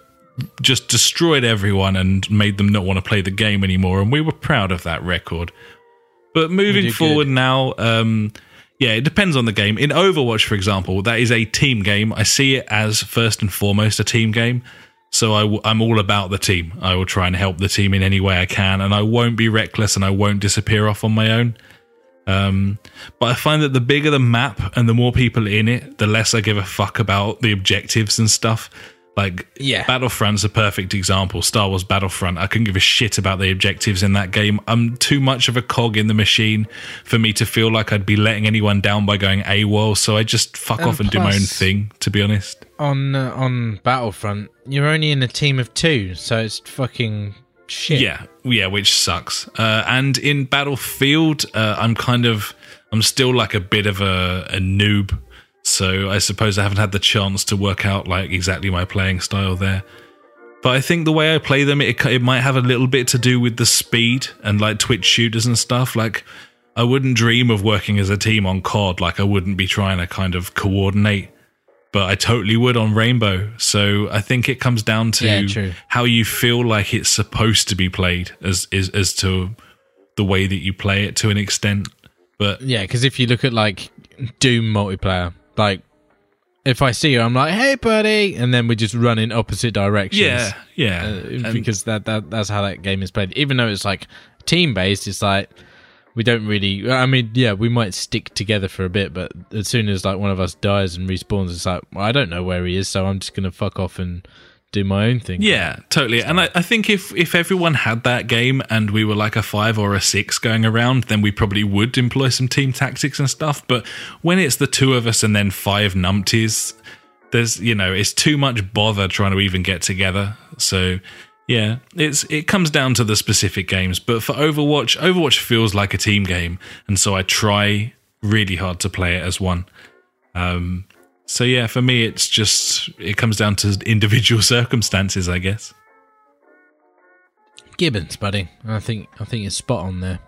just destroyed everyone and made them not want to play the game anymore. And we were proud of that record. But moving forward good. now, um, yeah, it depends on the game. In Overwatch, for example, that is a team game. I see it as first and foremost a team game. So I w- I'm all about the team. I will try and help the team in any way I can, and I won't be reckless and I won't disappear off on my own. Um, but I find that the bigger the map and the more people in it, the less I give a fuck about the objectives and stuff. Like, Yeah. Battlefront's a perfect example. Star Wars Battlefront. I couldn't give a shit about the objectives in that game. I'm too much of a cog in the machine for me to feel like I'd be letting anyone down by going AWOL. So I just fuck And off and do my own thing, to be honest. On uh, on Battlefront, you're only in a team of two, so it's fucking shit. Yeah, yeah, which sucks. Uh, and in Battlefield, uh, I'm kind of, I'm still like a bit of a, a noob. So I suppose I haven't had the chance to work out like exactly my playing style there. But I think the way I play them, it, it might have a little bit to do with the speed and like Twitch shooters and stuff. Like, I wouldn't dream of working as a team on COD. Like, I wouldn't be trying to kind of coordinate but I totally would on Rainbow. So I think it comes down to Yeah, how you feel like it's supposed to be played as as, as to the way that you play it to an extent. But Yeah, because if you look at like Doom multiplayer, like if I see you, I'm like, "Hey, buddy," and then we just run in opposite directions. yeah, yeah, uh, because that, that that's how that game is played. Even though it's like team based, it's like we don't really. I mean, yeah, we might stick together for a bit, but as soon as like one of us dies and respawns, it's like well, I don't know where he is, so I'm just gonna fuck off and do my own thing. Yeah, totally. And I, I think if if everyone had that game and we were like a five or a six going around, then we probably would employ some team tactics and stuff. But when it's the two of us and then five numpties, there's you know it's too much bother trying to even get together. So yeah, it's it comes down to the specific games. But for Overwatch, Overwatch feels like a team game, and so I try really hard to play it as one. Um, so yeah, for me, it's just it comes down to individual circumstances, I guess. Gibbons, buddy. I think I think it's spot on there.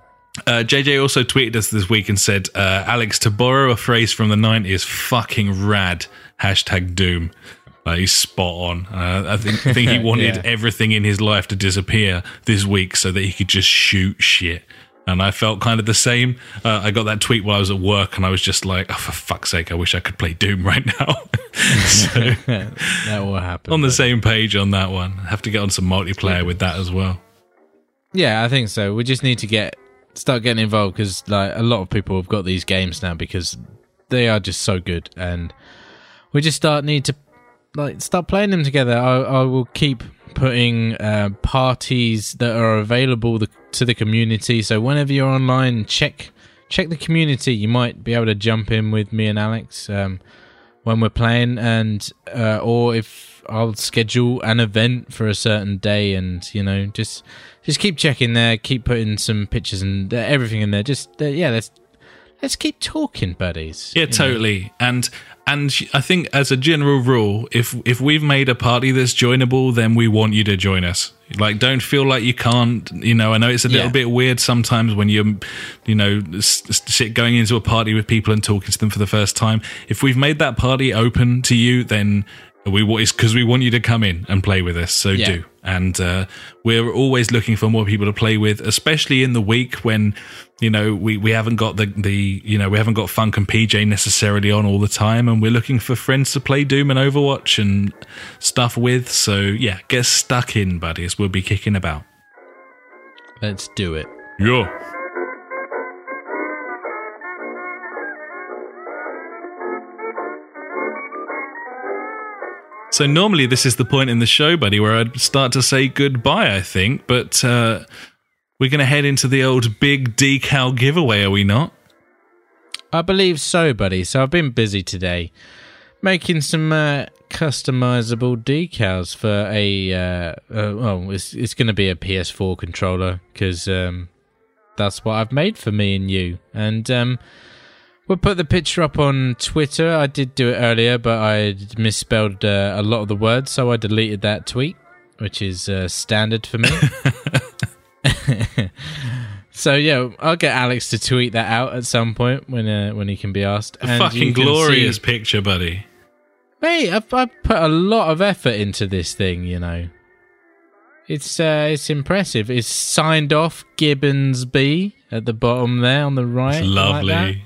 Uh, JJ also tweeted us this week and said, uh, "Alex, to borrow a phrase from the '90s, fucking rad." Hashtag Doom. Like he's spot on. Uh, I think I think he wanted Yeah. everything in his life to disappear this week so that he could just shoot shit. And I felt kind of the same. Uh, I got that tweet while I was at work, and I was just like, "Oh, for fuck's sake! I wish I could play Doom right now." so that will happen. on the same page on that one. I Have to get on some multiplayer with that as well. Yeah, I think so. We just need to get start getting involved because like a lot of people have got these games now because they are just so good, and we just start need to like start playing them together. I, I will keep putting uh, parties that are available the, to the community. So whenever you're online, check check the community. You might be able to jump in with me and Alex um, when we're playing, and uh, or if I'll schedule an event for a certain day, and you know just just keep checking there, keep putting some pictures and everything in there. Just uh, yeah, let's let's keep talking, buddies. Yeah, totally. know? totally. And and I think as a general rule, if if we've made a party that's joinable, then we want you to join us. Like, don't feel like you can't. You know, I know it's a little Yeah. bit weird sometimes when you're, you know, s- s- sit going into a party with people and talking to them for the first time. If we've made that party open to you, then we want it's because we want you to come in and play with us. So Yeah. do. And uh, we're always looking for more people to play with, especially in the week when you know we, we haven't got the the you know we haven't got Funk and PJ necessarily on all the time, and we're looking for friends to play Doom and Overwatch and stuff with. So yeah, get stuck in, buddies. We'll be kicking about. Let's do it. Yeah. So normally this is the point in the show, buddy, where I'd start to say goodbye, I think, but uh, we're going to head into the old big decal giveaway, are we not? I believe so, buddy. So I've been busy today making some uh, customizable decals for a. Uh, uh, well, it's it's going to be a PS4 controller because um, that's what I've made for me and you. And um, we'll put the picture up on Twitter. I did do it earlier, but I misspelled uh, a lot of the words, so I deleted that tweet, which is uh, standard for me. so yeah, I'll get Alex to tweet that out at some point when uh, when he can be asked. A And fucking glorious see- picture, buddy. Mate, I've, I've put a lot of effort into this thing, you know. It's uh, it's impressive. It's signed off Gibbons B at the bottom there on the right. It's like lovely.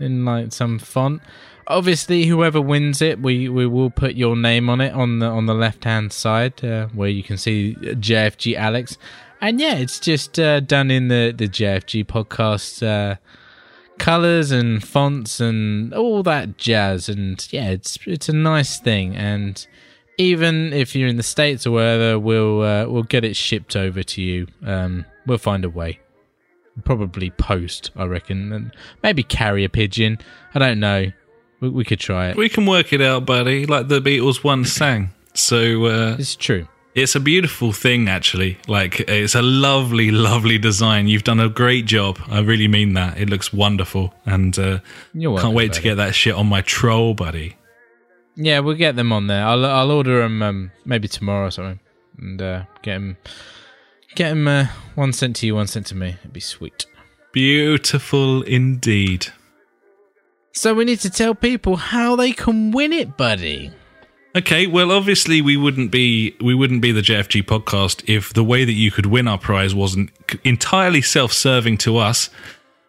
In like some font. Obviously, whoever wins it, we, we will put your name on it on the on the left hand side uh, where you can see JFG Alex. And yeah, it's just uh, done in the the JFG podcast uh, colors and fonts and all that jazz. And yeah, it's it's a nice thing. And even if you're in the states or wherever, we'll uh, we'll get it shipped over to you. Um, we'll find a way. Probably post, I reckon, and maybe carry a pigeon. I don't know. We, we could try it. We can work it out, buddy, like the Beatles once sang. So uh, It's true. it's a beautiful thing, actually. Like, it's a lovely, lovely design. You've done a great job. I really mean that. It looks wonderful. And uh, can't wait to get that shit on my troll, buddy. Yeah, we'll get them on there. I'll I'll order them um, maybe tomorrow or something, and uh, get them get him uh, one sent to you, one sent to me. It'd be sweet. Beautiful indeed. So we need to tell people how they can win it, buddy. Okay, well, obviously we wouldn't be we wouldn't be the JFG podcast if the way that you could win our prize wasn't entirely self-serving to us.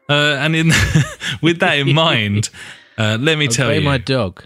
Uh, and in with that in mind, uh, let me tell you, my dog.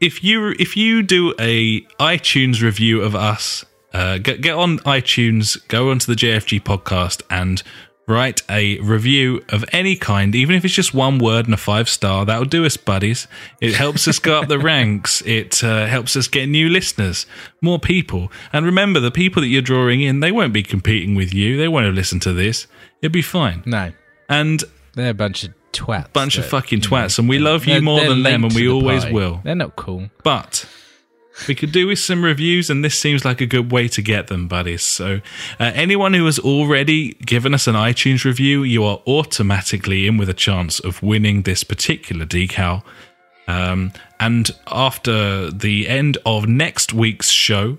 if you if you do a iTunes review of us, uh, get get on iTunes, go onto the JFG podcast, and write a review of any kind, even if it's just one word and a five star. That'll do us, buddies. It helps us go up the ranks. It uh, helps us get new listeners, more people. And remember, the people that you're drawing in, they won't be competing with you. They won't have listened to this. It'll be fine. No, And they're a bunch of twats. bunch of fucking twats, and we love you more than them, and we the always will. They're not cool. But we could do with some reviews, and this seems like a good way to get them, buddies. So, uh, anyone who has already given us an iTunes review, you are automatically in with a chance of winning this particular decal. Um, and after the end of next week's show,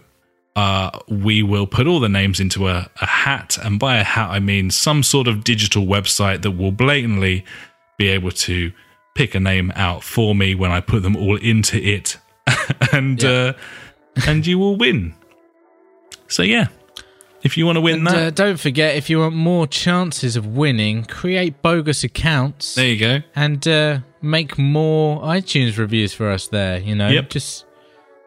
uh, we will put all the names into a, a hat. And by a hat, I mean some sort of digital website that will blatantly be able to pick a name out for me when I put them all into it. and uh, and you will win. So, yeah. If you want to win And, that, uh, don't forget, if you want more chances of winning, create bogus accounts there you go. and uh, make more iTunes reviews for us there. You know, Yep. just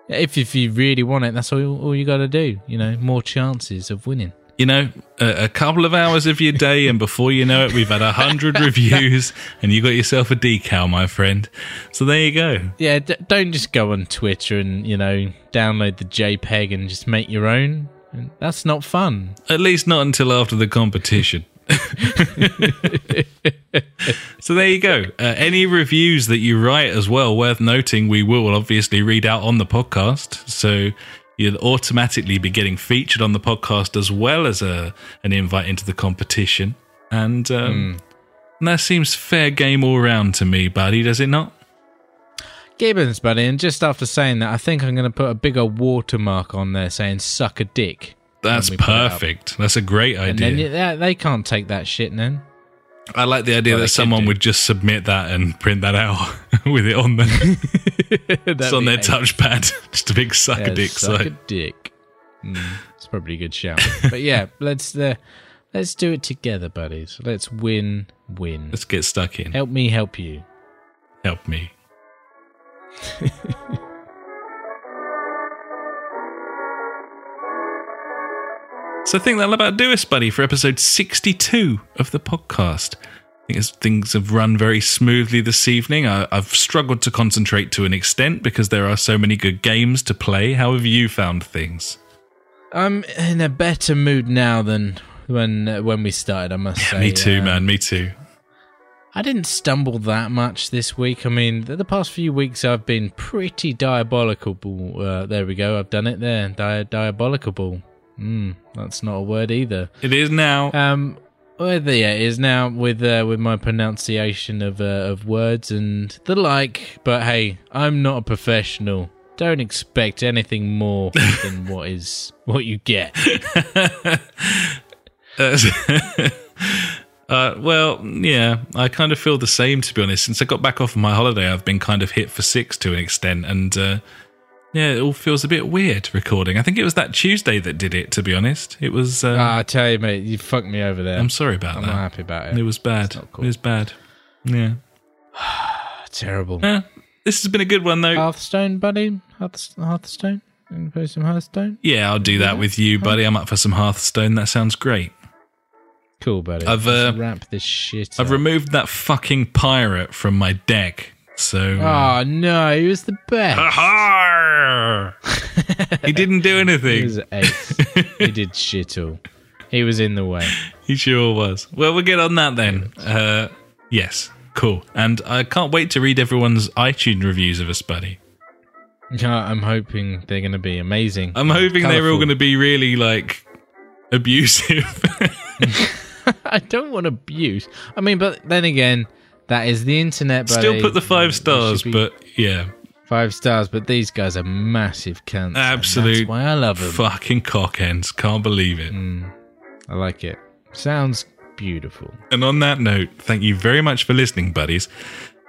if if you really want it, that's all all you got to do. You know, more chances of winning. You know, a, a couple of hours of your day, and before you know it, we've had a hundred reviews, and you got yourself a decal, my friend. So there you go. Yeah, d- don't just go on Twitter and you know download the JPEG and just make your own. That's not fun. At least not until after the competition. so there you go. Uh, any reviews that you write as well, worth noting, we will obviously read out on the podcast. So you'll automatically be getting featured on the podcast as well as a an invite into the competition. And, um, and that seems fair game all round to me, buddy. Does it not? Gibbons, buddy, and just after saying that, I think I'm going to put a bigger watermark on there saying "suck a dick." That's when we put it up. perfect. That's a great idea. then they, they can't take that shit. Then I like the idea Well, that someone do. would just submit that and print that out with it on them. it's on their touchpad. Just a big sucker Yeah, dick suck a dick. Mm, it's probably a good shout. but yeah, let's uh, let's do it together, buddies. Let's win, win. Let's get stuck in. Help me, help you. Help me. So I think that'll about do us, buddy, for episode 62 of the podcast. I think things have run very smoothly this evening. I, I've struggled to concentrate to an extent because there are so many good games to play. How have you found things? I'm in a better mood now than when uh, when we started. I must say. Me too, Uh, man. Me too. I didn't stumble that much this week. I mean, the, the past few weeks I've been pretty diabolical. Uh, there we go. I've done it there. Di- diabolical. Mm, that's not a word either. It is now. Um, well, yeah, it is now with uh, with my pronunciation of uh, of words and the like. But hey, I'm not a professional. Don't expect anything more than what is what you get. Uh, well, yeah, I kind of feel the same to be honest. Since I got back off my holiday, I've been kind of hit for six to an extent, and uh, yeah, it all feels a bit weird recording. I think it was that Tuesday that did it. To be honest, it was. Uh, Ah, I tell you, mate, you fucked me over there. I'm sorry about I'm that. not happy about it. It was bad. cool. It was bad. Yeah. terrible. Eh, this has been a good one though. Hearthstone, buddy. Hearth- Hearthstone. You wanna play some Hearthstone. yeah, I'll do that with you, buddy. I'm up for some Hearthstone. That sounds great. Cool, buddy. I've, uh, wrap this shit. I've up. removed that fucking pirate from my deck. So. Oh no, he was the best. He didn't do anything. He was ace. he did shit all. He was in the way. He sure was. Well, we'll get on that then. Uh, yes, cool. And I can't wait to read everyone's iTunes reviews of us, buddy. Yeah, I'm hoping they're going to be amazing. I'm hoping they're all going to be really like abusive. I don't want abuse. I mean, but then again, that is the internet. Buddy. Still put the five stars, but yeah, five stars. But these guys are massive cunts. Absolute why I love them. fucking cockends. Can't believe it. I like it. Sounds beautiful. And on that note, thank you very much for listening, buddies.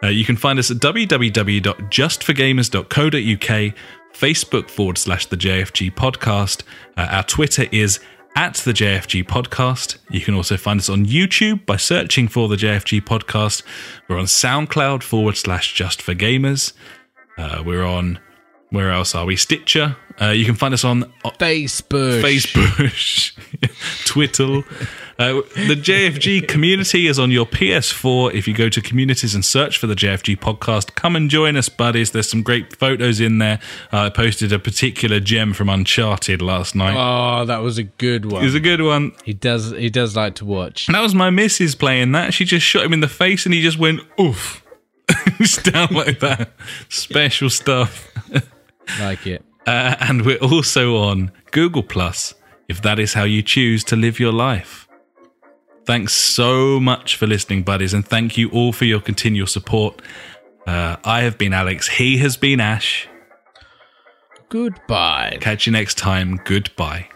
Uh, you can find us at www.justforgamers.co.uk, Facebook forward slash the JFG podcast. Uh, our Twitter is at the JFG podcast. You can also find us on YouTube by searching for the JFG podcast. We're on SoundCloud forward slash just for gamers. Uh, we're on, where else are we? Stitcher. Uh, you can find us on Facebook. Facebook, Twitter. Uh, the JFG community is on your PS4. If you go to communities and search for the JFG podcast, come and join us, buddies. There's some great photos in there. Uh, I posted a particular gem from Uncharted last night. Oh, that was a good one. It was a good one. he does. He does like to watch. And that was my missus playing that. She just shot him in the face and he just went, oof. Down like that. Special stuff. Like it. Uh, and we're also on Google Plus, if that is how you choose to live your life. Thanks so much for listening, buddies, and thank you all for your continual support. Uh, I have been Alex. He has been Ash. Goodbye. Catch you next time. Goodbye.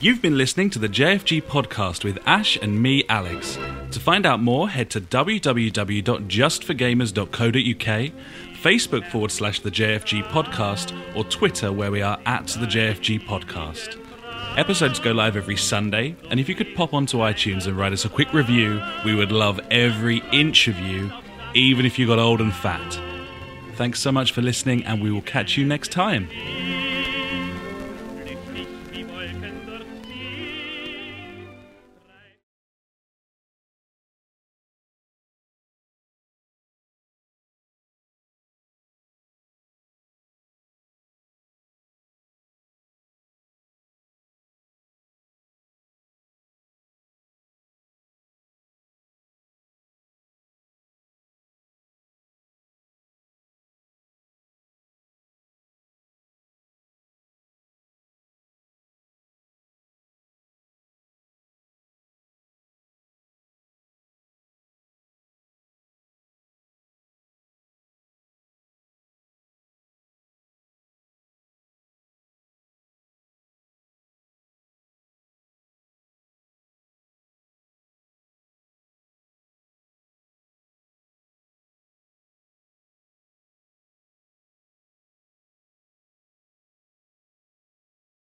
You've been listening to the JFG podcast with Ash and me, Alex. To find out more, head to www.justforgamers.co.uk, Facebook forward slash the JFG podcast, or Twitter where we are at the JFG podcast. Episodes go live every Sunday, and if you could pop onto iTunes and write us a quick review, we would love every inch of you, even if you got old and fat. Thanks so much for listening, and we will catch you next time.